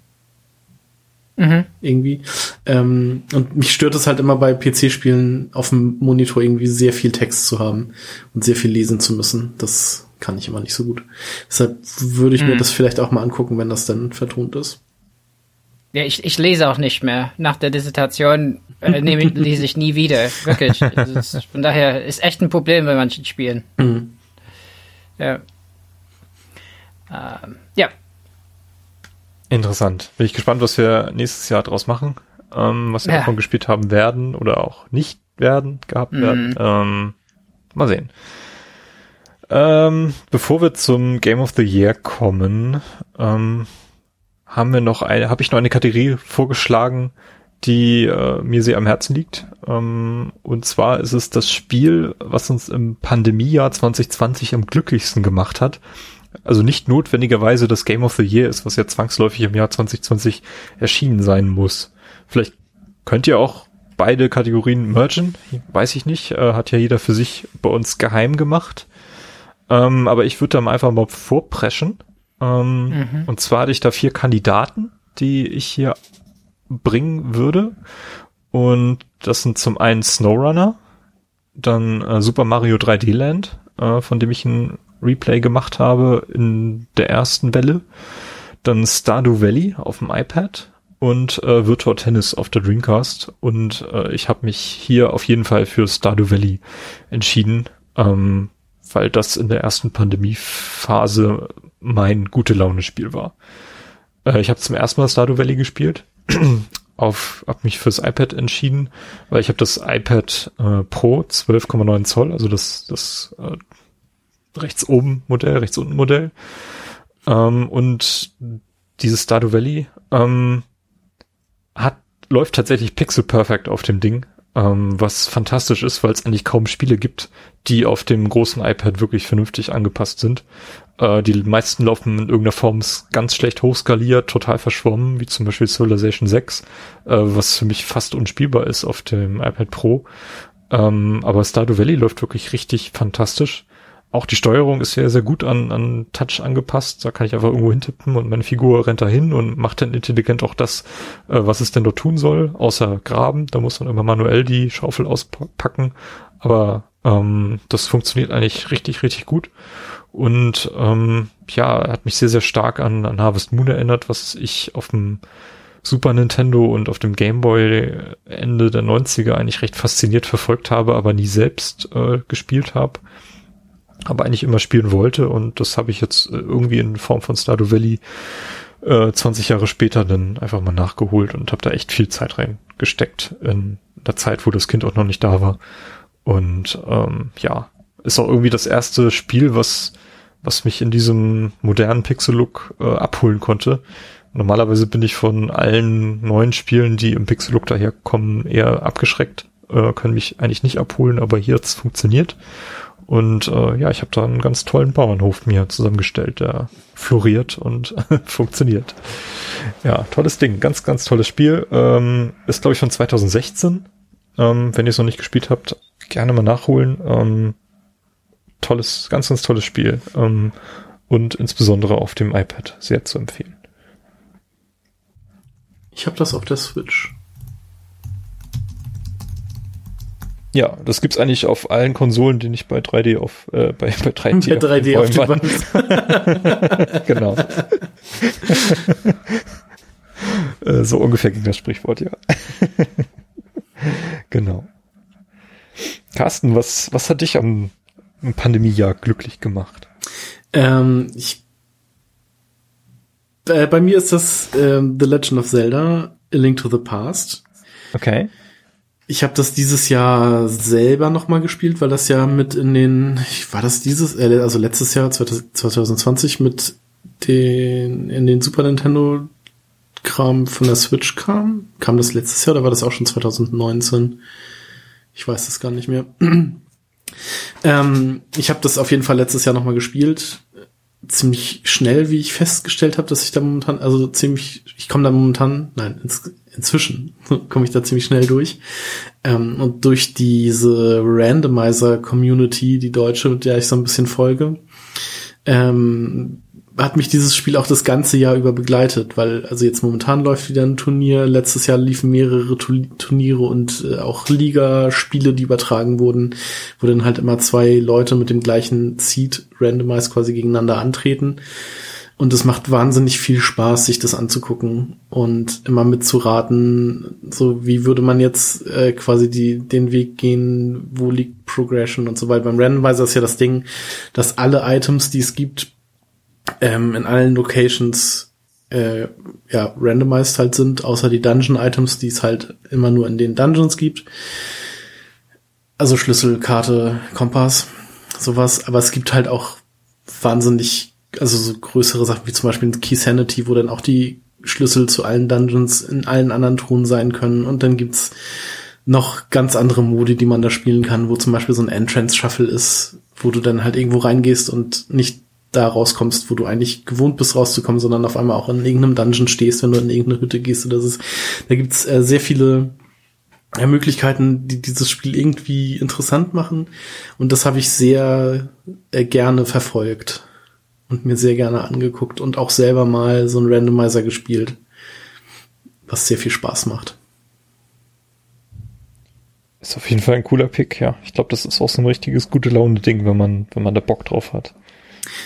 Mhm. Irgendwie. Ähm, und mich stört es halt immer bei PC-Spielen auf dem Monitor irgendwie sehr viel Text zu haben und sehr viel lesen zu müssen. Das kann ich immer nicht so gut. Deshalb würde ich mhm. mir das vielleicht auch mal angucken, wenn das dann vertont ist. Ja, ich, ich lese auch nicht mehr. Nach der Dissertation äh, nehme, lese ich nie wieder. Wirklich. Also von daher ist echt ein Problem bei manchen Spielen. Mhm. Ja. Ähm, ja, Interessant. Bin ich gespannt, was wir nächstes Jahr draus machen. Ähm, was wir ja. davon gespielt haben werden oder auch nicht werden, gehabt mhm. werden. Ähm, mal sehen. Ähm, bevor wir zum Game of the Year kommen, ähm, haben wir noch eine, habe ich noch eine Kategorie vorgeschlagen, die äh, mir sehr am Herzen liegt. Ähm, und zwar ist es das Spiel, was uns im Pandemiejahr 2020 am glücklichsten gemacht hat also nicht notwendigerweise das Game of the Year ist, was ja zwangsläufig im Jahr 2020 erschienen sein muss. Vielleicht könnt ihr auch beide Kategorien mergen, weiß ich nicht, äh, hat ja jeder für sich bei uns geheim gemacht. Ähm, aber ich würde da mal einfach mal vorpreschen. Ähm, mhm. Und zwar hatte ich da vier Kandidaten, die ich hier bringen würde. Und das sind zum einen SnowRunner, dann äh, Super Mario 3D Land, äh, von dem ich ein Replay gemacht habe in der ersten Welle. Dann Stardew Valley auf dem iPad und äh, Virtual Tennis auf der Dreamcast. Und äh, ich habe mich hier auf jeden Fall für Stardew Valley entschieden, ähm, weil das in der ersten Pandemiephase mein gute Laune-Spiel war. Äh, ich habe zum ersten Mal Stardew Valley gespielt. auf, hab mich fürs iPad entschieden, weil ich habe das iPad äh, Pro 12,9 Zoll, also das, das äh, rechts oben Modell, rechts unten Modell. Ähm, und dieses Stardew Valley ähm, hat läuft tatsächlich pixel perfect auf dem Ding. ähm, was fantastisch ist, weil es eigentlich kaum Spiele gibt, die auf dem großen iPad wirklich vernünftig angepasst sind. Äh, die meisten laufen in irgendeiner Form ganz schlecht hochskaliert, total verschwommen, wie zum Beispiel Civilization 6, äh, was für mich fast unspielbar ist auf dem iPad Pro. Ähm, aber Stardew Valley läuft wirklich richtig fantastisch. Auch die Steuerung ist sehr, sehr gut an, an Touch angepasst. Da kann ich einfach irgendwo hintippen und meine Figur rennt dahin und macht dann intelligent auch das, äh, was es denn dort tun soll, außer graben. Da muss man immer manuell die Schaufel auspacken. Aber ähm, das funktioniert eigentlich richtig, richtig gut. Und ähm, ja, hat mich sehr, sehr stark an, an Harvest Moon erinnert, was ich auf dem Super Nintendo und auf dem Game Boy Ende der 90er eigentlich recht fasziniert verfolgt habe, aber nie selbst äh, gespielt habe aber eigentlich immer spielen wollte und das habe ich jetzt äh, irgendwie in Form von Stardew Valley äh, 20 Jahre später dann einfach mal nachgeholt und habe da echt viel Zeit reingesteckt in der Zeit, wo das Kind auch noch nicht da war. Und ähm, ja, ist auch irgendwie das erste Spiel, was was mich in diesem modernen Pixel-Look äh, abholen konnte. Normalerweise bin ich von allen neuen Spielen, die im Pixel-Look daherkommen, eher abgeschreckt, äh, können mich eigentlich nicht abholen, aber hier hat's funktioniert. Und äh, ja, ich habe da einen ganz tollen Bauernhof mir zusammengestellt, der floriert und funktioniert. Ja, tolles Ding, ganz, ganz tolles Spiel. Ähm, ist, glaube ich, von 2016. Ähm, wenn ihr es noch nicht gespielt habt, gerne mal nachholen. Ähm, tolles, ganz, ganz tolles Spiel. Ähm, und insbesondere auf dem iPad sehr zu empfehlen. Ich habe das auf der Switch. Ja, das gibt's eigentlich auf allen Konsolen, die nicht bei 3D auf äh, bei, bei 3D, bei 3D auf, auf die genau. äh, so ungefähr ging das Sprichwort, ja. genau. Carsten, was, was hat dich am, am Pandemiejahr glücklich gemacht? Ähm, ich, äh, bei mir ist das ähm, The Legend of Zelda, A Link to the Past. Okay. Ich habe das dieses Jahr selber nochmal gespielt, weil das ja mit in den, war das dieses, äh, also letztes Jahr 2020 mit den in den Super Nintendo Kram von der Switch kam. Kam das letztes Jahr oder war das auch schon 2019? Ich weiß das gar nicht mehr. ähm, ich habe das auf jeden Fall letztes Jahr nochmal gespielt. Ziemlich schnell, wie ich festgestellt habe, dass ich da momentan, also ziemlich, ich komme da momentan, nein, ins, inzwischen komme ich da ziemlich schnell durch. Ähm, und durch diese Randomizer-Community, die deutsche, mit der ich so ein bisschen folge, ähm, hat mich dieses Spiel auch das ganze Jahr über begleitet, weil also jetzt momentan läuft wieder ein Turnier, letztes Jahr liefen mehrere Turniere und äh, auch Ligaspiele, die übertragen wurden, wo dann halt immer zwei Leute mit dem gleichen Seed randomized quasi gegeneinander antreten. Und es macht wahnsinnig viel Spaß, sich das anzugucken und immer mitzuraten, so wie würde man jetzt äh, quasi die, den Weg gehen, wo liegt Progression und so weiter. Beim Randomizer ist ja das Ding, dass alle Items, die es gibt, ähm, in allen Locations äh, ja, randomized halt sind, außer die Dungeon-Items, die es halt immer nur in den Dungeons gibt. Also Schlüssel, Karte, Kompass, sowas. Aber es gibt halt auch wahnsinnig also so größere Sachen wie zum Beispiel Key Sanity, wo dann auch die Schlüssel zu allen Dungeons in allen anderen Truhen sein können. Und dann gibt's noch ganz andere Modi, die man da spielen kann, wo zum Beispiel so ein Entrance Shuffle ist, wo du dann halt irgendwo reingehst und nicht da rauskommst, wo du eigentlich gewohnt bist rauszukommen, sondern auf einmal auch in irgendeinem Dungeon stehst, wenn du in irgendeine Hütte gehst oder so. Da gibt's äh, sehr viele äh, Möglichkeiten, die dieses Spiel irgendwie interessant machen. Und das habe ich sehr äh, gerne verfolgt und mir sehr gerne angeguckt und auch selber mal so einen Randomizer gespielt, was sehr viel Spaß macht. Ist auf jeden Fall ein cooler Pick, ja. Ich glaube, das ist auch so ein richtiges gute Laune Ding, wenn man wenn man da Bock drauf hat.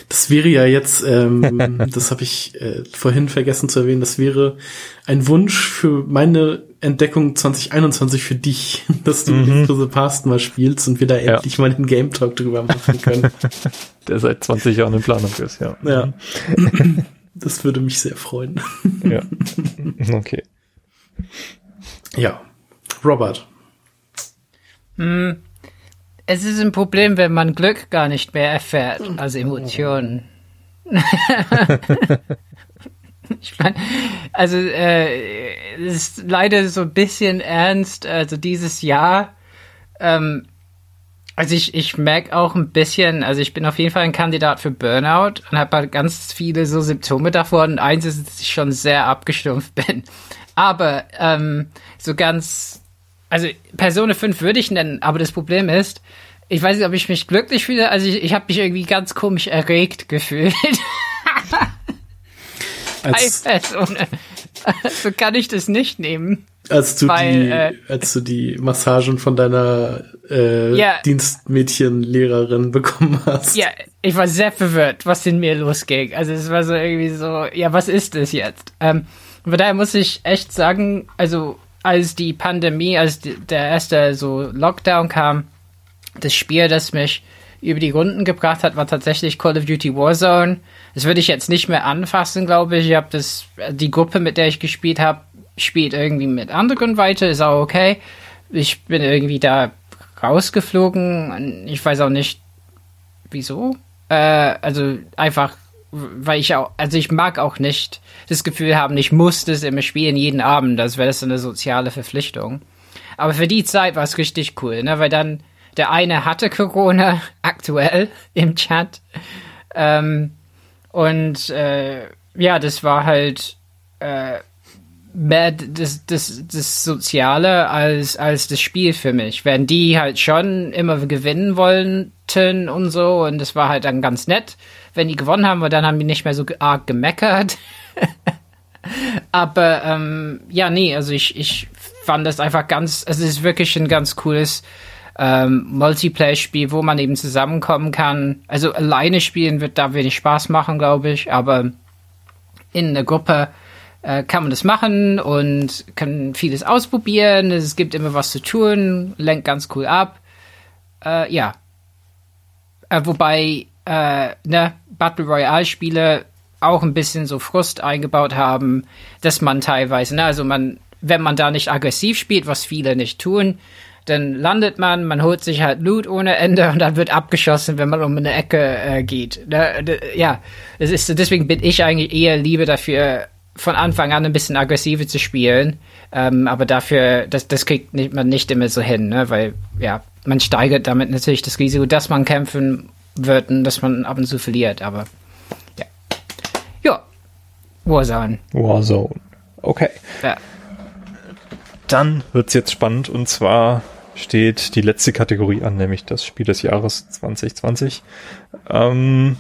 Das wäre ja jetzt, ähm, das habe ich äh, vorhin vergessen zu erwähnen, das wäre ein Wunsch für meine Entdeckung 2021 für dich, dass du mhm. The Past mal spielst und wir da ja. endlich mal den Game Talk drüber machen können. Der seit 20 Jahren in Planung ist, ja. Ja. Das würde mich sehr freuen. Ja. Okay. Ja. Robert. Hm, es ist ein Problem, wenn man Glück gar nicht mehr erfährt als Emotionen. Ich meine, also äh, es ist leider so ein bisschen ernst. Also dieses Jahr, ähm, also ich, ich merke auch ein bisschen, also ich bin auf jeden Fall ein Kandidat für Burnout und habe halt ganz viele so Symptome davon. Und eins ist, dass ich schon sehr abgestumpft bin. Aber ähm, so ganz, also Persona 5 würde ich nennen, aber das Problem ist, ich weiß nicht, ob ich mich glücklich fühle. Also ich, ich habe mich irgendwie ganz komisch erregt gefühlt. Als, Persona. so kann ich das nicht nehmen. als du Weil, die, äh, als du die Massagen von deiner äh, Ja. Dienstmädchenlehrerin bekommen hast. Ja, ich war sehr verwirrt, was in mir losging. Also es war so irgendwie so, ja, was ist das jetzt? Ähm, von daher muss ich echt sagen, also als die Pandemie, als der erste so Lockdown kam, das Spiel, das mich über die Runden gebracht hat, war tatsächlich Call of Duty Warzone. Das würde ich jetzt nicht mehr anfassen, glaube ich. Ich habe das, die Gruppe, mit der ich gespielt habe, spielt irgendwie mit anderen weiter, ist auch okay. Ich bin irgendwie da rausgeflogen. Ich weiß auch nicht, wieso. Äh, also einfach, weil ich auch, also ich mag auch nicht das Gefühl haben, ich muss das immer spielen jeden Abend, als wäre das so eine soziale Verpflichtung. Aber für die Zeit war es richtig cool, ne? Weil dann der eine hatte Corona aktuell im Chat. Ähm, und äh, ja, das war halt äh, mehr das, das, das Soziale als, als das Spiel für mich. Während die halt schon immer gewinnen wollten und so. Und das war halt dann ganz nett, wenn die gewonnen haben, dann haben die nicht mehr so arg gemeckert. Aber ähm, ja, nee, also ich, ich fand das einfach ganz, also es ist wirklich ein ganz cooles ähm, Multiplayer-Spiel, wo man eben zusammenkommen kann. Also alleine spielen wird da wenig Spaß machen, glaube ich, aber in einer Gruppe äh, kann man das machen und kann vieles ausprobieren. Es gibt immer was zu tun, lenkt ganz cool ab. Äh, ja. Äh, wobei, äh, ne, Battle Royale-Spiele auch ein bisschen so Frust eingebaut haben, dass man teilweise, ne, also man, wenn man da nicht aggressiv spielt, was viele nicht tun, dann landet man, man holt sich halt Loot ohne Ende und dann wird abgeschossen, wenn man um eine Ecke äh, geht. Ne? Ja, es ist deswegen bin ich eigentlich eher lieber dafür, von Anfang an ein bisschen aggressiver zu spielen. Ähm, aber dafür, das, das kriegt man nicht immer so hin, ne? weil ja, man steigert damit natürlich das Risiko, dass man kämpfen wird und dass man ab und zu verliert. Aber ja, ja, Warzone. Warzone. Okay. Ja. Dann wird's jetzt spannend und zwar steht die letzte Kategorie an, nämlich das Spiel des Jahres 2020. Ähm,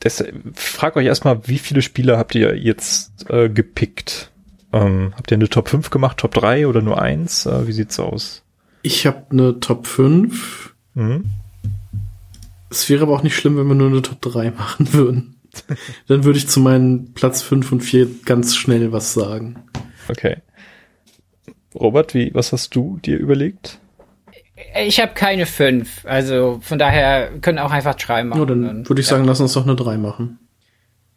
das, frag euch erstmal, wie viele Spiele habt ihr jetzt äh, gepickt? Ähm, habt ihr eine Top 5 gemacht, Top 3 oder nur eins? Äh, wie sieht's aus? Ich habe eine Top 5. Mhm. Es wäre aber auch nicht schlimm, wenn wir nur eine Top 3 machen würden. Dann würde ich zu meinen Platz 5 und 4 ganz schnell was sagen. Okay. Robert, wie, was hast du dir überlegt? Ich habe keine fünf, also von daher können auch einfach drei machen. Ja, dann würde ich sagen, lass uns doch eine 3 machen.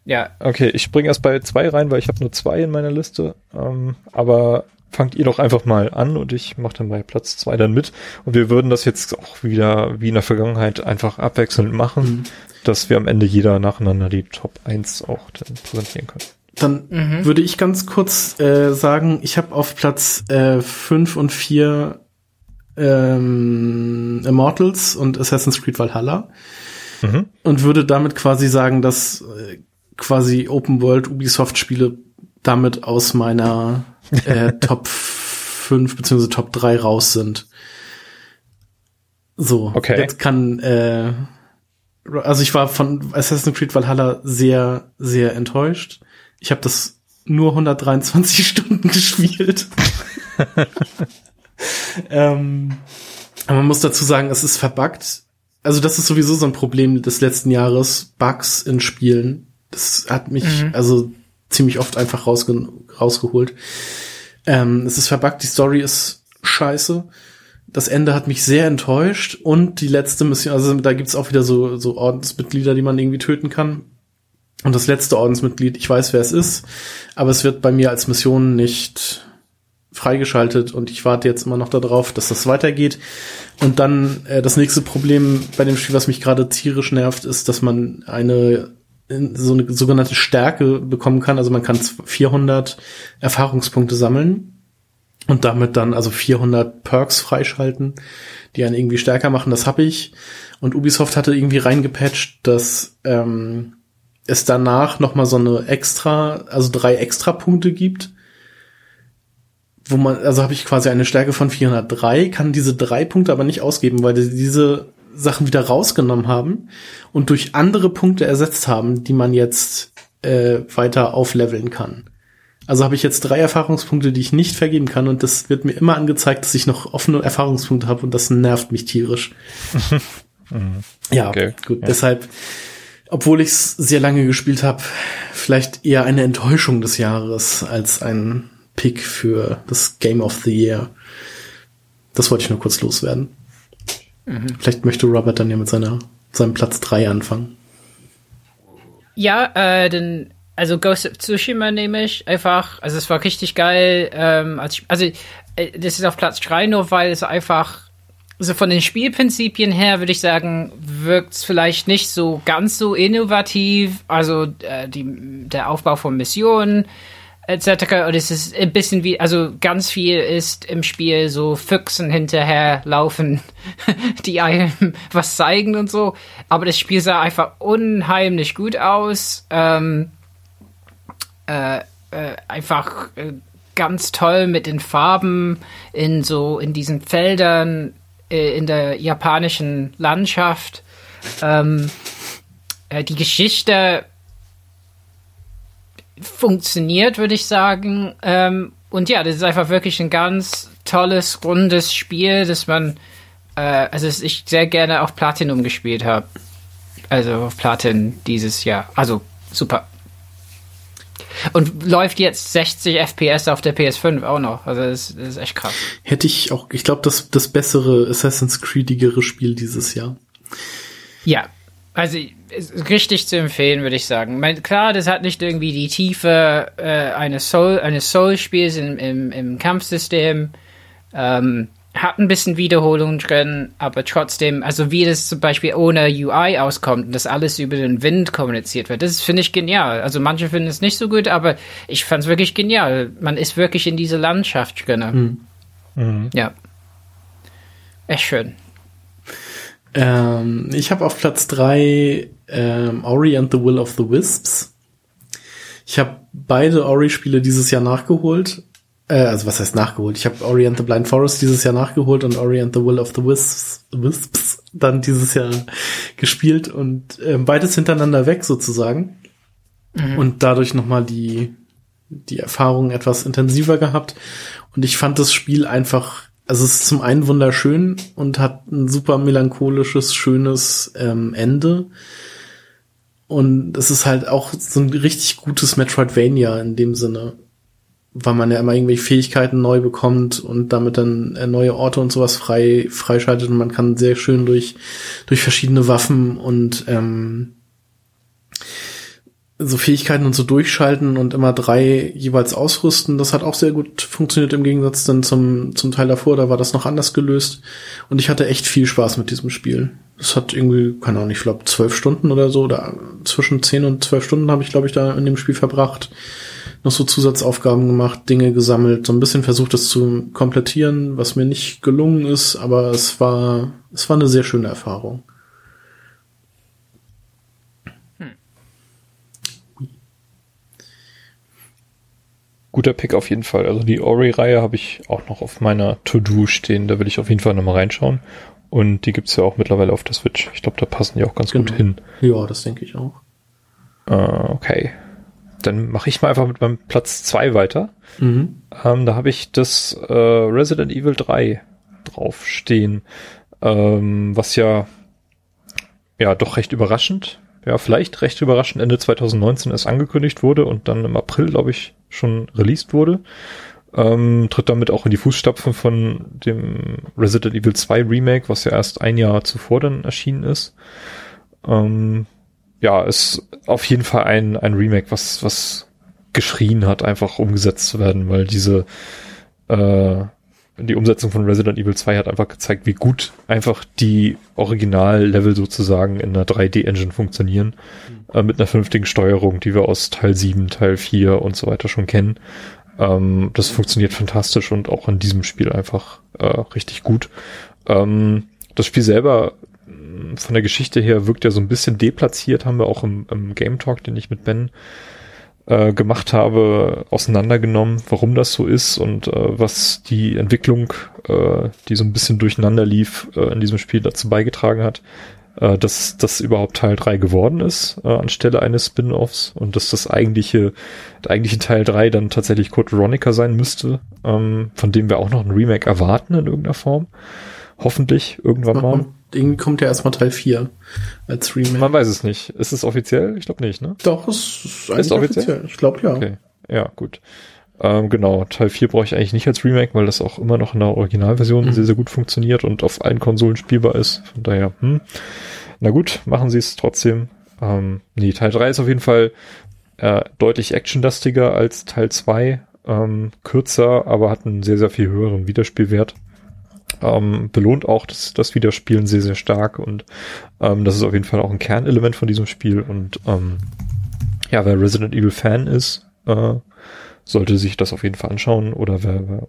Ja, Okay, ich springe erst bei zwei rein, weil ich habe nur zwei in meiner Liste. Ähm, aber fangt ihr doch einfach mal an und ich mache dann bei Platz zwei dann mit. Und wir würden das jetzt auch wieder wie in der Vergangenheit einfach abwechselnd machen, dass wir am Ende jeder nacheinander die Top 1 auch dann präsentieren können. Dann würde ich ganz kurz äh, sagen, ich habe auf Platz äh, 5 und 4 ähm, Immortals und Assassin's Creed Valhalla Mhm. und würde damit quasi sagen, dass äh, quasi Open World Ubisoft Spiele damit aus meiner äh, Top 5 beziehungsweise Top 3 raus sind. So, Okay. jetzt kann äh, also ich war von Assassin's Creed Valhalla sehr, sehr enttäuscht. Ich habe das nur 123 Stunden gespielt. ähm, aber man muss dazu sagen, es ist verbuggt. Also das ist sowieso so ein Problem des letzten Jahres. Bugs in Spielen. Das hat mich also ziemlich oft einfach rausge rausgeholt. Ähm, es ist verbuggt, die Story ist scheiße. Das Ende hat mich sehr enttäuscht und die letzte Mission, also da gibt's auch wieder so, so Ordensmitglieder, die man irgendwie töten kann. Und das letzte Ordensmitglied, ich weiß, wer es ist, aber es wird bei mir als Mission nicht freigeschaltet und ich warte jetzt immer noch darauf, dass das weitergeht. Und dann äh, das nächste Problem bei dem Spiel, was mich gerade tierisch nervt, ist, dass man eine so eine sogenannte Stärke bekommen kann. Also man kann 400 Erfahrungspunkte sammeln und damit dann also 400 Perks freischalten, die einen irgendwie stärker machen. Das habe ich. Und Ubisoft hatte irgendwie reingepatcht, dass ähm, es danach noch mal so eine extra, also drei extra Punkte gibt, wo man, also habe ich quasi eine Stärke von 403, kann diese drei Punkte aber nicht ausgeben, weil diese Sachen wieder rausgenommen haben und durch andere Punkte ersetzt haben, die man jetzt äh, weiter aufleveln kann. Also habe ich jetzt drei Erfahrungspunkte, die ich nicht vergeben kann und das wird mir immer angezeigt, dass ich noch offene Erfahrungspunkte habe und das nervt mich tierisch. mhm. Ja, okay. gut. Ja. Deshalb, obwohl ich es sehr lange gespielt habe, vielleicht eher eine Enttäuschung des Jahres als ein Pick für das Game of the Year. Das wollte ich nur kurz loswerden. Mhm. Vielleicht möchte Robert dann ja mit seiner, seinem Platz drei anfangen. Ja, äh, denn, also Ghost of Tsushima nehme ich einfach, also es war richtig geil, ähm, als ich, also äh, das ist auf Platz drei nur, weil es einfach, also von den Spielprinzipien her würde ich sagen, wirkt es vielleicht nicht so ganz so innovativ, also äh, die, der Aufbau von Missionen, etc. Und es ist ein bisschen wie, also ganz viel ist im Spiel so Füchsen hinterher laufen, die einem was zeigen und so. Aber das Spiel sah einfach unheimlich gut aus. Ähm, äh, äh, einfach äh, ganz toll mit den Farben in so in diesen Feldern äh, in der japanischen Landschaft. Ähm, äh, die Geschichte funktioniert, würde ich sagen. Ähm, und ja, das ist einfach wirklich ein ganz tolles, rundes Spiel, das man, äh, also das ich sehr gerne auf Platinum gespielt habe. Also auf Platin dieses Jahr. Also super. Und läuft jetzt 60 FPS auf der PS5 auch noch. Also das, das ist echt krass. Hätte ich auch, ich glaube, das, das bessere Assassin's Creedigere Spiel dieses Jahr. Ja, also richtig zu empfehlen, würde ich sagen. Mein, klar, das hat nicht irgendwie die Tiefe äh, eines Soul, eines Soul-Spiels im, im, im Kampfsystem. Ähm, hat ein bisschen Wiederholung drin, aber trotzdem, also wie das zum Beispiel ohne UI auskommt und das alles über den Wind kommuniziert wird, das finde ich genial. Also manche finden es nicht so gut, aber ich fand es wirklich genial. Man ist wirklich in diese Landschaft drin. Mhm. Mhm. Ja. Echt schön. Ähm, ich habe auf Platz drei ähm, Ori and the Will of the Wisps. Ich habe beide Ori-Spiele dieses Jahr nachgeholt. Äh, also was heißt nachgeholt? Ich habe Ori and the Blind Forest dieses Jahr nachgeholt und Ori and the Will of the Wisps, Wisps dann dieses Jahr gespielt und äh, beides hintereinander weg sozusagen. Mhm. Und dadurch nochmal die, die Erfahrung etwas intensiver gehabt. Und ich fand das Spiel einfach also es ist zum einen wunderschön und hat ein super melancholisches, schönes ähm, Ende. Und es ist halt auch so ein richtig gutes Metroidvania in dem Sinne. Weil man ja immer irgendwelche Fähigkeiten neu bekommt und damit dann äh, neue Orte und sowas frei freischaltet und man kann sehr schön durch, durch verschiedene Waffen und ähm, so Fähigkeiten und so durchschalten und immer drei jeweils ausrüsten. Das hat auch sehr gut funktioniert im Gegensatz dann zum, zum Teil davor. Da war das noch anders gelöst. Und ich hatte echt viel Spaß mit diesem Spiel. Das hat irgendwie, keine Ahnung, ich glaube zwölf Stunden oder so, oder zwischen zehn und zwölf Stunden habe ich, glaube ich, da in dem Spiel verbracht. Noch so Zusatzaufgaben gemacht, Dinge gesammelt, so ein bisschen versucht, das zu komplettieren, was mir nicht gelungen ist, aber es war, es war eine sehr schöne Erfahrung. Guter Pick auf jeden Fall. Also die Ori-Reihe habe ich auch noch auf meiner To-Do stehen. Da will ich auf jeden Fall nochmal reinschauen. Und die gibt's ja auch mittlerweile auf der Switch. Ich glaube, da passen die auch ganz genau. gut hin. Ja, das denke ich auch. Äh, okay. Dann mache ich mal einfach mit meinem Platz zwei weiter. Mhm. Ähm, da habe ich das äh, Resident Evil 3 draufstehen. Ähm, was ja ja doch recht überraschend ja, vielleicht recht überraschend Ende 2019 erst angekündigt wurde und dann im April, glaube ich, schon released wurde. Ähm, tritt damit auch in die Fußstapfen von dem Resident Evil 2 Remake, was ja erst ein Jahr zuvor dann erschienen ist. Ähm, ja, ist auf jeden Fall ein, ein Remake, was, was geschrien hat, einfach umgesetzt zu werden, weil diese, äh, die Umsetzung von Resident Evil 2 hat einfach gezeigt, wie gut einfach die Original-Level sozusagen in einer 3D-Engine funktionieren, mhm. äh, mit einer vernünftigen Steuerung, die wir aus Teil 7, Teil 4 und so weiter schon kennen. Ähm, das funktioniert fantastisch und auch in diesem Spiel einfach äh, richtig gut. Ähm, das Spiel selber von der Geschichte her wirkt ja so ein bisschen deplatziert, haben wir auch im, im Game Talk, den ich mit Ben äh, gemacht habe, auseinandergenommen, warum das so ist und äh, was die Entwicklung, äh, die so ein bisschen durcheinander lief, äh, in diesem Spiel dazu beigetragen hat, äh, dass das überhaupt Teil 3 geworden ist, äh, anstelle eines Spin-offs und dass das eigentliche, der eigentliche Teil 3 dann tatsächlich Code Veronica sein müsste, ähm, von dem wir auch noch ein Remake erwarten in irgendeiner Form. Hoffentlich irgendwann mal. Irgendwie kommt ja erstmal Teil 4 als Remake. Man weiß es nicht. Ist es offiziell? Ich glaube nicht, ne? Doch, es ist, ist offiziell. offiziell. Ich glaube ja. Okay. Ja, gut. Ähm, genau, Teil 4 brauche ich eigentlich nicht als Remake, weil das auch immer noch in der Originalversion mhm. sehr, sehr gut funktioniert und auf allen Konsolen spielbar ist. Von daher, hm. Na gut, machen sie es trotzdem. Ähm, nee, Teil 3 ist auf jeden Fall äh, deutlich actionlastiger als Teil 2. Ähm, kürzer, aber hat einen sehr, sehr viel höheren Wiederspielwert. Ähm, belohnt auch das, das Wiederspielen sehr, sehr stark und ähm, das ist auf jeden Fall auch ein Kernelement von diesem Spiel und ähm, ja, wer Resident Evil Fan ist, äh, sollte sich das auf jeden Fall anschauen oder wer, wer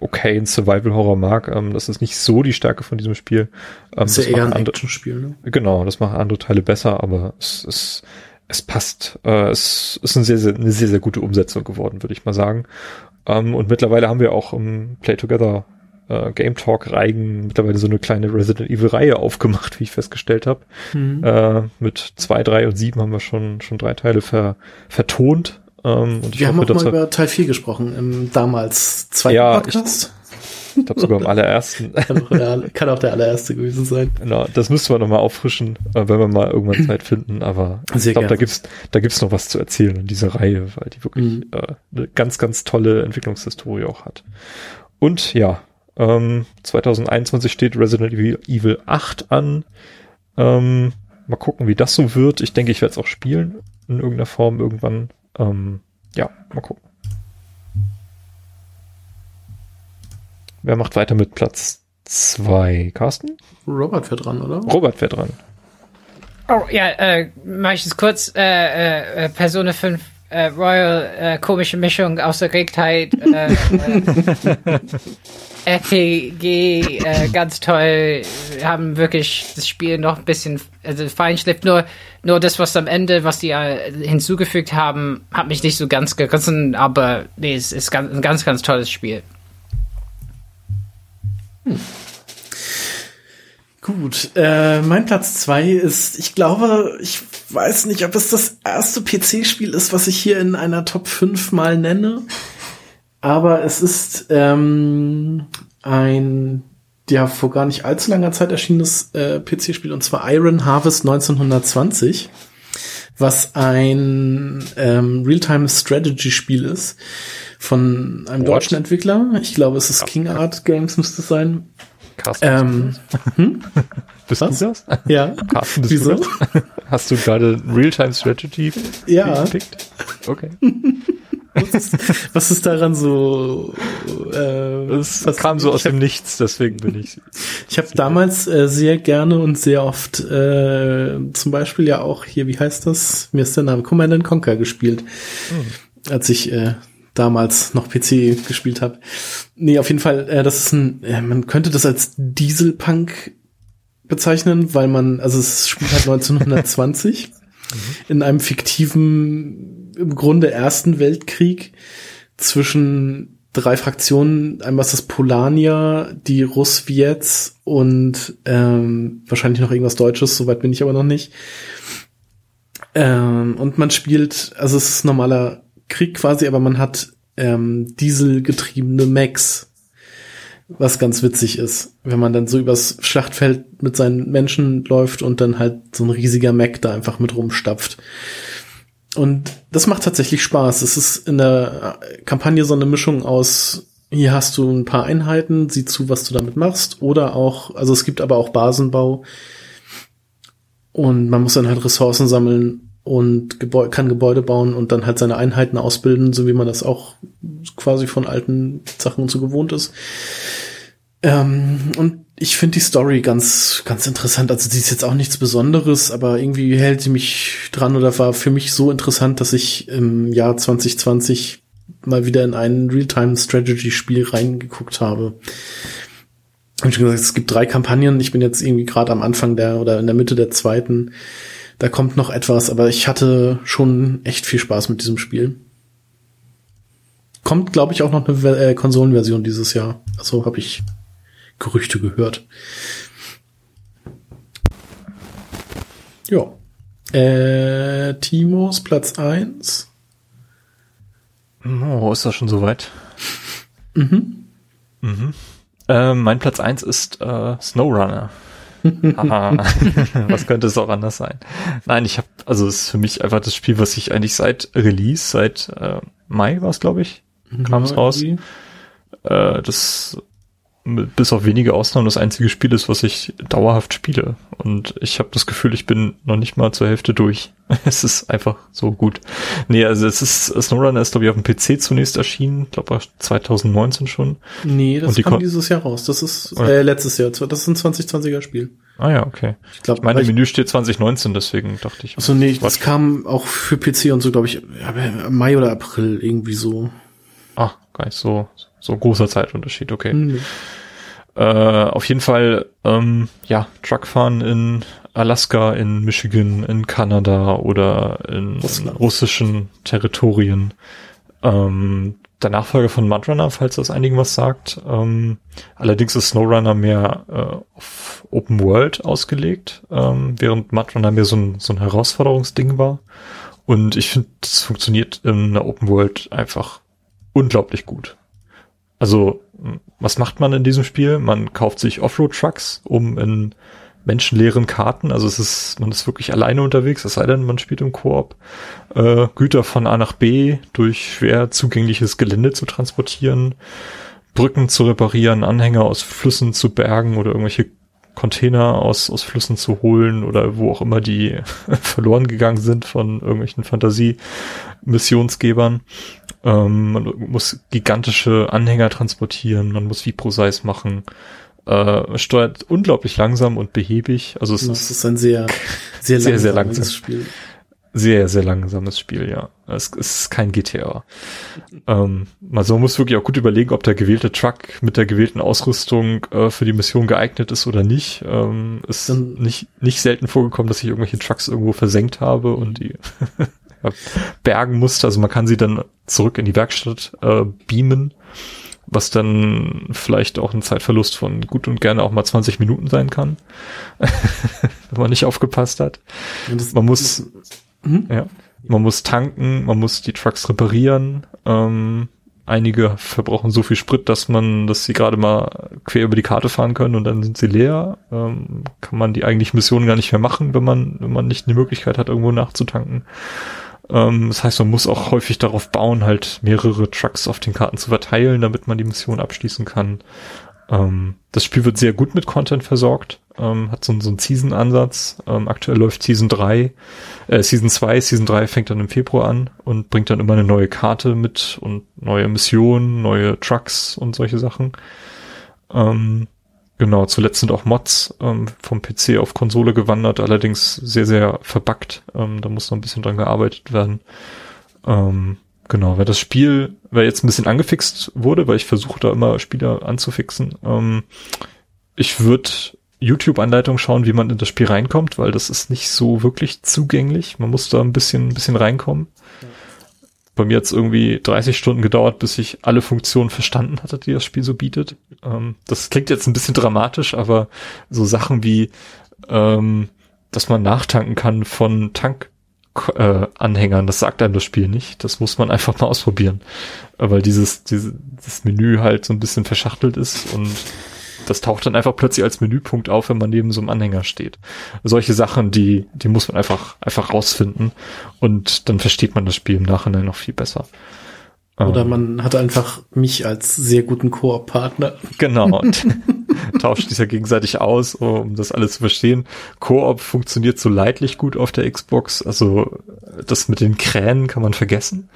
okay in Survival Horror mag, ähm, das ist nicht so die Stärke von diesem Spiel. Ähm, das ist ja eher ein Action-Spiel, ne? Genau, das machen andere Teile besser, aber es, es, es passt. Äh, es ist eine sehr, sehr, eine sehr, sehr gute Umsetzung geworden, würde ich mal sagen. Ähm, und mittlerweile haben wir auch im Play Together äh, Game Talk Reigen mittlerweile so eine kleine Resident Evil Reihe aufgemacht, wie ich festgestellt habe. Mhm. Äh, mit zwei, drei und sieben haben wir schon schon drei Teile ver, vertont. Ähm, und ich wir hoffe, haben auch mal über Teil 4 gesprochen, im damals zweiten ja, Podcast. Ich, ich glaube sogar im allerersten. kann, auch der, kann auch der allererste gewesen sein. Genau, das müssten wir nochmal auffrischen, äh, wenn wir mal irgendwann Zeit finden. Aber Sehr ich glaube, da gibt's da gibt's noch was zu erzählen in dieser Reihe, weil die wirklich mhm. äh, eine ganz, ganz tolle Entwicklungshistorie auch hat. Und ja, ähm, 2021 steht Resident Evil 8 an. Ähm, mal gucken, wie das so wird. Ich denke, ich werde es auch spielen in irgendeiner Form irgendwann. Ähm, ja, mal gucken. Wer macht weiter mit Platz 2? Carsten? Robert fährt dran, oder? Robert fährt dran. Oh, ja, äh, mach ich es kurz. Äh, äh, äh Persona 5 äh, Royal, äh, komische Mischung aus Erregtheit, äh, äh, RPG, äh, ganz toll, haben wirklich das Spiel noch ein bisschen, also Feinschliff, nur, nur das, was am Ende, was die äh, hinzugefügt haben, hat mich nicht so ganz gerissen, aber nee, es ist ganz, ein ganz, ganz tolles Spiel. Hm. Gut, äh, mein Platz zwei ist, ich glaube, ich weiß nicht, ob es das erste PC-Spiel ist, was ich hier in einer Top 5 mal nenne. Aber es ist ähm, ein ja vor gar nicht allzu langer Zeit erschienenes äh, PC-Spiel und zwar Iron Harvest 1920, was ein ähm, Real-Time-Strategy-Spiel ist von einem What? deutschen Entwickler. Ich glaube, es ist King Art Games müsste es sein. Carsten. Ähm, hm? Bist Was? du das? Ja. Carsten, bist Wieso? du das? Hast du gerade Real-Time Strategy ja. gepickt? Okay. Was ist, daran so? Äh, was, kam so aus hab, dem Nichts, deswegen bin ich. Ich habe damals äh, sehr gerne und sehr oft äh, zum Beispiel ja auch hier, wie heißt das? Mir ist der Name Command Conquer gespielt, hm. als ich äh, damals noch PC gespielt habe. Nee, auf jeden Fall, äh, das ist ein, äh, man könnte das als Dieselpunk bezeichnen, weil man, also es spielt halt 1920 in einem fiktiven, im Grunde ersten Weltkrieg zwischen drei Fraktionen. Einmal ist das Polania, die Russwiets und ähm, wahrscheinlich noch irgendwas Deutsches, soweit bin ich aber noch nicht. Ähm, und man spielt, also es ist normaler Krieg quasi, aber man hat ähm, dieselgetriebene Mechs, was ganz witzig ist, wenn man dann so übers Schlachtfeld mit seinen Menschen läuft und dann halt so ein riesiger Mech da einfach mit rumstapft. Und das macht tatsächlich Spaß. Es ist in der Kampagne so eine Mischung aus, hier hast du ein paar Einheiten, sieh zu, was du damit machst, oder auch, also es gibt aber auch Basenbau und man muss dann halt Ressourcen sammeln und Gebäude, kann Gebäude bauen und dann halt seine Einheiten ausbilden, so wie man das auch quasi von alten Sachen und so gewohnt ist. Ähm, und ich finde die Story ganz, ganz interessant. Also sie ist jetzt auch nichts Besonderes, aber irgendwie hält sie mich dran oder war für mich so interessant, dass ich im Jahr 2020 mal wieder in ein Real-Time-Strategy-Spiel reingeguckt habe. Hab ich gesagt, es gibt drei Kampagnen. Ich bin jetzt irgendwie gerade am Anfang der oder in der Mitte der zweiten. Da kommt noch etwas, aber ich hatte schon echt viel Spaß mit diesem Spiel. Kommt, glaube ich, auch noch eine äh, Konsolenversion dieses Jahr. Also habe ich Gerüchte gehört. Ja. Äh, Timos Platz eins. Oh, ist das schon soweit? Mhm. Mhm. Äh, mein Platz eins ist äh, SnowRunner. was könnte es auch anders sein? Nein, ich habe, also es ist für mich einfach das Spiel, was ich eigentlich seit Release, seit äh, Mai war es, glaube ich, kam es raus. Äh, das bis auf wenige Ausnahmen das einzige Spiel ist, was ich dauerhaft spiele. Und ich habe das Gefühl, ich bin noch nicht mal zur Hälfte durch. es ist einfach so gut. Nee, also es ist, SnowRunner ist, glaube ich, auf dem PC zunächst erschienen, glaube 2019 schon. Nee, das kam dieses Jahr raus. Das ist äh, letztes Jahr. Das ist ein 2020er Spiel. Ah ja, okay. Ich, glaub, ich meine, Menü steht 2019, deswegen dachte ich. Achso, nee, das kam auch für PC und so, glaube ich, Mai oder April irgendwie so. Ach, gar nicht so, so großer Zeitunterschied, okay. Mhm. Äh, auf jeden Fall, ähm, ja, Truckfahren in Alaska, in Michigan, in Kanada oder in, in russischen Territorien. Ähm, der Nachfolger von Mudrunner, falls das einigen was sagt. Ähm, allerdings ist SnowRunner mehr äh, auf Open World ausgelegt, ähm, während Mudrunner mehr so ein, so ein Herausforderungsding war. Und ich finde, es funktioniert in der Open World einfach unglaublich gut. Also, was macht man in diesem Spiel? Man kauft sich Offroad-Trucks, um in menschenleeren Karten, also es ist, man ist wirklich alleine unterwegs, es sei denn, man spielt im Koop, äh, Güter von A nach B durch schwer zugängliches Gelände zu transportieren, Brücken zu reparieren, Anhänger aus Flüssen zu bergen oder irgendwelche Container aus, aus Flüssen zu holen oder wo auch immer die verloren gegangen sind von irgendwelchen Fantasie-Missionsgebern. Ähm, man muss gigantische Anhänger transportieren, man muss Vipro-Size machen. Äh, steuert unglaublich langsam und behäbig. Also es das ist ein sehr, sehr, sehr, sehr langsames Spiel. Sehr, sehr langsames Spiel, ja. Es, es ist kein GTA. ähm, also man muss wirklich auch gut überlegen, ob der gewählte Truck mit der gewählten Ausrüstung äh, für die Mission geeignet ist oder nicht. Ähm, ist Dann, nicht, nicht selten vorgekommen, dass ich irgendwelche Trucks irgendwo versenkt habe und die bergen musste. Also man kann sie dann zurück in die Werkstatt äh, beamen, was dann vielleicht auch ein Zeitverlust von gut und gerne auch mal 20 Minuten sein kann, wenn man nicht aufgepasst hat. man muss, hm? ja, man muss tanken, man muss die Trucks reparieren. Ähm, einige verbrauchen so viel Sprit, dass man, dass sie gerade mal quer über die Karte fahren können und dann sind sie leer. Ähm, kann man die eigentliche Mission gar nicht mehr machen, wenn man, wenn man nicht die Möglichkeit hat, irgendwo nachzutanken. Ähm, das heißt, man muss auch häufig darauf bauen, halt mehrere Trucks auf den Karten zu verteilen, damit man die Mission abschließen kann. Ähm, das Spiel wird sehr gut mit Content versorgt, ähm, hat so, so einen Season-Ansatz. Ähm, aktuell läuft Season 3, äh, Season 2, Season 3 fängt dann im Februar an und bringt dann immer eine neue Karte mit und neue Missionen, neue Trucks und solche Sachen. Ähm, Genau, zuletzt sind auch Mods ähm, vom PC auf Konsole gewandert, allerdings sehr, sehr verbuggt. Ähm, da muss noch ein bisschen dran gearbeitet werden. Ähm, genau, weil das Spiel, wer jetzt ein bisschen angefixt wurde, weil ich versuche da immer Spieler anzufixen, ähm, ich würde YouTube-Anleitung schauen, wie man in das Spiel reinkommt, weil das ist nicht so wirklich zugänglich. Man muss da ein bisschen, ein bisschen reinkommen. Bei mir hat es irgendwie 30 Stunden gedauert, bis ich alle Funktionen verstanden hatte, die das Spiel so bietet. Ähm, das klingt jetzt ein bisschen dramatisch, aber so Sachen wie, ähm, dass man nachtanken kann von Tankanhängern, äh, das sagt einem das Spiel nicht. Das muss man einfach mal ausprobieren. Weil dieses, dieses, dieses Menü halt so ein bisschen verschachtelt ist und das taucht dann einfach plötzlich als Menüpunkt auf, wenn man neben so einem Anhänger steht. Solche Sachen, die, die muss man einfach, einfach rausfinden und dann versteht man das Spiel im Nachhinein noch viel besser. Oder ähm. man hat einfach mich als sehr guten Koop-Partner. Genau. tauscht sich ja gegenseitig aus, um das alles zu verstehen. Koop funktioniert so leidlich gut auf der Xbox, also das mit den Kränen kann man vergessen.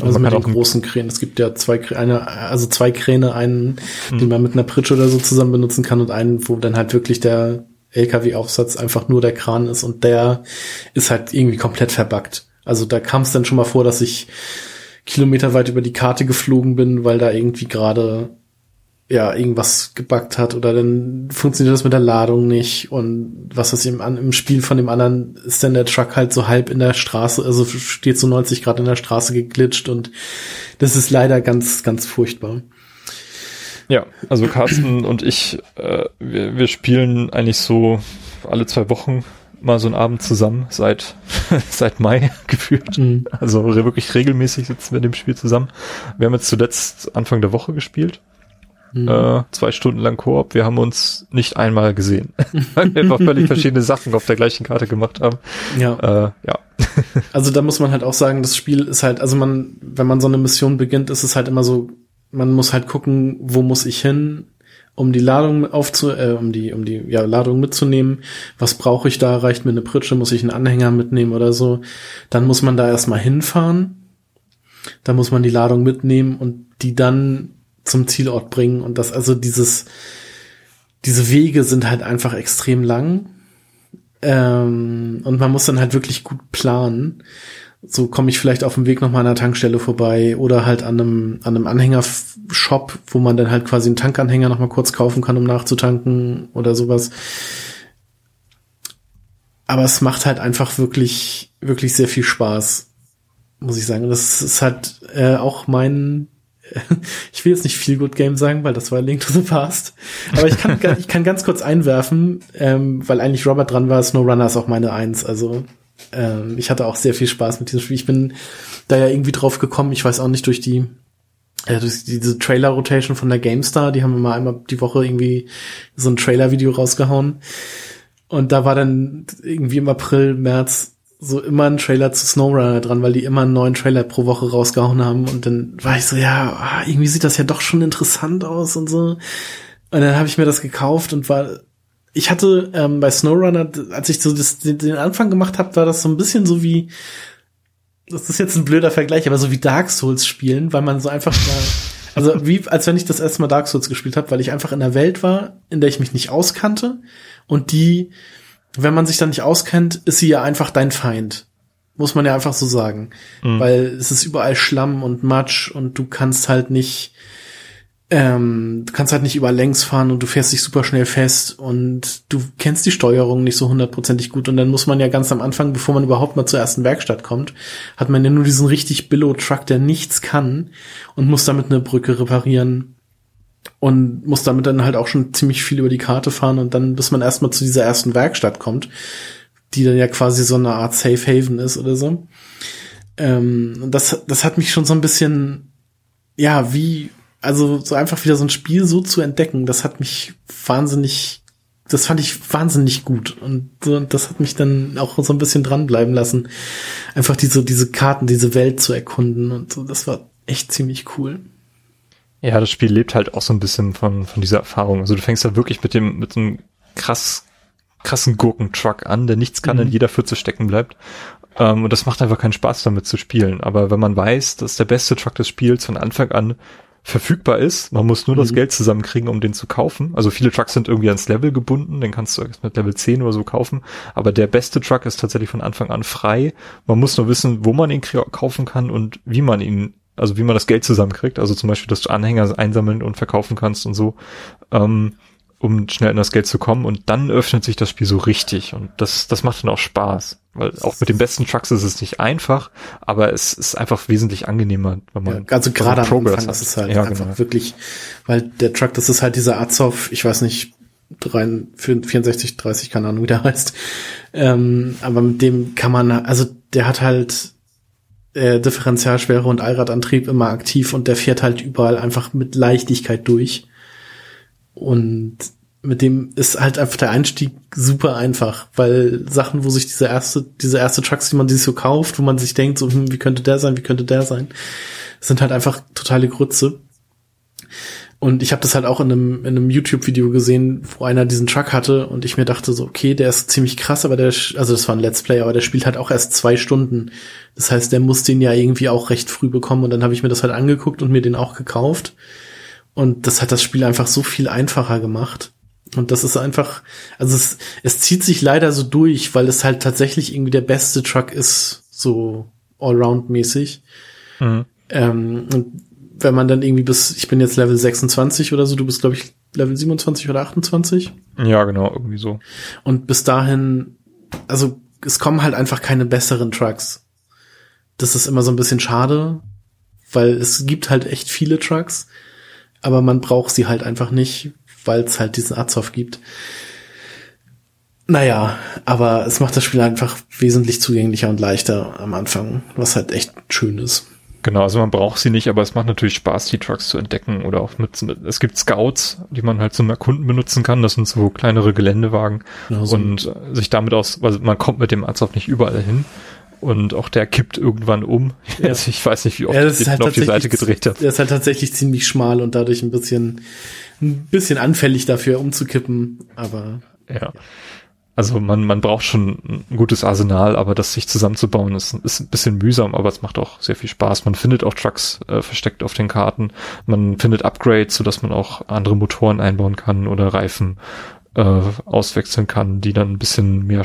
Also mit den großen Kränen. Es gibt ja zwei eine, also zwei Kräne, einen, hm. den man mit einer Pritsche oder so zusammen benutzen kann und einen, wo dann halt wirklich der LKW-Aufsatz einfach nur der Kran ist und der ist halt irgendwie komplett verbuggt. Also da kam es dann schon mal vor, dass ich kilometerweit über die Karte geflogen bin, weil da irgendwie gerade ja irgendwas gebackt hat oder dann funktioniert das mit der Ladung nicht und was ist im, im Spiel von dem anderen ist dann der Truck halt so halb in der Straße, also steht so 90 Grad in der Straße geglitscht und das ist leider ganz, ganz furchtbar. Ja, also Carsten und ich, äh, wir, wir spielen eigentlich so alle zwei Wochen mal so einen Abend zusammen seit seit Mai gefühlt. Mhm. Also wirklich regelmäßig sitzen wir in dem Spiel zusammen. Wir haben jetzt zuletzt Anfang der Woche gespielt. Mhm. Äh, zwei Stunden lang Koop. Wir haben uns nicht einmal gesehen, weil wir einfach völlig verschiedene Sachen auf der gleichen Karte gemacht haben. Ja. Äh, ja. also da muss man halt auch sagen, das Spiel ist halt, also man, wenn man so eine Mission beginnt, ist es halt immer so, man muss halt gucken, wo muss ich hin, um die Ladung aufzu, äh, um die, um die ja, Ladung mitzunehmen. Was brauche ich da? Reicht mir eine Pritsche? Muss ich einen Anhänger mitnehmen oder so? Dann muss man da erstmal hinfahren. Da muss man die Ladung mitnehmen und die dann zum Zielort bringen. Und das, also dieses, diese Wege sind halt einfach extrem lang. Ähm, und man muss dann halt wirklich gut planen so komme ich vielleicht auf dem Weg nochmal an einer Tankstelle vorbei oder halt an einem, an einem Anhängershop, wo man dann halt quasi einen Tankanhänger nochmal kurz kaufen kann, um nachzutanken oder sowas. Aber es macht halt einfach wirklich, wirklich sehr viel Spaß, muss ich sagen. Das ist halt äh, auch mein, ich will jetzt nicht viel Good Game sagen, weil das war Link to the Past. Aber ich kann, ich kann ganz kurz einwerfen, ähm, weil eigentlich Robert dran war, SnowRunner ist auch meine Eins. Also ähm, ich hatte auch sehr viel Spaß mit diesem Spiel. Ich bin da ja irgendwie drauf gekommen, ich weiß auch nicht, durch die äh, durch diese Trailer-Rotation von der GameStar, die haben immer einmal die Woche irgendwie so ein Trailer-Video rausgehauen. Und da war dann irgendwie im April, März so immer ein Trailer zu SnowRunner dran, weil die immer einen neuen Trailer pro Woche rausgehauen haben. Und dann war ich so, ja, ah, irgendwie sieht das ja doch schon interessant aus und so. Und dann habe ich mir das gekauft und war ich hatte ähm, bei SnowRunner, als ich so das, den Anfang gemacht habe, war das so ein bisschen so wie, das ist jetzt ein blöder Vergleich, aber so wie Dark Souls spielen, weil man so einfach mal, also wie als wenn ich das erste Mal Dark Souls gespielt habe, weil ich einfach in einer Welt war, in der ich mich nicht auskannte und die, wenn man sich dann nicht auskennt, ist sie ja einfach dein Feind. Muss man ja einfach so sagen. Mhm. Weil es ist überall Schlamm und Matsch und du kannst halt nicht ähm, du kannst halt nicht über längs fahren und du fährst dich super schnell fest und du kennst die Steuerung nicht so hundertprozentig gut und dann muss man ja ganz am Anfang, bevor man überhaupt mal zur ersten Werkstatt kommt, hat man ja nur diesen richtig Billow-Truck, der nichts kann und muss damit eine Brücke reparieren und muss damit dann halt auch schon ziemlich viel über die Karte fahren und dann, bis man erstmal zu dieser ersten Werkstatt kommt, die dann ja quasi so eine Art Safe Haven ist oder so. Ähm, das, das hat mich schon so ein bisschen, ja, wie also so einfach wieder so ein Spiel so zu entdecken, das hat mich wahnsinnig, das fand ich wahnsinnig gut und so, das hat mich dann auch so ein bisschen dranbleiben lassen, einfach diese diese Karten, diese Welt zu erkunden und so, das war echt ziemlich cool. Ja, das Spiel lebt halt auch so ein bisschen von von dieser Erfahrung. Also du fängst da wirklich mit dem mit einem krass krassen Gurkentruck an, der nichts kann, mhm. in jeder Pfütze stecken bleibt. Um, und das macht einfach keinen Spaß damit zu spielen. Aber wenn man weiß, dass der beste Truck des Spiels von Anfang an verfügbar ist. Man muss nur mhm. das Geld zusammenkriegen, um den zu kaufen. Also viele Trucks sind irgendwie ans Level gebunden, den kannst du erst mit Level 10 oder so kaufen. Aber der beste Truck ist tatsächlich von Anfang an frei. Man muss nur wissen, wo man ihn kaufen kann und wie man ihn, also wie man das Geld zusammenkriegt. Also zum Beispiel, dass du Anhänger einsammeln und verkaufen kannst und so. Ähm, um schnell in das Geld zu kommen und dann öffnet sich das Spiel so richtig und das, das macht dann auch Spaß, weil auch mit den besten Trucks ist es nicht einfach, aber es ist einfach wesentlich angenehmer, wenn man ja, also gerade am Progress Anfang, das ist halt ja, einfach genau. wirklich, weil der Truck, das ist halt dieser Azov, ich weiß nicht, 64, 30, keine Ahnung, wie der heißt, ähm, aber mit dem kann man, also der hat halt äh, Differentialschwere und Allradantrieb immer aktiv und der fährt halt überall einfach mit Leichtigkeit durch und mit dem ist halt einfach der Einstieg super einfach, weil Sachen, wo sich diese erste, diese erste Trucks, die man sich so kauft, wo man sich denkt, so, hm, wie könnte der sein, wie könnte der sein, sind halt einfach totale Grütze. Und ich habe das halt auch in einem, in einem YouTube-Video gesehen, wo einer diesen Truck hatte und ich mir dachte so, okay, der ist ziemlich krass, aber der, also das war ein Let's Play, aber der spielt halt auch erst zwei Stunden. Das heißt, der muss den ja irgendwie auch recht früh bekommen und dann habe ich mir das halt angeguckt und mir den auch gekauft. Und das hat das Spiel einfach so viel einfacher gemacht. Und das ist einfach, also es, es zieht sich leider so durch, weil es halt tatsächlich irgendwie der beste Truck ist, so allround-mäßig. Mhm. Ähm, und wenn man dann irgendwie bis, ich bin jetzt Level 26 oder so, du bist, glaube ich, Level 27 oder 28. Ja, genau, irgendwie so. Und bis dahin, also es kommen halt einfach keine besseren Trucks. Das ist immer so ein bisschen schade, weil es gibt halt echt viele Trucks, aber man braucht sie halt einfach nicht, weil es halt diesen Azov gibt. Naja, aber es macht das Spiel einfach wesentlich zugänglicher und leichter am Anfang, was halt echt schön ist. Genau, also man braucht sie nicht, aber es macht natürlich Spaß, die Trucks zu entdecken oder auch mit, es gibt Scouts, die man halt zum Erkunden benutzen kann. Das sind so kleinere Geländewagen genau so. und sich damit aus, also man kommt mit dem Azov nicht überall hin und auch der kippt irgendwann um. Ja. Also ich weiß nicht, wie oft ja, ich halt auf die Seite gedreht hat. Der ist halt tatsächlich ziemlich schmal und dadurch ein bisschen, ein bisschen anfällig dafür umzukippen, aber. ja. ja. Also man, man braucht schon ein gutes Arsenal, aber das sich zusammenzubauen ist, ist ein bisschen mühsam, aber es macht auch sehr viel Spaß. Man findet auch Trucks äh, versteckt auf den Karten. Man findet Upgrades, sodass man auch andere Motoren einbauen kann oder Reifen äh, auswechseln kann, die dann ein bisschen mehr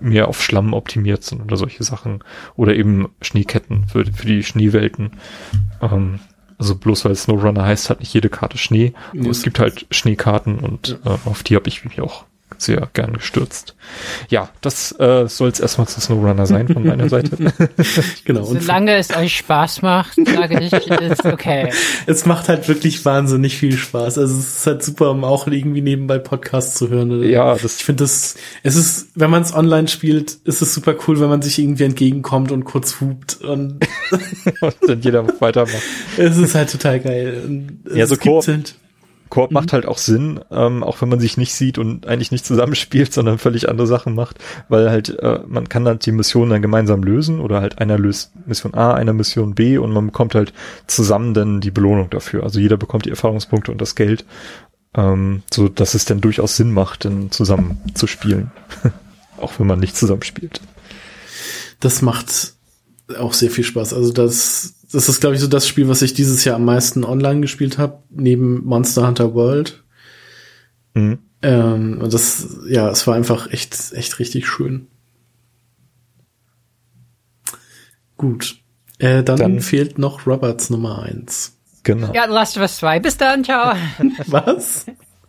mehr auf Schlamm optimiert sind oder solche Sachen. Oder eben Schneeketten für, für die Schneewelten. Ähm, also bloß weil Snowrunner heißt, hat nicht jede Karte Schnee. Aber es gibt halt Schneekarten und ja. äh, auf die habe ich mich auch sehr gern gestürzt. Ja, das äh, soll es erstmal zu SnowRunner sein von meiner Seite. genau. Solange es euch Spaß macht, sage ich, ist okay. Es macht halt wirklich wahnsinnig viel Spaß. Also es ist halt super, um auch irgendwie nebenbei Podcasts zu hören. Ja, das ich finde das, es ist, wenn man es online spielt, ist es super cool, wenn man sich irgendwie entgegenkommt und kurz hupt und, und dann jeder weitermacht. Es ist halt total geil. Und ja, so Koop, halt Koop mhm. macht halt auch Sinn, ähm, auch wenn man sich nicht sieht und eigentlich nicht zusammenspielt, sondern völlig andere Sachen macht, weil halt äh, man kann dann die Mission dann gemeinsam lösen oder halt einer löst Mission A, einer Mission B und man bekommt halt zusammen dann die Belohnung dafür. Also jeder bekommt die Erfahrungspunkte und das Geld, ähm, so dass es dann durchaus Sinn macht, dann zusammen zu spielen, auch wenn man nicht zusammenspielt. Das macht auch sehr viel Spaß. Also das, das ist, glaube ich, so das Spiel, was ich dieses Jahr am meisten online gespielt habe, neben Monster Hunter World. Mhm. Ähm, und das, ja, es war einfach echt, echt richtig schön. Gut. Äh, dann, dann fehlt noch Roberts Nummer eins. Genau. Ja, Last of Us 2. Bis dann, ciao. Was?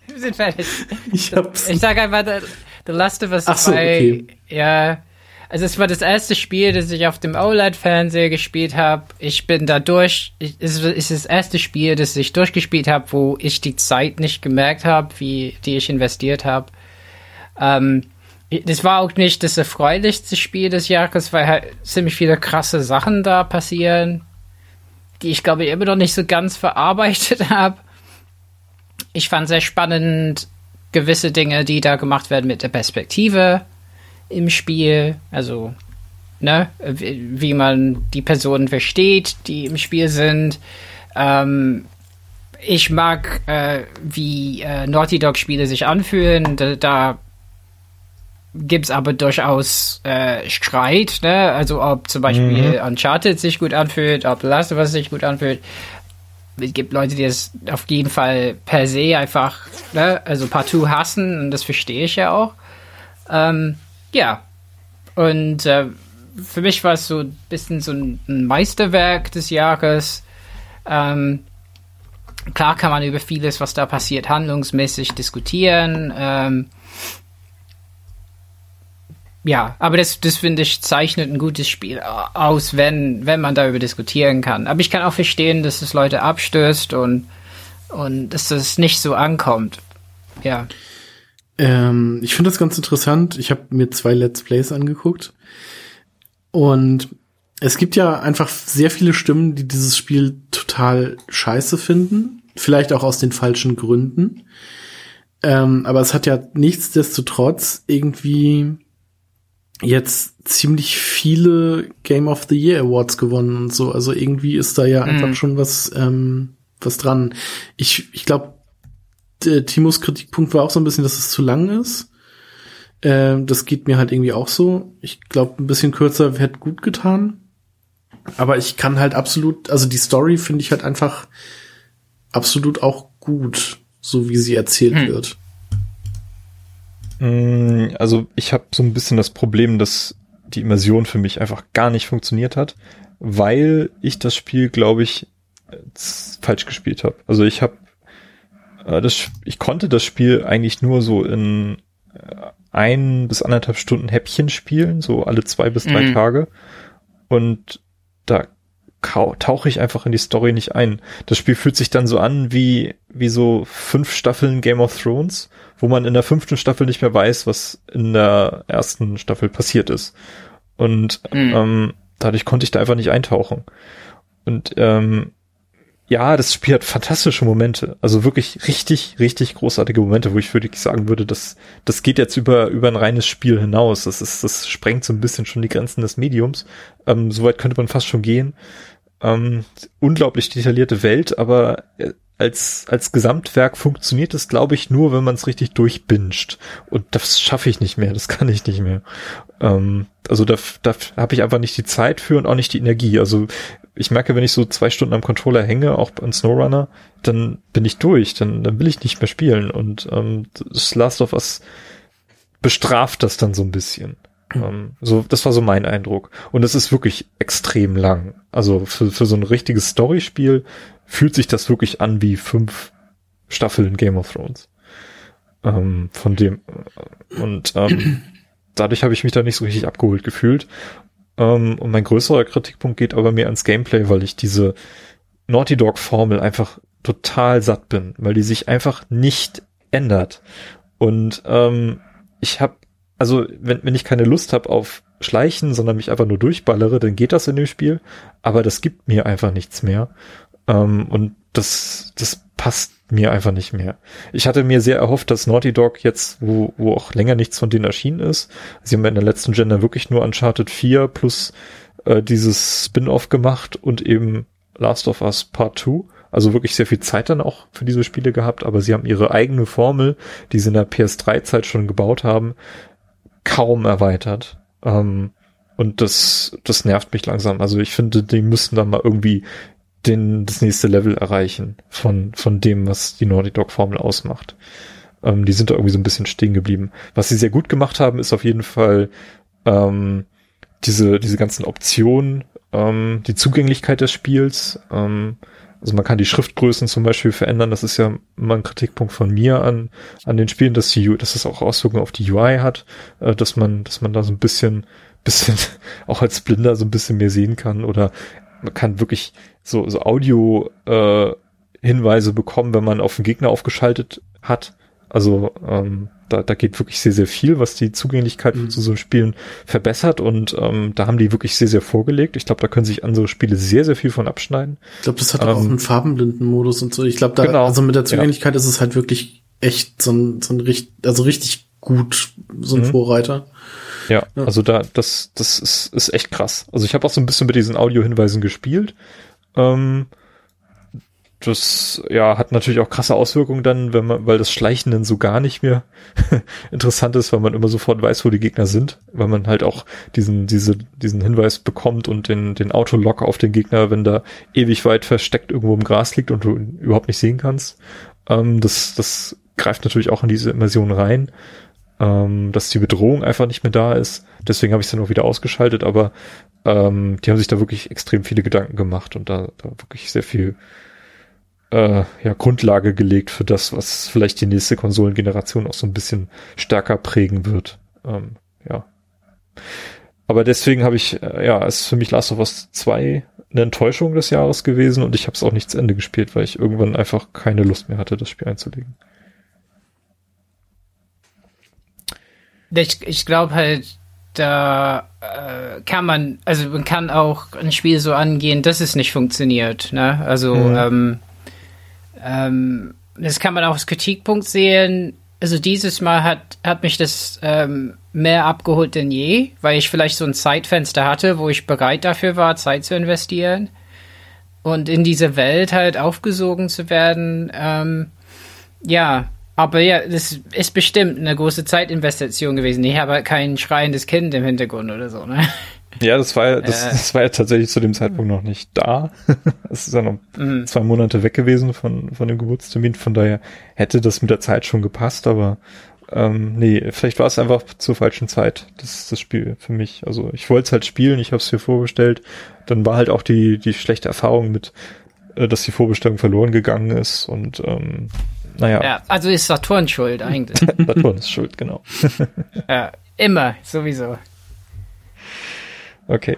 Wir sind fertig. Ich hab's. Ich sag einfach, The Last of Us Ach so, 2. Okay. Ja also es war das erste Spiel, das ich auf dem OLED-Fernseher gespielt habe. Ich bin da durch. Es ist das erste Spiel, das ich durchgespielt habe, wo ich die Zeit nicht gemerkt habe, wie die ich investiert habe. Ähm, das war auch nicht das erfreulichste Spiel des Jahres, weil halt ziemlich viele krasse Sachen da passieren, die ich glaube ich immer noch nicht so ganz verarbeitet habe. Ich fand sehr spannend gewisse Dinge, die da gemacht werden mit der Perspektive im Spiel, also ne, wie man die Personen versteht, die im Spiel sind. Ähm, ich mag, äh, wie äh, Naughty Dog Spiele sich anfühlen. Da, da es aber durchaus äh, Streit, ne? Also ob zum Beispiel mhm. Uncharted sich gut anfühlt, ob Last of Us sich gut anfühlt. Es gibt Leute, die es auf jeden Fall per se einfach, ne, also partout hassen und das verstehe ich ja auch. Ähm, ja. Und äh, für mich war es so ein bisschen so ein Meisterwerk des Jahres. Ähm, klar kann man über vieles, was da passiert, handlungsmäßig diskutieren. Ähm, ja, aber das, das finde ich zeichnet ein gutes Spiel aus, wenn, wenn man darüber diskutieren kann. Aber ich kann auch verstehen, dass es Leute abstößt und, und dass das nicht so ankommt. Ja. Ähm, ich finde das ganz interessant. Ich habe mir zwei Let's Plays angeguckt. Und es gibt ja einfach sehr viele Stimmen, die dieses Spiel total scheiße finden. Vielleicht auch aus den falschen Gründen. Ähm, aber es hat ja nichtsdestotrotz irgendwie jetzt ziemlich viele Game of the Year Awards gewonnen und so. Also irgendwie ist da ja mhm. einfach schon was ähm, was dran. Ich, ich glaube, Timos Kritikpunkt war auch so ein bisschen, dass es zu lang ist. Äh, das geht mir halt irgendwie auch so. Ich glaube, ein bisschen kürzer hätte gut getan. Aber ich kann halt absolut, also die Story finde ich halt einfach absolut auch gut, so wie sie erzählt hm. wird. Mm, also ich habe so ein bisschen das Problem, dass die Immersion für mich einfach gar nicht funktioniert hat, weil ich das Spiel, glaube ich, falsch gespielt habe. Also ich habe äh, das, ich konnte das Spiel eigentlich nur so in äh, ein bis anderthalb Stunden Häppchen spielen, so alle zwei bis drei mhm. Tage. Und da tauche ich einfach in die Story nicht ein. Das Spiel fühlt sich dann so an wie, wie so fünf Staffeln Game of Thrones, wo man in der fünften Staffel nicht mehr weiß, was in der ersten Staffel passiert ist. Und mhm. ähm, dadurch konnte ich da einfach nicht eintauchen. Und ähm, ja, das Spiel hat fantastische Momente. Also wirklich richtig, richtig großartige Momente, wo ich wirklich sagen würde, das, das geht jetzt über, über ein reines Spiel hinaus. Das ist, das sprengt so ein bisschen schon die Grenzen des Mediums. Ähm, Soweit könnte man fast schon gehen. Ähm, unglaublich detaillierte Welt, aber äh, als, als Gesamtwerk funktioniert es, glaube ich, nur, wenn man es richtig durchbinscht. Und das schaffe ich nicht mehr, das kann ich nicht mehr. Ähm, also da, da habe ich einfach nicht die Zeit für und auch nicht die Energie. Also ich merke, wenn ich so zwei Stunden am Controller hänge, auch an Snowrunner, dann bin ich durch, dann, dann will ich nicht mehr spielen. Und ähm, das Last of Us bestraft das dann so ein bisschen. Ähm, so, das war so mein Eindruck. Und es ist wirklich extrem lang. Also für, für so ein richtiges Storyspiel fühlt sich das wirklich an wie fünf Staffeln Game of Thrones. Ähm, von dem und ähm, dadurch habe ich mich da nicht so richtig abgeholt gefühlt. Ähm, und mein größerer Kritikpunkt geht aber mehr ans Gameplay, weil ich diese Naughty Dog Formel einfach total satt bin, weil die sich einfach nicht ändert. Und ähm, ich habe also wenn, wenn ich keine Lust habe auf Schleichen, sondern mich einfach nur durchballere, dann geht das in dem Spiel. Aber das gibt mir einfach nichts mehr. Ähm, und das, das passt mir einfach nicht mehr. Ich hatte mir sehr erhofft, dass Naughty Dog jetzt, wo, wo auch länger nichts von denen erschienen ist, sie haben in der letzten Gender wirklich nur Uncharted 4 plus äh, dieses Spin-off gemacht und eben Last of Us Part 2 also wirklich sehr viel Zeit dann auch für diese Spiele gehabt, aber sie haben ihre eigene Formel, die sie in der PS3-Zeit schon gebaut haben, kaum erweitert. Ähm, und das, das nervt mich langsam. Also ich finde, die müssen da mal irgendwie den, das nächste Level erreichen von, von dem, was die Naughty Dog Formel ausmacht. Ähm, die sind da irgendwie so ein bisschen stehen geblieben. Was sie sehr gut gemacht haben, ist auf jeden Fall ähm, diese, diese ganzen Optionen, ähm, die Zugänglichkeit des Spiels. Ähm, also man kann die Schriftgrößen zum Beispiel verändern. Das ist ja immer ein Kritikpunkt von mir an, an den Spielen, dass die, dass es auch Auswirkungen auf die UI hat, äh, dass man, dass man da so ein bisschen, bisschen auch als Blinder so ein bisschen mehr sehen kann oder man kann wirklich so, so Audio, äh, Hinweise bekommen, wenn man auf den Gegner aufgeschaltet hat. Also ähm, da, da geht wirklich sehr, sehr viel, was die Zugänglichkeit mhm. zu so Spielen verbessert und ähm, da haben die wirklich sehr, sehr vorgelegt. Ich glaube, da können sich andere Spiele sehr, sehr viel von abschneiden. Ich glaube, das hat ähm, auch einen Farbenblindenmodus und so. Ich glaube, da, genau, also mit der Zugänglichkeit ja. ist es halt wirklich echt so ein, so ein richtig, also richtig gut, so ein mhm. Vorreiter. Ja, ja, also da, das, das ist, ist echt krass. Also ich habe auch so ein bisschen mit diesen Audiohinweisen gespielt. Ähm, das ja hat natürlich auch krasse Auswirkungen dann, wenn man, weil das Schleichen dann so gar nicht mehr interessant ist, weil man immer sofort weiß, wo die Gegner sind, weil man halt auch diesen diese diesen Hinweis bekommt und den den Autolock auf den Gegner, wenn da ewig weit versteckt irgendwo im Gras liegt und du überhaupt nicht sehen kannst. Ähm, das das greift natürlich auch in diese Immersion rein, ähm, dass die Bedrohung einfach nicht mehr da ist. Deswegen habe ich es dann auch wieder ausgeschaltet, aber ähm, die haben sich da wirklich extrem viele Gedanken gemacht und da, da wirklich sehr viel äh, ja, Grundlage gelegt für das, was vielleicht die nächste Konsolengeneration auch so ein bisschen stärker prägen wird. Ähm, ja. Aber deswegen habe ich, äh, ja, ist für mich Last of Us 2 eine Enttäuschung des Jahres gewesen und ich habe es auch nicht zu Ende gespielt, weil ich irgendwann einfach keine Lust mehr hatte, das Spiel einzulegen. Ich, ich glaube halt, da äh, kann man, also man kann auch ein Spiel so angehen, dass es nicht funktioniert. Ne? Also mhm. ähm, ähm, das kann man auch als Kritikpunkt sehen. Also dieses Mal hat, hat mich das ähm, mehr abgeholt denn je, weil ich vielleicht so ein Zeitfenster hatte, wo ich bereit dafür war, Zeit zu investieren. und in diese Welt halt aufgesogen zu werden. Ähm, ja, aber ja, das ist bestimmt eine große Zeitinvestition gewesen. Ich habe kein schreiendes Kind im Hintergrund oder so, ne? Ja, das war ja, das, äh, das war ja tatsächlich zu dem Zeitpunkt noch nicht da. Es ist ja noch mhm. zwei Monate weg gewesen von, von dem Geburtstermin. Von daher hätte das mit der Zeit schon gepasst, aber ähm, nee, vielleicht war es einfach zur falschen Zeit, das das Spiel für mich. Also ich wollte es halt spielen, ich habe es hier vorbestellt. Dann war halt auch die, die schlechte Erfahrung mit, äh, dass die Vorbestellung verloren gegangen ist und ähm, naja. Ja, also ist Saturn schuld eigentlich. Saturn ist schuld, genau. ja, immer, sowieso. Okay.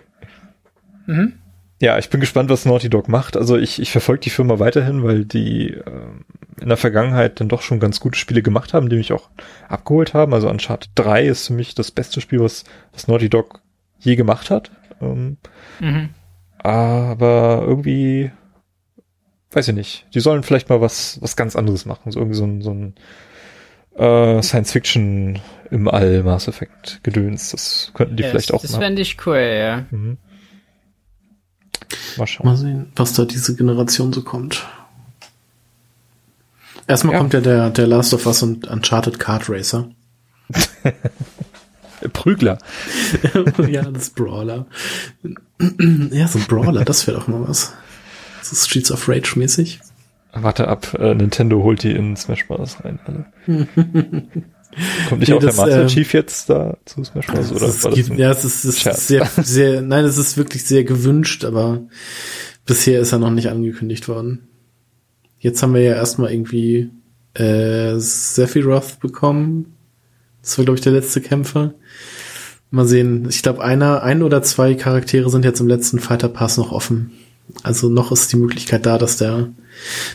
Mhm. Ja, ich bin gespannt, was Naughty Dog macht. Also ich, ich verfolge die Firma weiterhin, weil die äh, in der Vergangenheit dann doch schon ganz gute Spiele gemacht haben, die mich auch abgeholt haben. Also Uncharted 3 ist für mich das beste Spiel, was, was Naughty Dog je gemacht hat. Ähm, mhm. Aber irgendwie, weiß ich nicht, die sollen vielleicht mal was, was ganz anderes machen. So irgendwie so ein, so ein äh, Science Fiction im All Mass Effect Gedöns. Das könnten die yes, vielleicht auch das machen. Das fände ich cool, ja. Mhm. Mal schauen. Mal sehen, was da diese Generation so kommt. Erstmal ja. kommt ja der, der Last of Us und Uncharted Kart Racer. Prügler. ja, das Brawler. ja, so ein Brawler, das wäre doch mal was. So Streets of Rage mäßig. Warte ab, äh, Nintendo holt die in Smash Bros. rein. Also. Kommt nicht nee, auch das, der Master ähm, Chief jetzt da zu Smash Bros. oder es geht, Ja, es ist, es ist sehr, sehr, nein, es ist wirklich sehr gewünscht, aber bisher ist er noch nicht angekündigt worden. Jetzt haben wir ja erstmal irgendwie äh, Sephiroth bekommen. Das war, glaube ich, der letzte Kämpfer. Mal sehen. Ich glaube, einer, ein oder zwei Charaktere sind jetzt im letzten Fighter Pass noch offen. Also noch ist die Möglichkeit da, dass der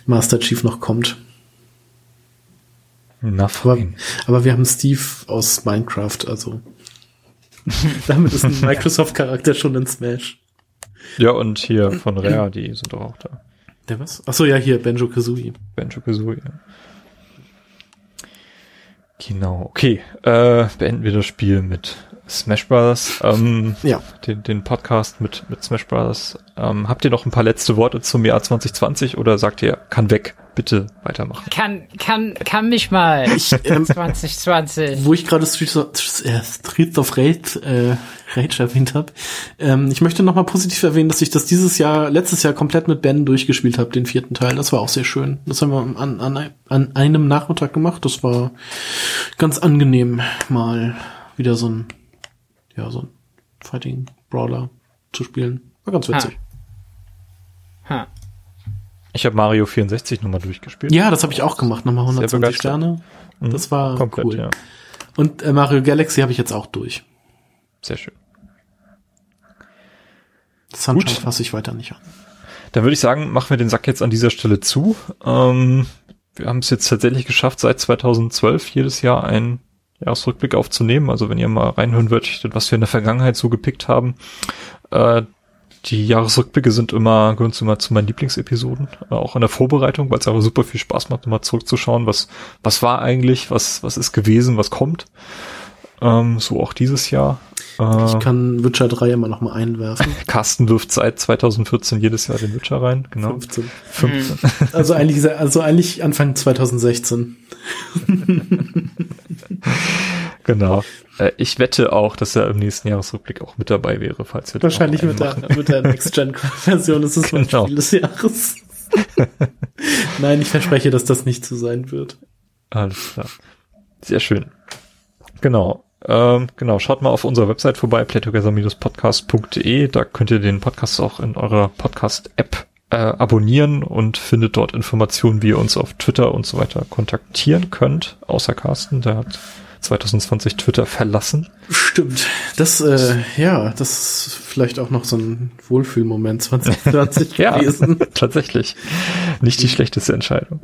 Master Chief noch kommt. Na, aber, aber wir haben Steve aus Minecraft, also damit ist ein Microsoft-Charakter schon in Smash. Ja, und hier von Rare, die sind doch auch da. Der was? Achso, ja, hier, Benjo Kazooie. Benjo Kazooie, ja. Genau, okay. Äh, beenden wir das Spiel mit Smash Brothers. Ähm, ja. Den, den Podcast mit, mit Smash Brothers. Ähm, habt ihr noch ein paar letzte Worte zum Jahr 2020 oder sagt ihr, kann weg? bitte weitermachen. Kann, kann, kann mich mal. Ich, ähm, 2020. Wo ich gerade Streets of, äh, Streets of Rage, äh, Rage erwähnt habe. Ähm, ich möchte nochmal positiv erwähnen, dass ich das dieses Jahr, letztes Jahr komplett mit Ben durchgespielt habe, den vierten Teil. Das war auch sehr schön. Das haben wir an, an, an einem Nachmittag gemacht. Das war ganz angenehm, mal wieder so ein, ja, so ein Fighting Brawler zu spielen. War ganz witzig. Ha. ha. Ich habe Mario 64 nochmal durchgespielt. Ja, das habe ich auch gemacht, nochmal 120 Sterne. Mhm. Das war Komplett, cool. Ja. Und äh, Mario Galaxy habe ich jetzt auch durch. Sehr schön. Sunshine fasse ich weiter nicht an. Dann würde ich sagen, machen wir den Sack jetzt an dieser Stelle zu. Ähm, wir haben es jetzt tatsächlich geschafft, seit 2012 jedes Jahr einen Jahresrückblick aufzunehmen. Also wenn ihr mal reinhören würdet, was wir in der Vergangenheit so gepickt haben, äh, die Jahresrückblicke sind immer, gehören zu, immer zu meinen Lieblingsepisoden, äh, auch in der Vorbereitung, weil es einfach super viel Spaß macht, immer zurückzuschauen, was, was war eigentlich, was, was ist gewesen, was kommt. Ähm, so auch dieses Jahr. Äh, ich kann Witcher 3 immer noch mal einwerfen. Carsten wirft seit 2014 jedes Jahr den Witcher rein, genau. 15. 15. Also eigentlich, also eigentlich Anfang 2016. genau. Äh, ich wette auch, dass er im nächsten Jahresrückblick auch mit dabei wäre, falls wir Wahrscheinlich mit der, mit der Next-Gen-Version ist es genau. mein Spiel des Jahres. Nein, ich verspreche, dass das nicht so sein wird. Alles klar. Sehr schön. Genau. Ähm, genau, schaut mal auf unserer Website vorbei, playtogether-podcast.de. Da könnt ihr den Podcast auch in eurer Podcast-App äh, abonnieren und findet dort Informationen, wie ihr uns auf Twitter und so weiter kontaktieren könnt. Außer Carsten, der hat 2020 Twitter verlassen. Stimmt. Das, äh, ja, das ist vielleicht auch noch so ein Wohlfühlmoment 2020 gewesen. ja, tatsächlich. Nicht die schlechteste Entscheidung.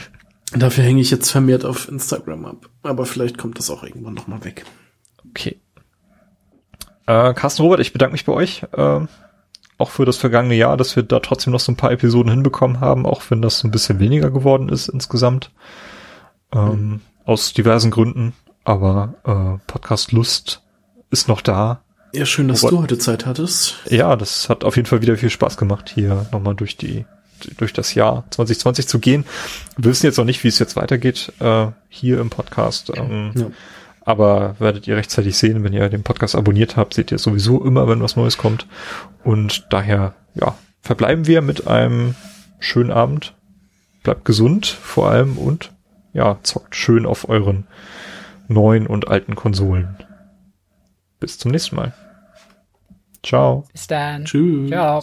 Dafür hänge ich jetzt vermehrt auf Instagram ab. Aber vielleicht kommt das auch irgendwann nochmal weg. Okay. Äh, Carsten Robert, ich bedanke mich bei euch. Äh, auch für das vergangene Jahr, dass wir da trotzdem noch so ein paar Episoden hinbekommen haben, auch wenn das ein bisschen weniger geworden ist insgesamt. Ähm, mhm. Aus diversen Gründen. Aber äh, Podcast Lust ist noch da. Ja, schön, dass Robert, du heute Zeit hattest. Ja, das hat auf jeden Fall wieder viel Spaß gemacht, hier nochmal durch die durch das Jahr 2020 zu gehen. Wir wissen jetzt noch nicht, wie es jetzt weitergeht äh, hier im Podcast. Ähm, ja. Aber werdet ihr rechtzeitig sehen, wenn ihr den Podcast abonniert habt, seht ihr sowieso immer, wenn was Neues kommt. Und daher, ja, verbleiben wir mit einem schönen Abend. Bleibt gesund vor allem und ja, zockt schön auf euren neuen und alten Konsolen. Bis zum nächsten Mal. Ciao. Bis dann. Tschüss. Ciao.